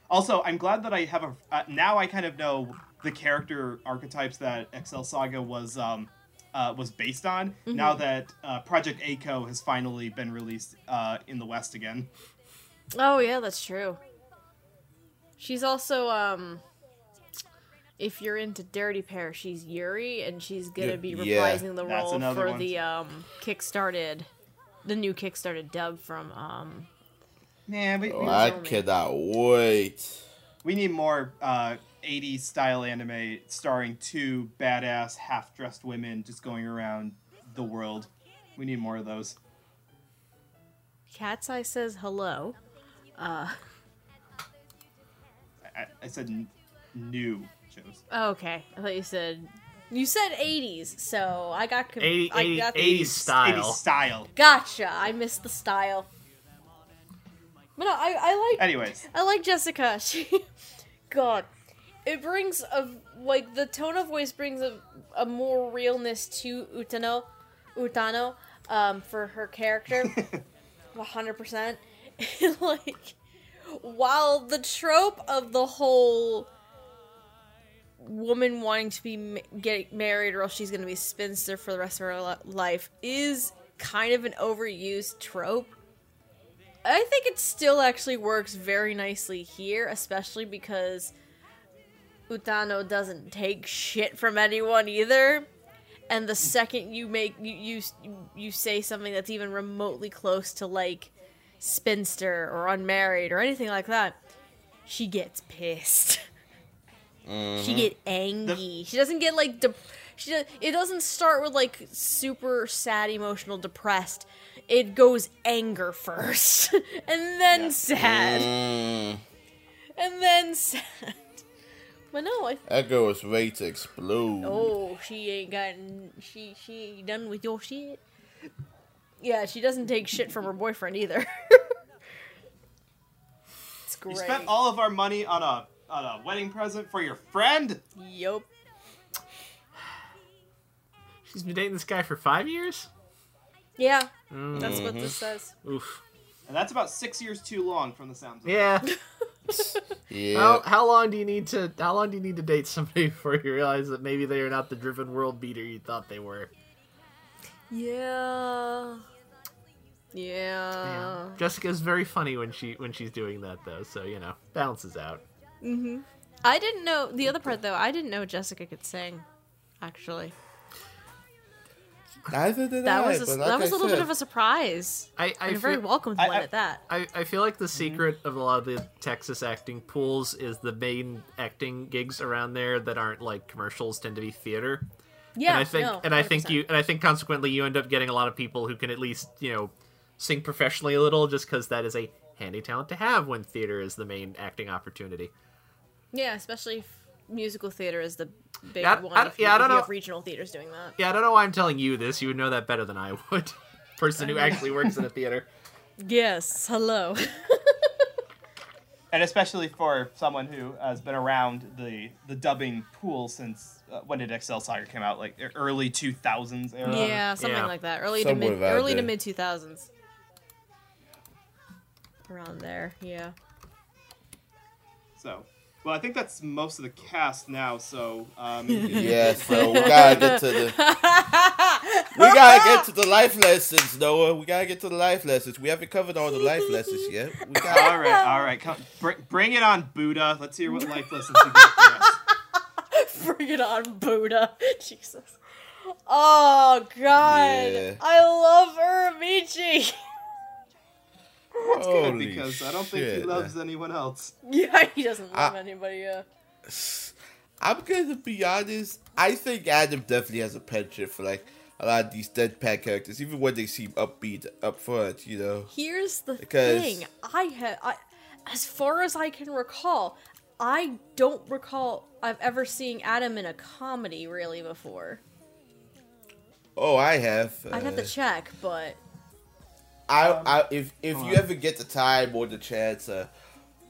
D: Also, I'm glad that I have a uh, now I kind of know the character archetypes that Excel Saga was um, uh, was based on. Now that uh, Project A-ko has finally been released uh, in the West again.
E: Oh yeah, that's true. She's also um if you're into Dirty Pair, she's Yuri and she's gonna
C: Yeah,
E: be
C: yeah.
E: reprising the role for
D: one.
E: the um kickstarted the new kickstarted dub from um
D: Man, we, we,
C: Oh, I
E: Zombie.
C: cannot wait.
D: we need more uh, 80s style anime starring two badass half dressed women just going around the world. We need more of those.
E: Cat's Eye says hello.
D: I, I, I said n- new shows.
E: Oh, okay. I thought you said you said 80s, so I got com-
F: 80,
E: I got the
F: 80s
D: 80s
F: style.
D: style.
E: Gotcha. I missed the style. But no, I I like
D: Anyways,
E: I like Jessica. She, God, it brings a like the tone of voice brings a, a more realness to Utano, Utano, um, for her character, hundred percent. Like, while the trope of the whole woman wanting to be ma- get married or else she's gonna be a spinster for the rest of her li- life is kind of an overused trope. I think it still actually works very nicely here, especially because Utano doesn't take shit from anyone either. And the second you make you you you say something that's even remotely close to like spinster or unmarried or anything like that, she gets pissed. She mm-hmm. get angry. she doesn't get like de- she does, it doesn't start with like super sad, emotional, depressed. It goes anger first, and then sad,
C: Mm,
E: and then sad. But no, I
C: that girl is ready to explode.
E: oh she ain't gotten she she ain't done with your shit. Yeah, she doesn't take shit from her boyfriend either. it's great.
D: you spent all of our money on a on a wedding present for your friend.
E: Yup.
F: She's been dating this guy for five years.
E: Yeah, that's what this mm-hmm. says.
F: Oof.
D: And that's about six years too long from the sounds of it.
F: Yeah.
C: Yeah.
F: How, how long do you need to how long do you need to date somebody before you realize that maybe they are not the driven world beater you thought they were?
E: Yeah. Yeah.
F: Jessica's very funny when she when she's doing that though, so you know, balances out. Mm-hmm.
E: I didn't know the other part though. I didn't know Jessica could sing. Actually,
C: Neither did
E: that
C: I.
E: was a,
C: but like
E: that was
C: I
E: a little
C: said,
E: bit of a surprise.
F: I, I
E: and a very
F: feel,
E: welcomed
D: I-
E: one
D: I-
E: at that.
F: I, I feel like the mm-hmm. secret of a lot of the Texas acting pools is the main acting gigs around there that aren't like commercials tend to be theater.
E: Yeah,
F: and I think
E: no,
F: and I think you and I think consequently you end up getting a lot of people who can at least you know sing professionally a little just because that is a handy talent to have when theater is the main acting opportunity.
E: Yeah, especially if musical theater is the big
F: Yeah,
E: one.
F: I-
E: if you,
F: yeah, I don't
E: you
F: know.
E: have regional theaters doing that.
F: Yeah, I don't know why I'm telling you this. You would know that better than I would. Person who actually works in a theater.
E: Yes, hello.
D: and especially for someone who has been around the the dubbing pool since uh, when did Excel Saga come out? Like early 2000s era.
E: yeah, something
F: yeah.
E: like that. Early to mid,
C: around
E: early to mid two thousands. Around there, yeah.
D: So, well, I think that's most of the cast now. So, um,
C: Yeah, so we gotta get to the we gotta get to the life lessons, Noah. We gotta get to the life lessons. We haven't covered all the life lessons yet. We got
D: all right, all right, come, br- bring it on, Buddha. Let's hear what life lessons you got for us.
E: Bring it on, Buddha. Jesus. Oh God,
C: Yeah.
E: I love Uramichi.
D: Good,
C: Holy
D: because I don't think he
C: shit.
D: loves anyone else.
E: Yeah, he doesn't love
C: I-
E: anybody. Yeah.
C: I'm gonna be honest. I think Adam definitely has a penchant for like a lot of these deadpan characters, even when they seem upbeat up front. You know.
E: Here's the
C: Because-
E: thing. I had, I, as far as I can recall, I don't recall I've ever seen Adam in a comedy really before.
C: Oh, I have.
E: I'd have
C: uh,
E: to check, but
C: I,
D: Um,
C: I if if you ever get the time or the chance, uh,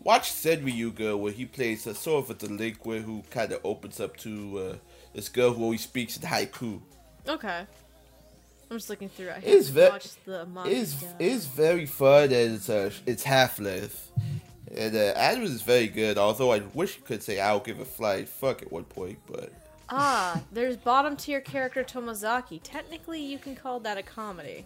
C: watch Senryu Girl where he plays a sort of a delinquent who kind of opens up to uh, this girl who always speaks in haiku.
E: okay. I'm just looking through. I
C: It's
E: haven't
C: ve-
E: watched the.
C: It's it's very fun and it's uh, it's half length. And uh, Adam is very good, although I wish you could say I'll give a flying fuck at one point, but
E: Ah, there's bottom tier character Tomozaki. Technically, you can call that a comedy.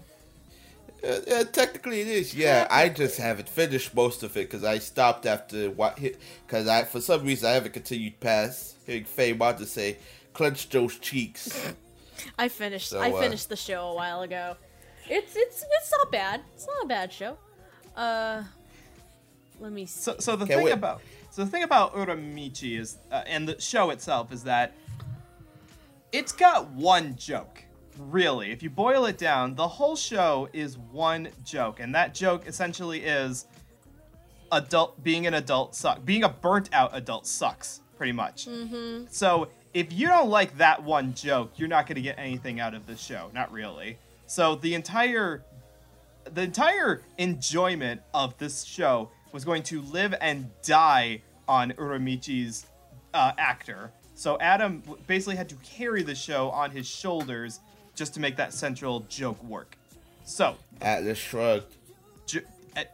C: Uh, uh, technically it is. Yeah, I just haven't finished most of it because I stopped after what hit because I for some reason I haven't continued past hearing Faye to say clench those cheeks.
E: I finished.
C: So,
E: I
C: uh,
E: finished the show a while ago. It's it's it's not bad. It's not a bad show. Uh, let me see.
D: So, so the
C: Okay,
D: thing
C: wait.
D: about so the thing about Uramichi is, uh, and the show itself is that it's got one joke. Really, if you boil it down, the whole show is one joke, and that joke essentially is adult being an adult suck. Being a burnt out adult sucks, pretty much. Mm-hmm. So if you don't like that one joke, you're not going to get anything out of the show. Not really. So the entire the entire enjoyment of this show was going to live and die on Uramichi's uh, actor. So Adam basically had to carry the show on his shoulders just to make that central joke work. So,
C: Atlas shrugged.
D: ju- eh,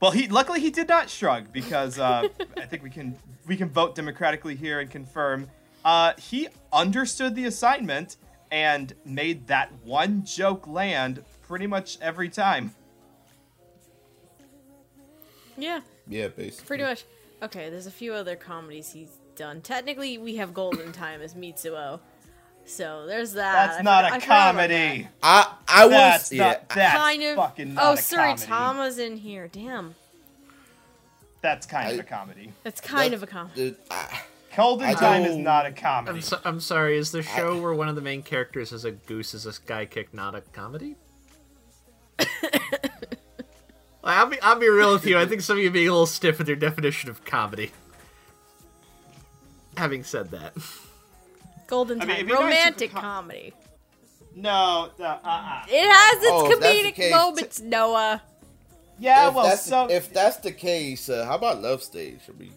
D: well, he luckily he did not shrug because uh, I think we can we can vote democratically here and confirm uh, he understood the assignment and made that one joke land pretty much every time.
E: Yeah,
C: Yeah, basically.
E: pretty much. Okay, there's a few other comedies he's done. Technically, we have Golden Time as Mitsuo. So there's that.
D: That's
E: I
D: not
E: forgot-
D: a
E: I forgot
D: comedy.
C: I I was
D: That's
C: yeah.
D: not. That's
E: kind of.
D: fucking not
E: oh,
D: a comedy.
E: Tsuritama's in here. Damn,
D: That's kind of a comedy.
E: that's kind of a comedy.
C: the- I-
D: Golden
C: I
D: Time is
C: don't-
D: not a
F: I'm,
D: comedy.
F: so, I'm sorry. Is the show where one of the main characters is a goose is a sky kick not a comedy? I'll be I'll be real with you. I think some of you are being a little stiff with your definition of comedy. Having said that,
E: Golden
D: I
E: Time,
D: mean, if
E: romantic
D: super com-
E: comedy.
D: no, no, uh-uh.
E: It has its
C: Oh, if that's the
E: comedic
C: case,
E: moments, Noah.
D: Yeah,
C: if
D: well,
C: that's
D: so
C: if that's the case, uh, how about Love Stage? I mean,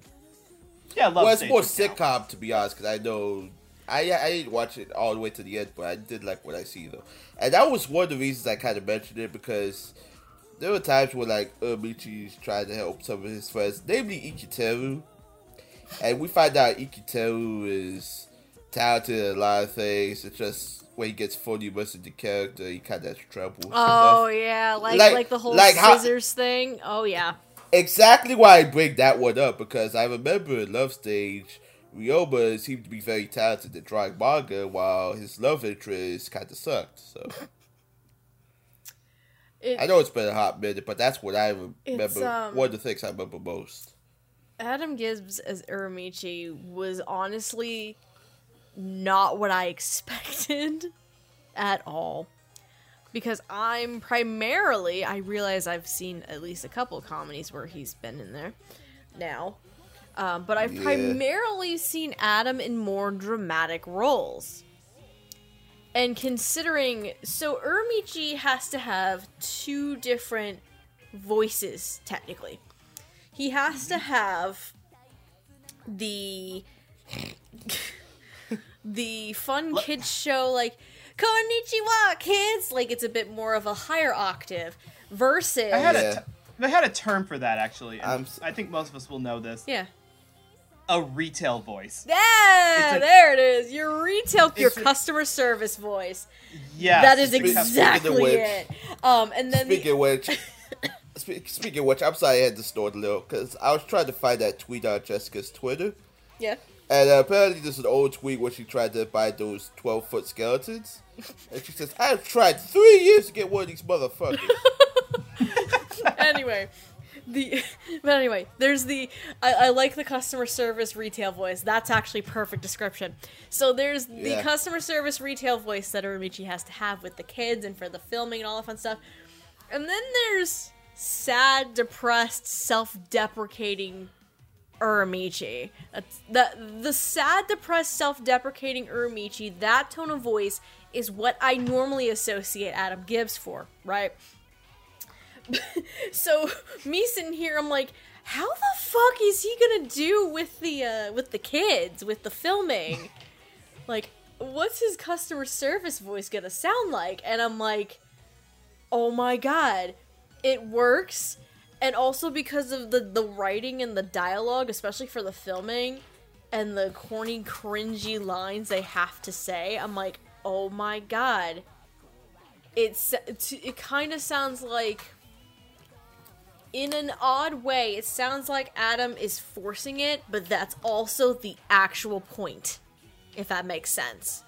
D: yeah, Love
C: well, it's
D: Stage
C: more
D: would count.
C: sitcom to be honest, because I know I I didn't watch it all the way to the end, but I did like what I see though, and that was one of the reasons I kind of mentioned it because there were times where like Uramichi's trying to help some of his friends, namely Iketeru, and we find out Iketeru is talented at a lot of things. It's just when he gets fully immersed in the character, he kind of has trouble.
E: Oh yeah, like
C: Like-
E: like, the whole
C: like how-
E: scissors thing. Oh yeah.
C: exactly why I bring that one up because I remember in Love Stage, Ryoma seemed to be very talented at drawing manga, while his love interest kind of sucked. So
E: It,
C: I know it's been a hot minute, but that's what I remember.
E: Um,
C: one of the things I remember most.
E: Adam Gibbs as Uramichi was honestly not what I expected at all. Because I'm primarily, I realize I've seen at least a couple comedies where he's been in there now. Um, but I've
C: Yeah.
E: primarily seen Adam in more dramatic roles. And considering, so Uramichi has to have two different voices, technically he has to have the the fun kids show like konnichiwa kids! Like it's a bit more of a higher octave versus
D: I had
C: Yeah.
D: a t- they had a term for that actually. And
C: I'm s-
D: I think most of us will know this.
E: yeah.
D: A retail voice.
E: yeah
D: a-
E: there it is. Your retail your
D: It's a-
E: customer service voice.
D: Yeah,
E: that is exactly
C: which-
E: it. Um and then
C: Speaking
E: the,
C: which, spe- speaking of which, I'm sorry I had to snort a little because I was trying to find that tweet on Jessica's Twitter,
E: yeah
C: and uh, apparently there's an old tweet where she tried to buy those 12 foot skeletons, and she says, "I've tried three years to get one of these motherfuckers."
E: anyway the but anyway there's the I, I like the customer service retail voice. That's actually perfect description. So there's the customer service retail voice that Uramichi has to have with the kids and for the filming and all that fun stuff. And then there's sad depressed self-deprecating Uramichi. That's the the sad, depressed, self-deprecating Uramichi. That tone of voice is what I normally associate Adam Gibbs for, right? so me sitting here, I'm like, how the fuck is he gonna do with the uh, with the kids, with the filming? like, what's his customer service voice gonna sound like? And I'm like, oh my god, it works. And also because of the the writing and the dialogue, especially for the filming, and the corny, cringy lines they have to say, I'm like, oh my god. It's it, it kind of sounds like in an odd way, it sounds like Adam is forcing it, but that's also the actual point, if that makes sense.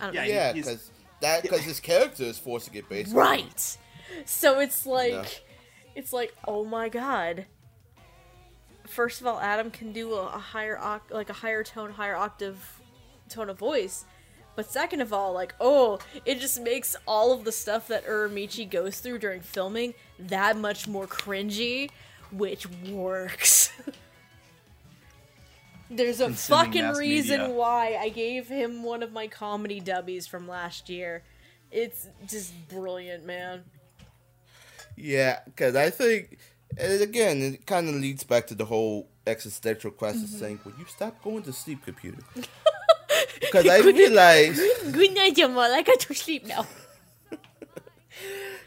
E: I don't
D: Yeah,
E: know.
C: yeah, because that because his character is forcing it basically.
E: Right. So it's like it's like, oh my god. First of all, Adam can do a, higher like a higher tone, higher octave tone of voice. But second of all, like, oh, it just makes all of the stuff that Uramichi goes through during filming that much more cringy, which works. There's a fucking reason
D: media.
E: why I gave him one of my comedy dubbies from last year. It's just brilliant, man.
C: Yeah, because I think, and again, it kind of leads back to the whole existential crisis
E: Mm-hmm.
C: thing. Will you stop going to sleep, computer? Because I realized,
E: Good night, Jamal. I got to sleep now.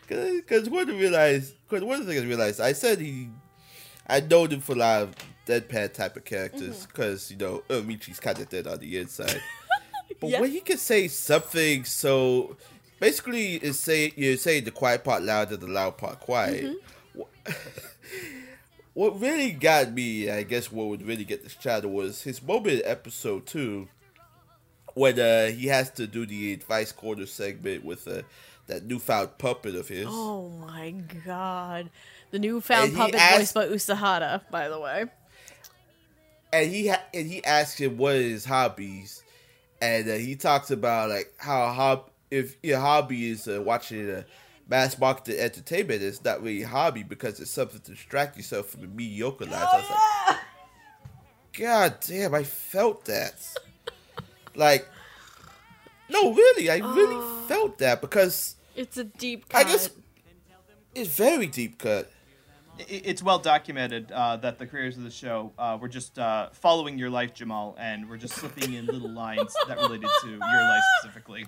C: because one of realized, because one of the things I realized, I said he, I know him for a lot of deadpan type of characters,
E: Mm-hmm.
C: because you know Michi's kind of dead on the inside. But
E: Yeah.
C: when he can say something so, basically, is say you're saying the quiet part louder, and the loud part quiet.
E: Mm-hmm.
C: Wh- what really got me, I guess, what would really get this channel was his moment in episode two, when uh, he has to do the advice corner segment with uh, that newfound puppet of his.
E: Oh my god. The newfound
C: And
E: puppet
C: asked-
E: voiced by Usahara, by the way.
C: and he ha- and he asks him what his hobbies, and uh, he talks about like how hob- if your hobby is uh, watching a mass market entertainment, it's not really a hobby because it's something to distract yourself from the mediocre life. I was like, God damn, I felt that. like, no, really, I really felt that because
E: It's a deep
C: I
E: cut.
C: guess it's very deep cut.
D: It's well documented uh, that the creators of the show uh, were just uh, following your life, Jamal, and we're just slipping in little lines that related to your life specifically.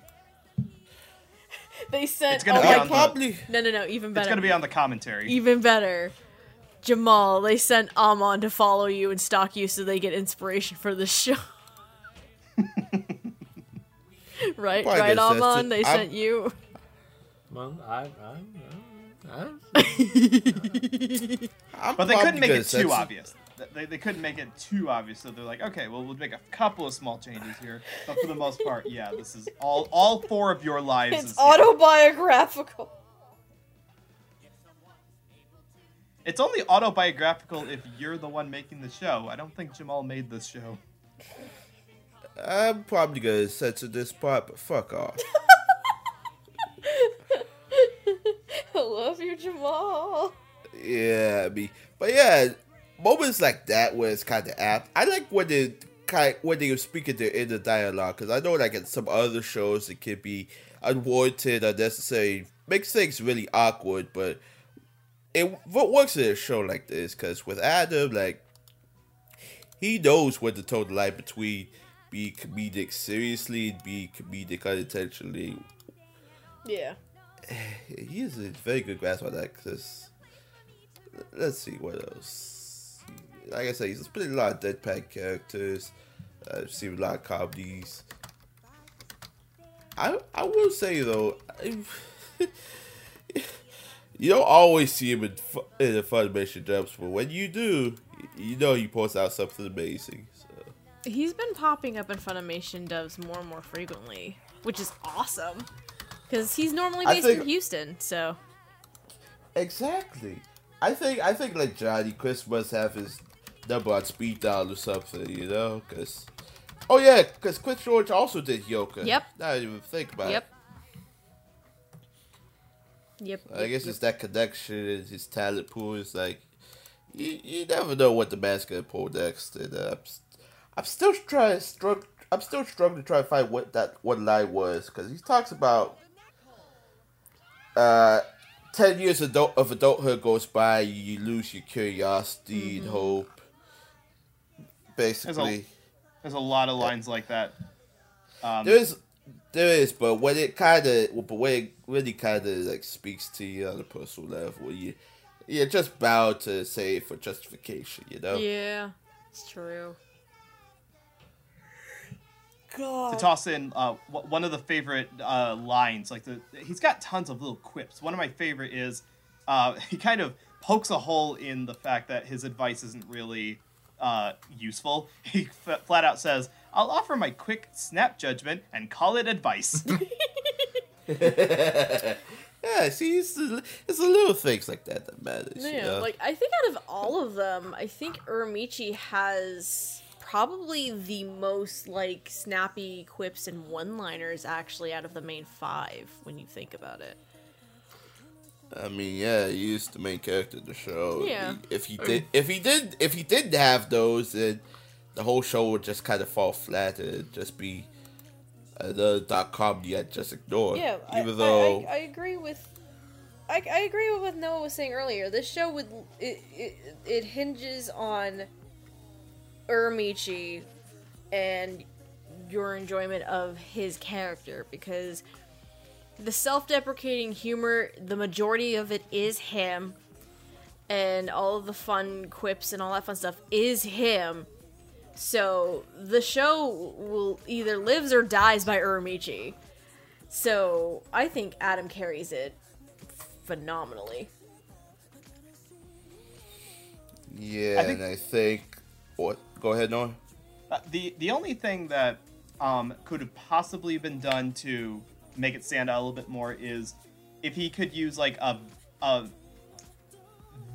E: They sent.
D: It's gonna
E: oh
D: be
E: my
D: on the-
C: probably.
E: No, no, no. Even better.
D: It's gonna be on the commentary.
E: Even better. Jamal, they sent Amon to follow you and stalk you so they get inspiration for the show. right,
C: Probably
E: right,
C: gets
E: Amon. They
C: I'm-
E: sent you.
F: Well, I, I, I, I,
C: I'm
D: But they couldn't make it too
C: censor-
D: obvious. They, they couldn't make it too obvious, so they're like, okay, well, we'll make a couple of small changes here, but for the most part, yeah, this is all all four of your lives.
E: It's
D: is-
E: autobiographical.
D: It's only autobiographical if you're the one making the show. I don't think Jamal made this show.
C: I'm probably gonna censor this part, but fuck off.
E: I love you, Jamal.
C: yeah, I mean, but yeah, moments like that where it's kind of apt. I like when they kind when they speak in their inner dialogue because I know like in some other shows it can be unwarranted, unnecessary, makes things really awkward. But it what works in a show like this because with Adam, like he knows when to toe the line between be comedic seriously and be comedic unintentionally.
E: Yeah.
C: He has a very good grasp on that. Cause let's see what else. Like I said, he's played a lot of deadpan characters. Uh, I've seen a lot of comedies. I I will say though, you don't always see him in in the Funimation jumps, but when you do, you know he posts out something amazing. So.
E: He's been popping up in Funimation dubs more and more frequently, which is awesome. Because he's normally based in Houston, so.
C: Exactly. I think I think like Johnny Chris must have his number on speed dial or something, you know? Cause oh yeah, cause Chris George also did Hyouka.
E: Yep.
C: Now I didn't even think about
E: Yep. Yep.
C: it. I
E: yep,
C: guess
E: yep.
C: it's that connection and his talent pool is like you, you never know what the man's gonna pull next. And uh, I'm, I'm still trying strugg I'm still struggling to try to find what that one line was because he talks about uh 10 years adult, of adulthood goes by, you lose your curiosity and hope. Basically,
D: There's a lot of lines like that. Um,
C: there is, there is, but when it kind of, but when it really kind of like speaks to you on a personal level, you, you're just bound to say it for justification, you know?
E: Yeah, it's true. God.
D: to toss in uh, w- one of the favorite uh, lines. Like the he's got tons of little quips. One of my favorite is uh, he kind of pokes a hole in the fact that his advice isn't really uh, useful. He f- flat out says, "I'll offer my quick snap judgment and call it advice."
C: Yeah, see, it's the, it's the little things like that that matters. you
E: Yeah,
C: know?
E: like I think out of all of them, I think Uramichi has probably the most like snappy quips and one-liners actually out of the main five when you think about it.
C: I mean, yeah, he is the main character of the show.
E: Yeah.
C: If he did, if he did, if he didn't have those, then the whole show would just kind of fall flat and it'd just be another dot comedy I just ignore.
E: Yeah, I,
C: even
E: I-
C: though
E: I, I, agree with. I, I agree with what Noah was saying earlier. This show would it it, it hinges on Uramichi and your enjoyment of his character because the self-deprecating humor, the majority of it is him, and all of the fun quips and all that fun stuff is him. So the show will either lives or dies by Uramichi. So I think Adam carries it phenomenally.
C: yeah,
D: I think-
C: and I think what? Go ahead, Noah.
D: Uh, the the only thing that um, could have possibly been done to make it stand out a little bit more is if he could use like a a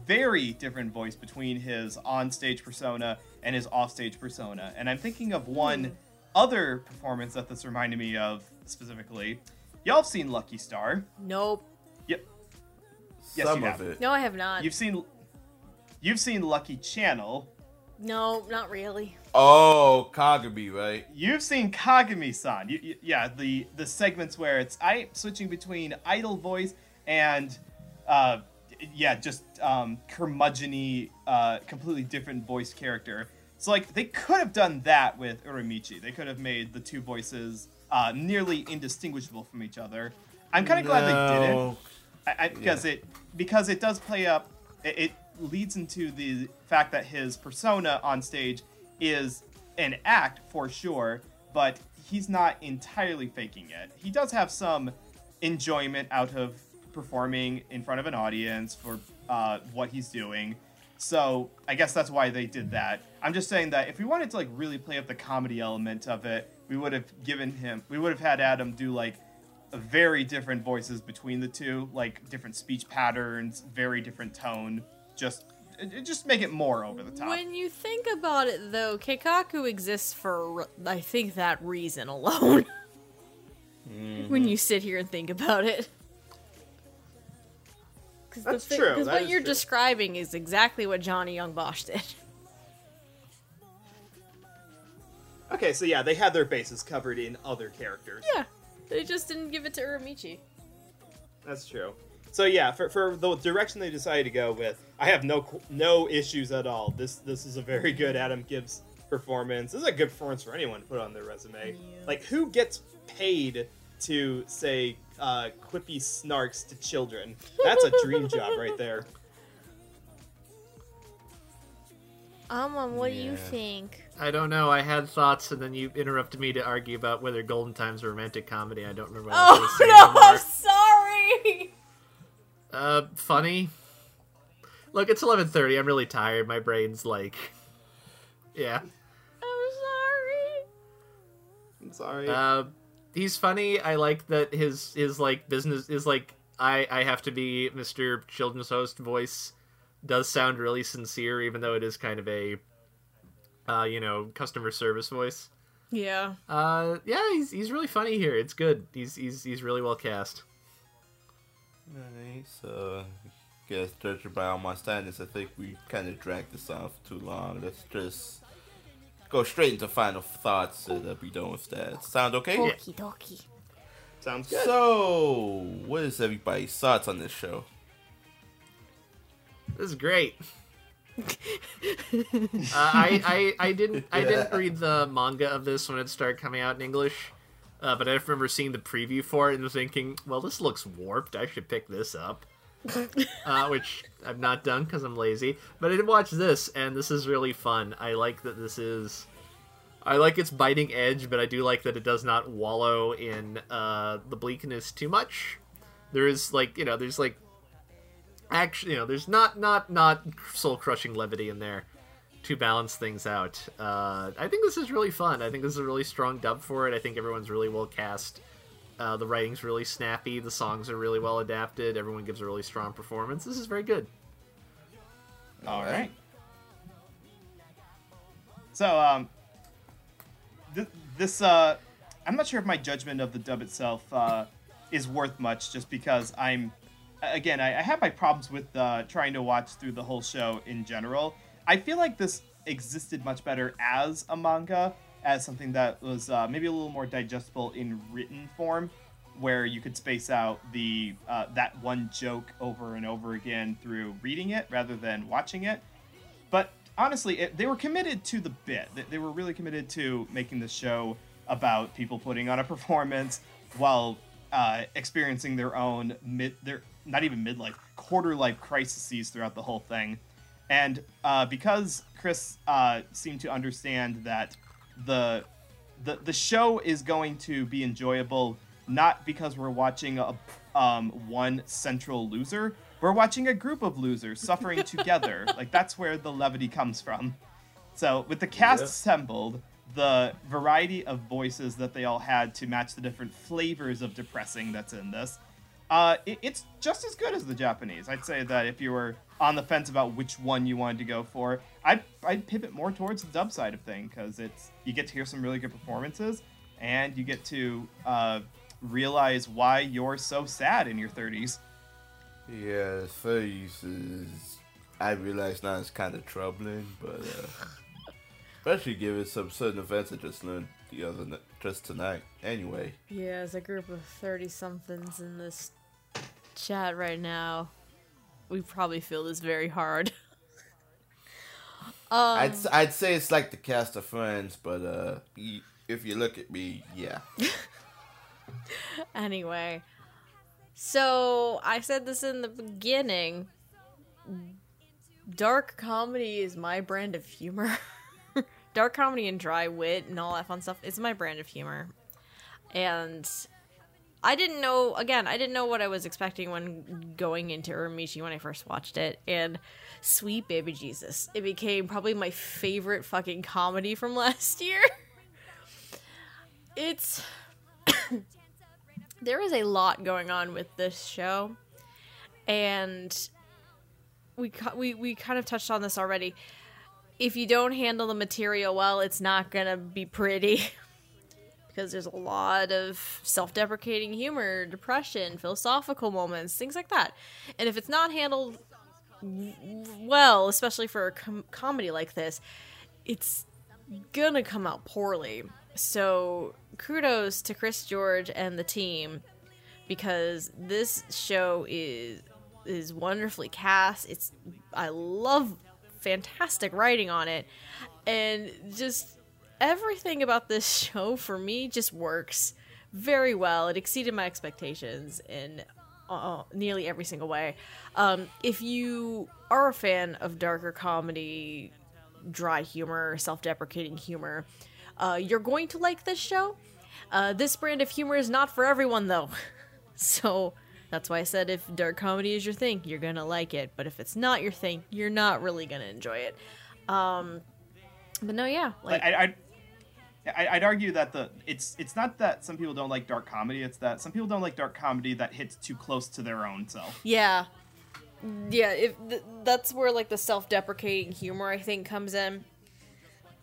D: very different voice between his on-stage persona and his off-stage persona. And I'm thinking of one hmm. other performance that this reminded me of specifically. Y'all have seen Lucky Star.
E: Nope.
D: Yep. Yes,
C: Some
D: you
C: of
D: have.
C: it.
E: No, I have not.
D: You've seen you've seen Lucky Channel.
E: No, not really.
C: Oh, Kagami, right?
D: You've seen Kagami-san. You, you, yeah, the the segments where it's I switching between idle voice and uh, yeah, just um, curmudgeony, uh, completely different voice character. So like they could have done that with Uramichi. They could have made the two voices uh, nearly indistinguishable from each other. I'm kind of glad they didn't. I, I, because it because it does play up. It, it leads into the fact that his persona on stage is an act for sure, but he's not entirely faking it. He does have some enjoyment out of performing in front of an audience for uh, what he's doing. So I guess that's why they did that. I'm just saying that if we wanted to like really play up the comedy element of it, we would have given him, we would have had Adam do like very different voices between the two, like different speech patterns, very different tone. Just, just make it more over the top.
E: When you think about it, though, Keikaku exists for, I think, that reason alone. Mm-hmm. when you sit here and think about it. 'Cause the
D: That's
E: thi-
D: true,
E: 'cause
D: that
E: what
D: is
E: you're
D: true.
E: describing is exactly what Johnny Yong Bosch did.
D: Okay, so yeah, they had their bases covered in other characters.
E: Yeah, they just didn't give it to Uramichi.
D: That's true. So yeah, for, for the direction they decided to go with, I have no no issues at all. This this is a very good Adam Gibbs performance. This is a good performance for anyone to put on their resume. Like who gets paid to say uh, quippy snarks to children? That's a dream job right there.
E: Um, what do you think?
F: I don't know. I had thoughts, and then you interrupted me to argue about whether Golden Time's a romantic comedy. I don't remember. What I was
E: Oh no,
F: anymore.
E: I'm sorry.
F: Uh, funny. Look, it's eleven thirty. I'm really tired. My brain's like, yeah.
E: I'm sorry.
D: I'm sorry.
F: Uh, he's funny. I like that his his like business is like I I have to be Mr. Children's host voice does sound really sincere, even though it is kind of a uh you know customer service voice.
E: Yeah.
F: Uh, yeah, he's he's really funny here. It's good. He's he's he's really well cast.
G: Alright, so guess judging by all my standards, I think we kind of dragged this on for too long. Let's just go straight into final thoughts and uh, be done with that. Sound okay?
E: Okie dokie.
D: Sounds good.
G: So, what is everybody's thoughts on this show?
F: This is great. uh, I, I I didn't I didn't read the manga of this when it started coming out in English, uh, but I remember seeing the preview for it and thinking, well, this looks warped. I should pick this up. uh, which I've not done because I'm lazy. But I did watch this, and this is really fun. I like that this is. I like its biting edge, but I do like that it does not wallow in uh, the bleakness too much. There is like you know, there's like actually, you know, there's not not not soul crushing levity in there to balance things out. Uh, I think this is really fun. I think this is a really strong dub for it. I think everyone's really well cast. Uh, the writing's really snappy. The songs are really well adapted. Everyone gives a really strong performance. This is very good.
D: All right. So, um, th- this, uh, I'm not sure if my judgment of the dub itself uh, is worth much, just because I'm, again, I, I have my problems with uh, trying to watch through the whole show in general. I feel like this existed much better as a manga, as something that was uh, maybe a little more digestible in written form, where you could space out the uh, that one joke over and over again through reading it rather than watching it. But honestly, it, they were committed to the bit. They, were really committed to making the show about people putting on a performance while uh, experiencing their own mid, their not even midlife, quarter life crises throughout the whole thing. And uh, because Chris uh, seemed to understand that the, the the show is going to be enjoyable not because we're watching a um, one central loser. We're watching a group of losers suffering together. Like that's where the levity comes from. So with the cast assembled, the variety of voices that they all had to match the different flavors of depressing that's in this, uh, it, it's just as good as the Japanese. I'd say that if you were on the fence about which one you wanted to go for, I'd, I'd pivot more towards the dub side of thing because it's you get to hear some really good performances and you get to uh, realize why you're so sad in your 30s.
G: Yeah, face is. I realize now it's kind of troubling, but uh, especially given some certain events I just learned the other n- just tonight. Anyway,
E: Yeah, as a group of 30 somethings in this chat right now, we probably feel this very hard. um,
G: I'd I'd say it's like the cast of Friends, but uh, if you look at me, yeah.
E: anyway, So I said this in the beginning. Dark comedy is my brand of humor. Dark comedy and dry wit and all that fun stuff is my brand of humor. And I didn't know again, I didn't know what I was expecting when going into Uramichi when I first watched it. And sweet baby Jesus. It became probably my favorite fucking comedy from last year. It's there is a lot going on with this show, and we we we kind of touched on this already. If you don't handle the material well, it's not gonna be pretty. because there's a lot of self-deprecating humor, depression, philosophical moments, things like that. And if it's not handled well, especially for a com- comedy like this, it's gonna come out poorly. So kudos to Chris George and the team because this show is is wonderfully cast. It's I love fantastic writing on it and just everything about this show for me just works very well. It exceeded my expectations in uh, nearly every single way. Um, if you are a fan of darker comedy, dry humor, self deprecating humor, uh, you're going to like this show. Uh, this brand of humor is not for everyone, though. so that's why I said if dark comedy is your thing, you're gonna like it. But if it's not your thing, you're not really gonna enjoy it. Um, but no, yeah, like,
D: I, I, I, I'd argue that the it's it's not that some people don't like dark comedy. It's that some people don't like dark comedy that hits too close to their own self.
E: Yeah. Yeah, if th- that's where like the self-deprecating humor I think comes in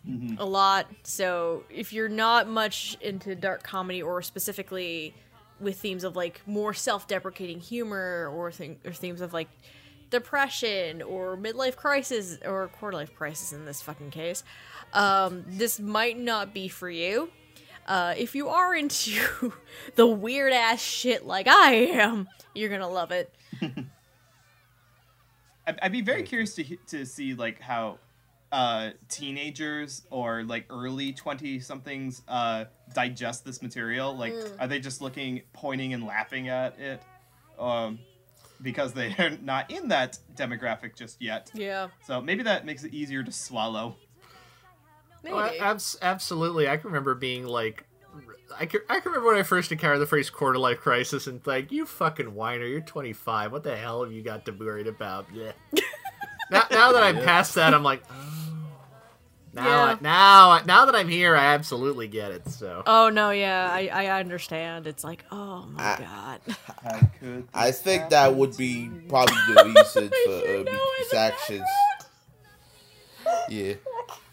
E: mm-hmm. a lot. So, if you're not much into dark comedy or specifically with themes of like more self-deprecating humor or thing or themes of like depression or midlife crisis or quarter life crisis in this fucking case, um, this might not be for you. Uh, if you are into the weird ass shit like I am, you're gonna love it.
D: I'd, be very curious to to see like how uh, teenagers or like early twenty somethings uh, digest this material. Like, are they just looking, pointing, and laughing at it? Um, because they're not in that demographic just yet.
E: Yeah,
D: So maybe that makes it easier to swallow.
E: Maybe.
F: Well, abs- absolutely. I can remember being like, I can, I can remember when I first encountered the phrase quarter life crisis and like, you fucking whiner, you're 25. What the hell have you got to be worried about? Yeah. now, now that I'm past that, I'm like, oh. Now,
E: Yeah.
F: I, now, I- now that I'm here, I absolutely get it. So,
E: oh no, yeah, I, I understand. It's like, oh my
C: I-
E: god.
D: I could.
C: I think that would be probably the reason for
E: should
C: uh, actions. Yeah.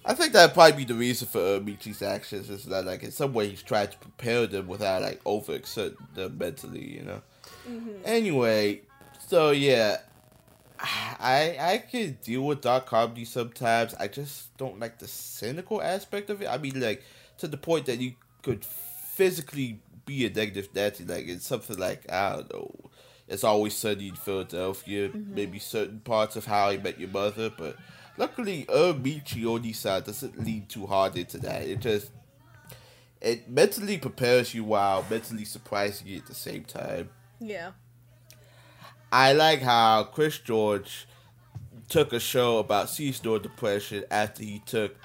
C: I think that'd probably be the reason for uh, Michi's actions is that, like, in some way he's trying to prepare them without, like, overexerting them mentally, you know? Anyway, so yeah, I I can deal with dark comedy sometimes. I just don't like the cynical aspect of it. I mean, like, to the point that you could physically be a negative Nancy. Like, it's something like, I don't know, it's always sunny in Philadelphia, maybe certain parts of How I Met Your Mother, but luckily, uh, Michi Oniisan doesn't lean too hard into that. It just, it mentally prepares you while mentally surprising you at the same time.
E: Yeah.
C: I like how Chris George took a show about seasonal depression after he took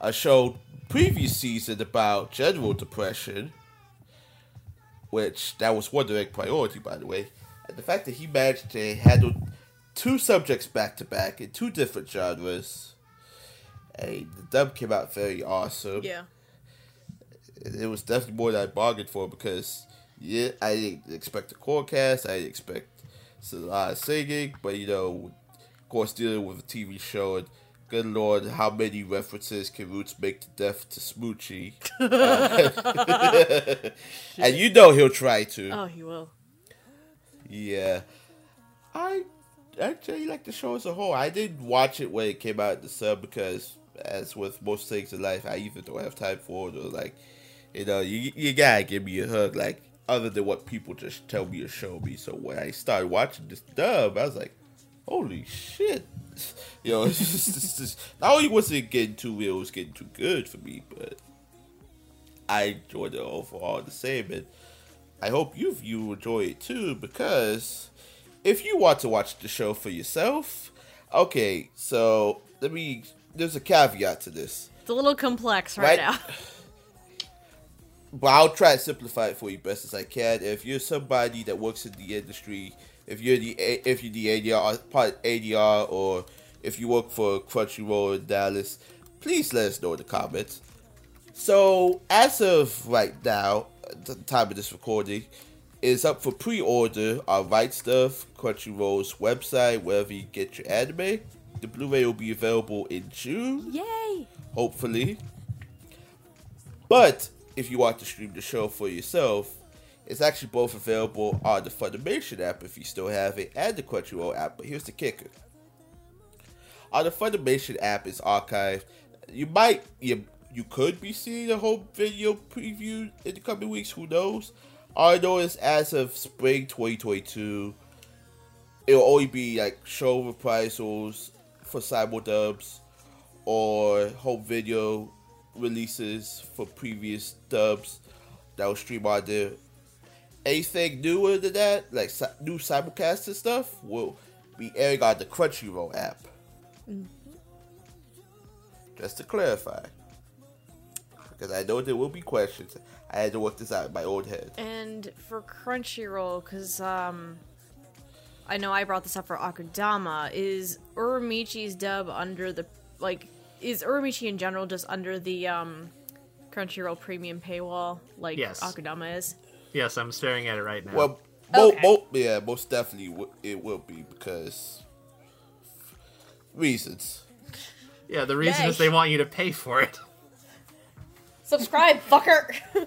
C: a show previous season about general depression, which that was Wonder Egg Priority, by the way. And the fact that he managed to handle two subjects back to back in two different genres. Hey, the dub came out very awesome
E: Yeah.
C: it was definitely more than I bargained for because yeah, I didn't expect a core cast, I didn't expect a lot of singing, but you know, of course, dealing with a TV show and good lord, how many references can Roots make to death to Smoochy? and you know he'll try to.
E: Oh, he will.
C: Yeah. I actually like the show as a whole. I didn't watch it when it came out the sub because, as with most things in life, I either don't have time for it or, like, you know, you, you gotta give me a hug, like, other than what people just tell me or show me. So when I started watching this dub, I was like, holy shit. You know, it's just, it's just, not only was it getting too real, it was getting too good for me, but I enjoyed it overall the same. And I hope you you enjoy it too because if you want to watch the show for yourself, okay, so let me. There's a caveat to this,
E: It's a little complex right,
C: Right.
E: now.
C: but I'll try to simplify it for you best as I can. If you're somebody that works in the industry, if you're the if you're the ADR uh, part ADR, or if you work for Crunchyroll in Dallas, please let us know in the comments. So as of right now, the time of this recording, is up for pre-order on Right Stuf, Crunchyroll's website, wherever you get your anime. The Blu-ray will be available in June
E: Yay!
C: hopefully. But if you want to stream the show for yourself, it's actually both available on the Funimation app if you still have it, and the Crunchyroll app. But here's the kicker: on the Funimation app, it's archived. You might you you could be seeing a whole video preview in the coming weeks. Who knows? I know is as of spring 2022, it'll only be like show reprisals for simuldubs or home video releases for previous dubs that will stream on there. Anything newer than that, like new simulcasts and stuff, will be airing on the Crunchyroll app. Mm-hmm. Just to clarify. Because I know there will be questions. I had to work this out in my own head.
E: And for Crunchyroll, because um, I know I brought this up for Akudama, is Uramichi's dub under the like? Is Uramichi in general just under the um, Crunchyroll premium paywall like
F: Yes.
E: Akudama is?
F: Yes, I'm staring at it right now.
C: Well, mo-
E: Okay.
C: mo- yeah, most definitely w- it will be because reasons.
F: yeah, the reason
E: Yay.
F: is they want you to pay for it.
E: Subscribe, fucker.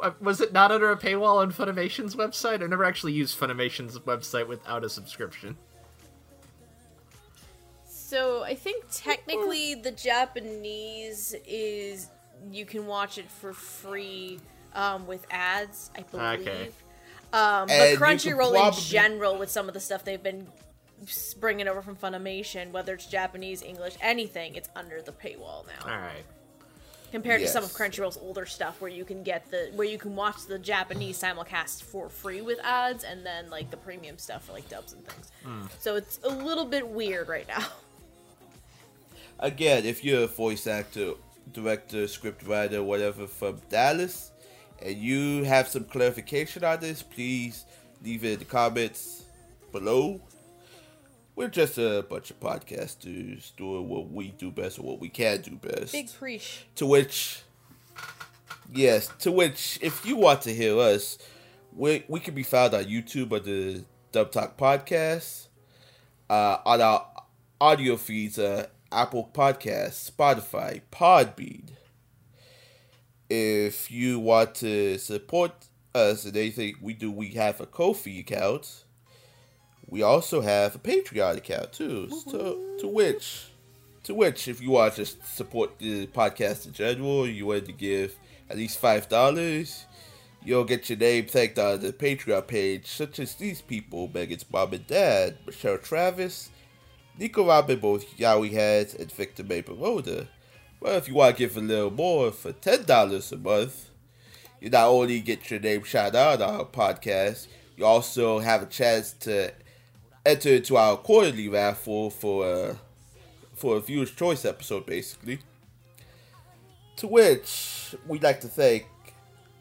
F: Uh, Was it not under a paywall on Funimation's website? I never actually used Funimation's website without a subscription.
E: So I think technically the Japanese is you can watch it for free um, with ads, I believe.
F: Okay.
E: Um, but
C: And you could
E: Crunchyroll in general, with some of the stuff they've been bringing over from Funimation, whether it's Japanese, English, anything, it's under the paywall now.
F: All right.
E: Compared to some of Crunchyroll's older stuff, where you can get the where you can watch the Japanese simulcast for free with ads, and then like the premium stuff for like dubs and things. Hmm. So it's a little bit weird right now.
C: Again, if you're a voice actor, director, script writer, whatever from Dallas, and you have some clarification on this, please leave it in the comments below. We're just a bunch of podcasters doing what we do best or what we can do best.
E: Big preach.
C: To which, yes, to which, if you want to hear us, we we can be found on YouTube under the Dub Talk Podcast, uh, on our audio feeds, uh, Apple Podcasts, Spotify, Podbean. If you want to support us in anything we do, we have a Ko-fi account. We also have a Patreon account too. To, to which to which, if you want to support the podcast in general, you want to give at least five dollars, you'll get your name thanked on the Patreon page, such as these people: Megan's mom and dad, Michelle Travis, Nico Robin, both Yowie Heads, and Victor May. Well, if you want to give a little more for ten dollars a month, you not only get your name shout out on our podcast, you also have a chance to enter into our quarterly raffle for. Uh, for a viewer's choice episode, basically. To which we'd like to thank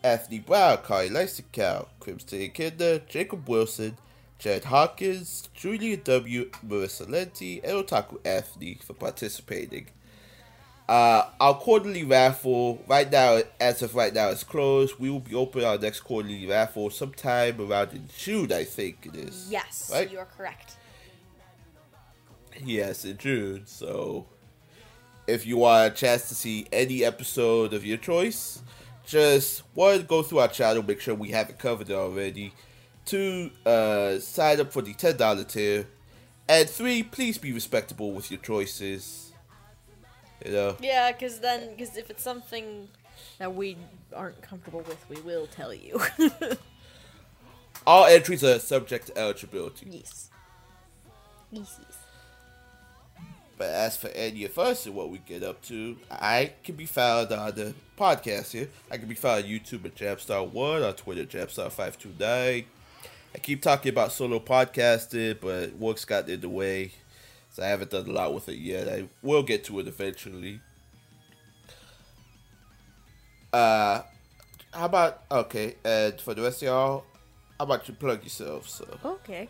C: Anthony Brown, Kari Lysicow, Crimson Kinder, Jacob Wilson, Jared Hawkins, Julia W., Marissa Lenti, and Otaku Anthony for participating. Uh, our quarterly raffle, right now, as of right now, is closed. We will be opening our next quarterly raffle sometime around in June, I think it is.
E: Yes,
C: Right?
E: you are correct.
C: Yes, in June. So, if you want a chance to see any episode of your choice, just one, go through our channel, make sure we have it covered already. Two, uh, sign up for the ten dollar tier, and three, please be respectable with your choices. You know,
E: Yeah, because then, because if it's something that we aren't comfortable with, we will tell you.
C: all entries are subject to eligibility.
E: yes. Yes. yes.
C: But as for any of us and what we get up to, I can be found on the podcast here. I can be found on YouTube at Jamstar1, on Twitter at Jamstar529. I keep talking about solo podcasting, but work's got in the way, so I haven't done a lot with it yet. I will get to it eventually. Uh, how about okay? And for the rest of y'all, how about you plug yourself? So
E: Okay.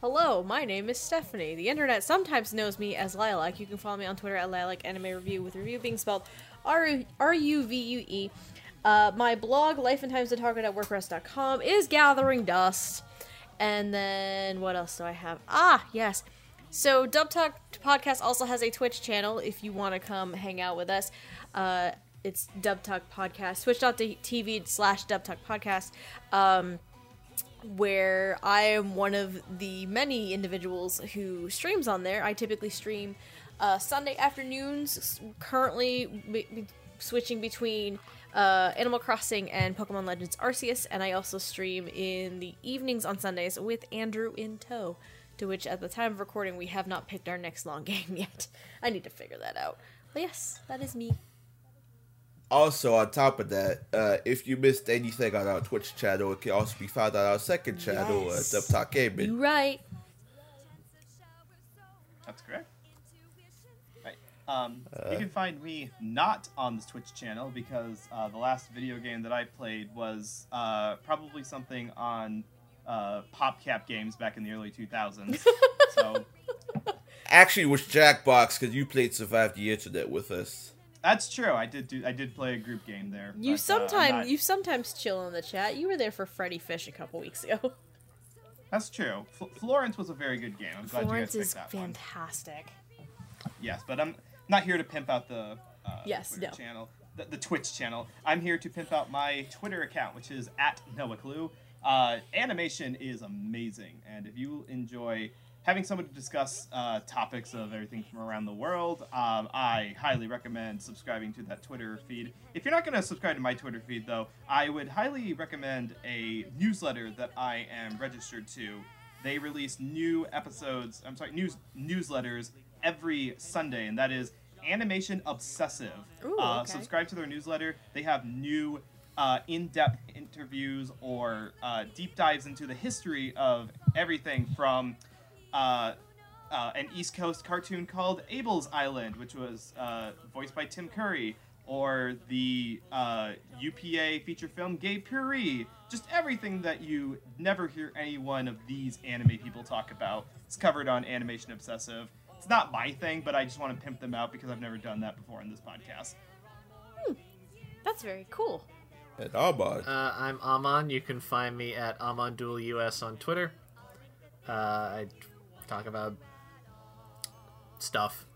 E: Hello, my name is Stephanie. The internet sometimes knows me as Lilac. You can follow me on Twitter at Lilac Anime Review, with review being spelled R U V U E. Uh, my blog, Life and Times of Target at WordPress.com, is gathering dust. And then what else do I have? Ah, yes. So Dub Talk Podcast also has a Twitch channel if you want to come hang out with us. Uh, it's Dub Talk Podcast, twitch.tv slash Dub Talk Podcast. Um, where I am one of the many individuals who streams on there. I typically stream uh, Sunday afternoons, currently switching between uh, Animal Crossing and Pokemon Legends Arceus, and I also stream in the evenings on Sundays with Andrew in tow. To which, at the time of recording, we have not picked our next long game yet. I need to figure that out. But yes, that is me.
C: Also, on top of that, uh, if you missed anything on our Twitch channel, it can also be found on our second channel,
E: Yes.
C: uh, Dub Talk Gaming.
E: You right.
D: That's correct. Right. Um,
C: Uh.
D: you can find me not on the Twitch channel because uh, the last video game that I played was uh, probably something on uh, PopCap games back in the early 2000s. so
C: Actually, it was Jackbox because you played Survive the Internet with us.
D: that's true. I did do. I did play a group game there.
E: You
D: but, uh,
E: sometimes
D: not-
E: you sometimes chill in the chat. You were there for Freddi Fish a couple weeks ago.
D: That's true. F- Florence was a very good game. I'm glad
E: Florence
D: you
E: is
D: guys picked that one.
E: fantastic.
D: Yes, but I'm not here to pimp out the uh,
E: Yes, no.
D: channel, the, the Twitch channel. I'm here to pimp out my Twitter account, which is at Noah Clue. Uh, animation is amazing, and if you enjoy having someone to discuss uh, topics of everything from around the world, um, I highly recommend subscribing to that Twitter feed. If you're not going to subscribe to my Twitter feed, though, I would highly recommend a newsletter that I am registered to. They release new episodes. I'm sorry, news newsletters every Sunday, and that is Animation Obsessive.
E: Ooh,
D: uh,
E: okay.
D: Subscribe to their newsletter. They have new uh, in-depth interviews or uh, deep dives into the history of everything from uh, uh, an East Coast cartoon called Abel's Island, which was uh, voiced by Tim Curry, or the uh, UPA feature film Gay Purr-ee. Just everything that you never hear any one of these anime people talk about. It's covered on Animation Obsessive. It's not my thing, but I just want to pimp them out because I've never done that before in this podcast.
E: That's very cool.
C: And Armand.
F: Uh, I'm Amon. You can find me at AmonDuelUS on Twitter. Uh, I talk about stuff.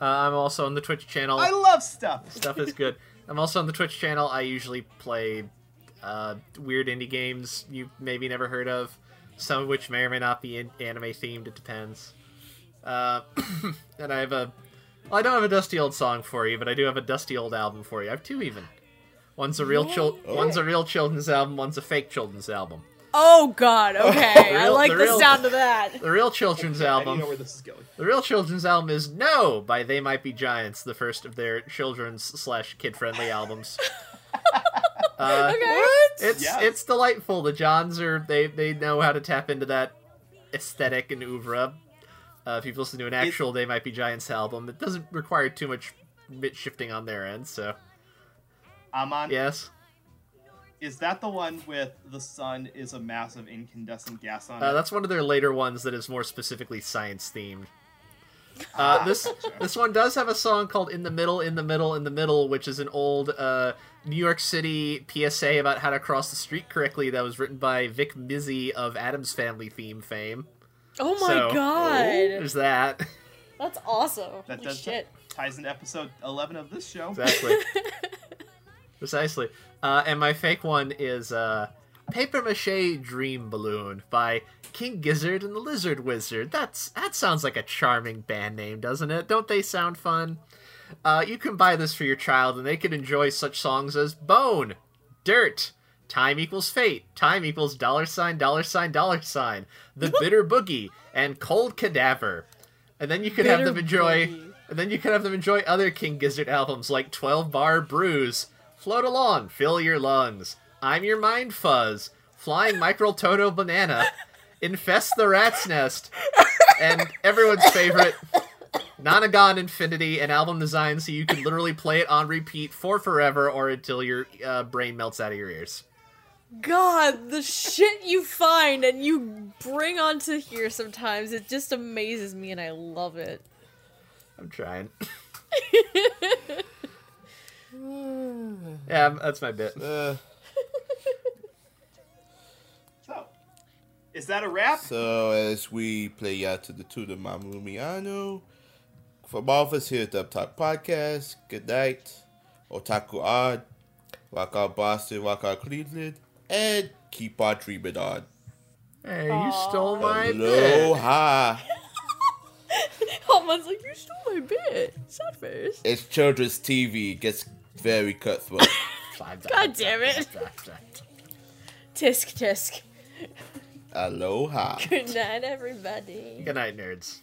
F: Uh, I'm also on the Twitch channel.
D: I love stuff.
F: stuff is good. I'm also on the Twitch channel. I usually play uh, weird indie games you maybe never heard of, some of which may or may not be in- anime themed. It depends. Uh, and I have a. Well, I don't have a dusty old song for you, but I do have a dusty old album for you. I have two even. One's a real chil- One's a real children's album. One's a fake children's album.
E: Oh God. Okay, I like
F: the
E: the
F: real-
E: sound of that.
F: The real children's
D: I
F: album.
D: know where this is going.
F: The real children's album is No by They Might Be Giants, the first of their children's slash kid friendly albums. Uh,
E: Okay.
F: It's
D: Yes.
F: it's delightful. The Johns are they they know how to tap into that aesthetic and oeuvre. Uh, if you've listened to an actual They Might Be Giants album, it doesn't require too much bit shifting on their end. So
D: Amon,
F: yes,
D: is that the one with the sun is a massive incandescent gas on
F: uh,
D: it?
F: that's one of their later ones that is more specifically science themed. Uh, this this one does have a song called "In the Middle, in the Middle, in the Middle," which is an old uh, New York City PSA about how to cross the street correctly. That was written by Vic Mizzy of Addams Family theme fame.
E: Oh my
F: So-
E: God.
F: There's that.
E: That's awesome.
D: that
E: Holy
D: does
E: shit.
D: ties into episode 11 of this show.
F: Exactly. Precisely. Uh, and my fake one is uh, Paper Mache Dream Balloon by King Gizzard and the Lizard Wizard. That's that sounds like a charming band name, doesn't it? Don't they sound fun? Uh, you can buy this for your child, and they can enjoy such songs as Bone, Dirt, Time equals Fate, Time equals dollar sign, dollar sign, dollar sign, The Bitter Boogie, and Cold Cadaver. And then you could have them enjoy
E: Buddy.
F: and then you could have them enjoy other King Gizzard albums like 12 Bar Bruise, Float Along, Fill Your Lungs, I'm Your Mind Fuzz, Flying Microtonal Banana, Infest the Rat's Nest, and everyone's favorite, Nonagon Infinity, an album designed so you can literally play it on repeat for forever or until your uh, brain melts out of your ears.
E: God, the shit you find and you bring onto here sometimes, it just amazes me and I love it.
F: I'm trying. yeah, that's my bit.
C: Uh,
D: So, is that a wrap?
C: so as we play out to the Tuda Mamumiano, from all of us here at the Dub Talk Podcast, good night. Otaku Odd, rock out Boston, rock out Cleveland, and keep on dreaming on.
F: Hey, Aww. you stole my
C: Aloha.
E: bit. Homeland's like, you stole my bit. Sad face.
C: It's children's TV. Gets very cutthroat.
E: God damn it. tisk tisk.
C: Aloha.
E: Good night, everybody.
F: Good night, nerds.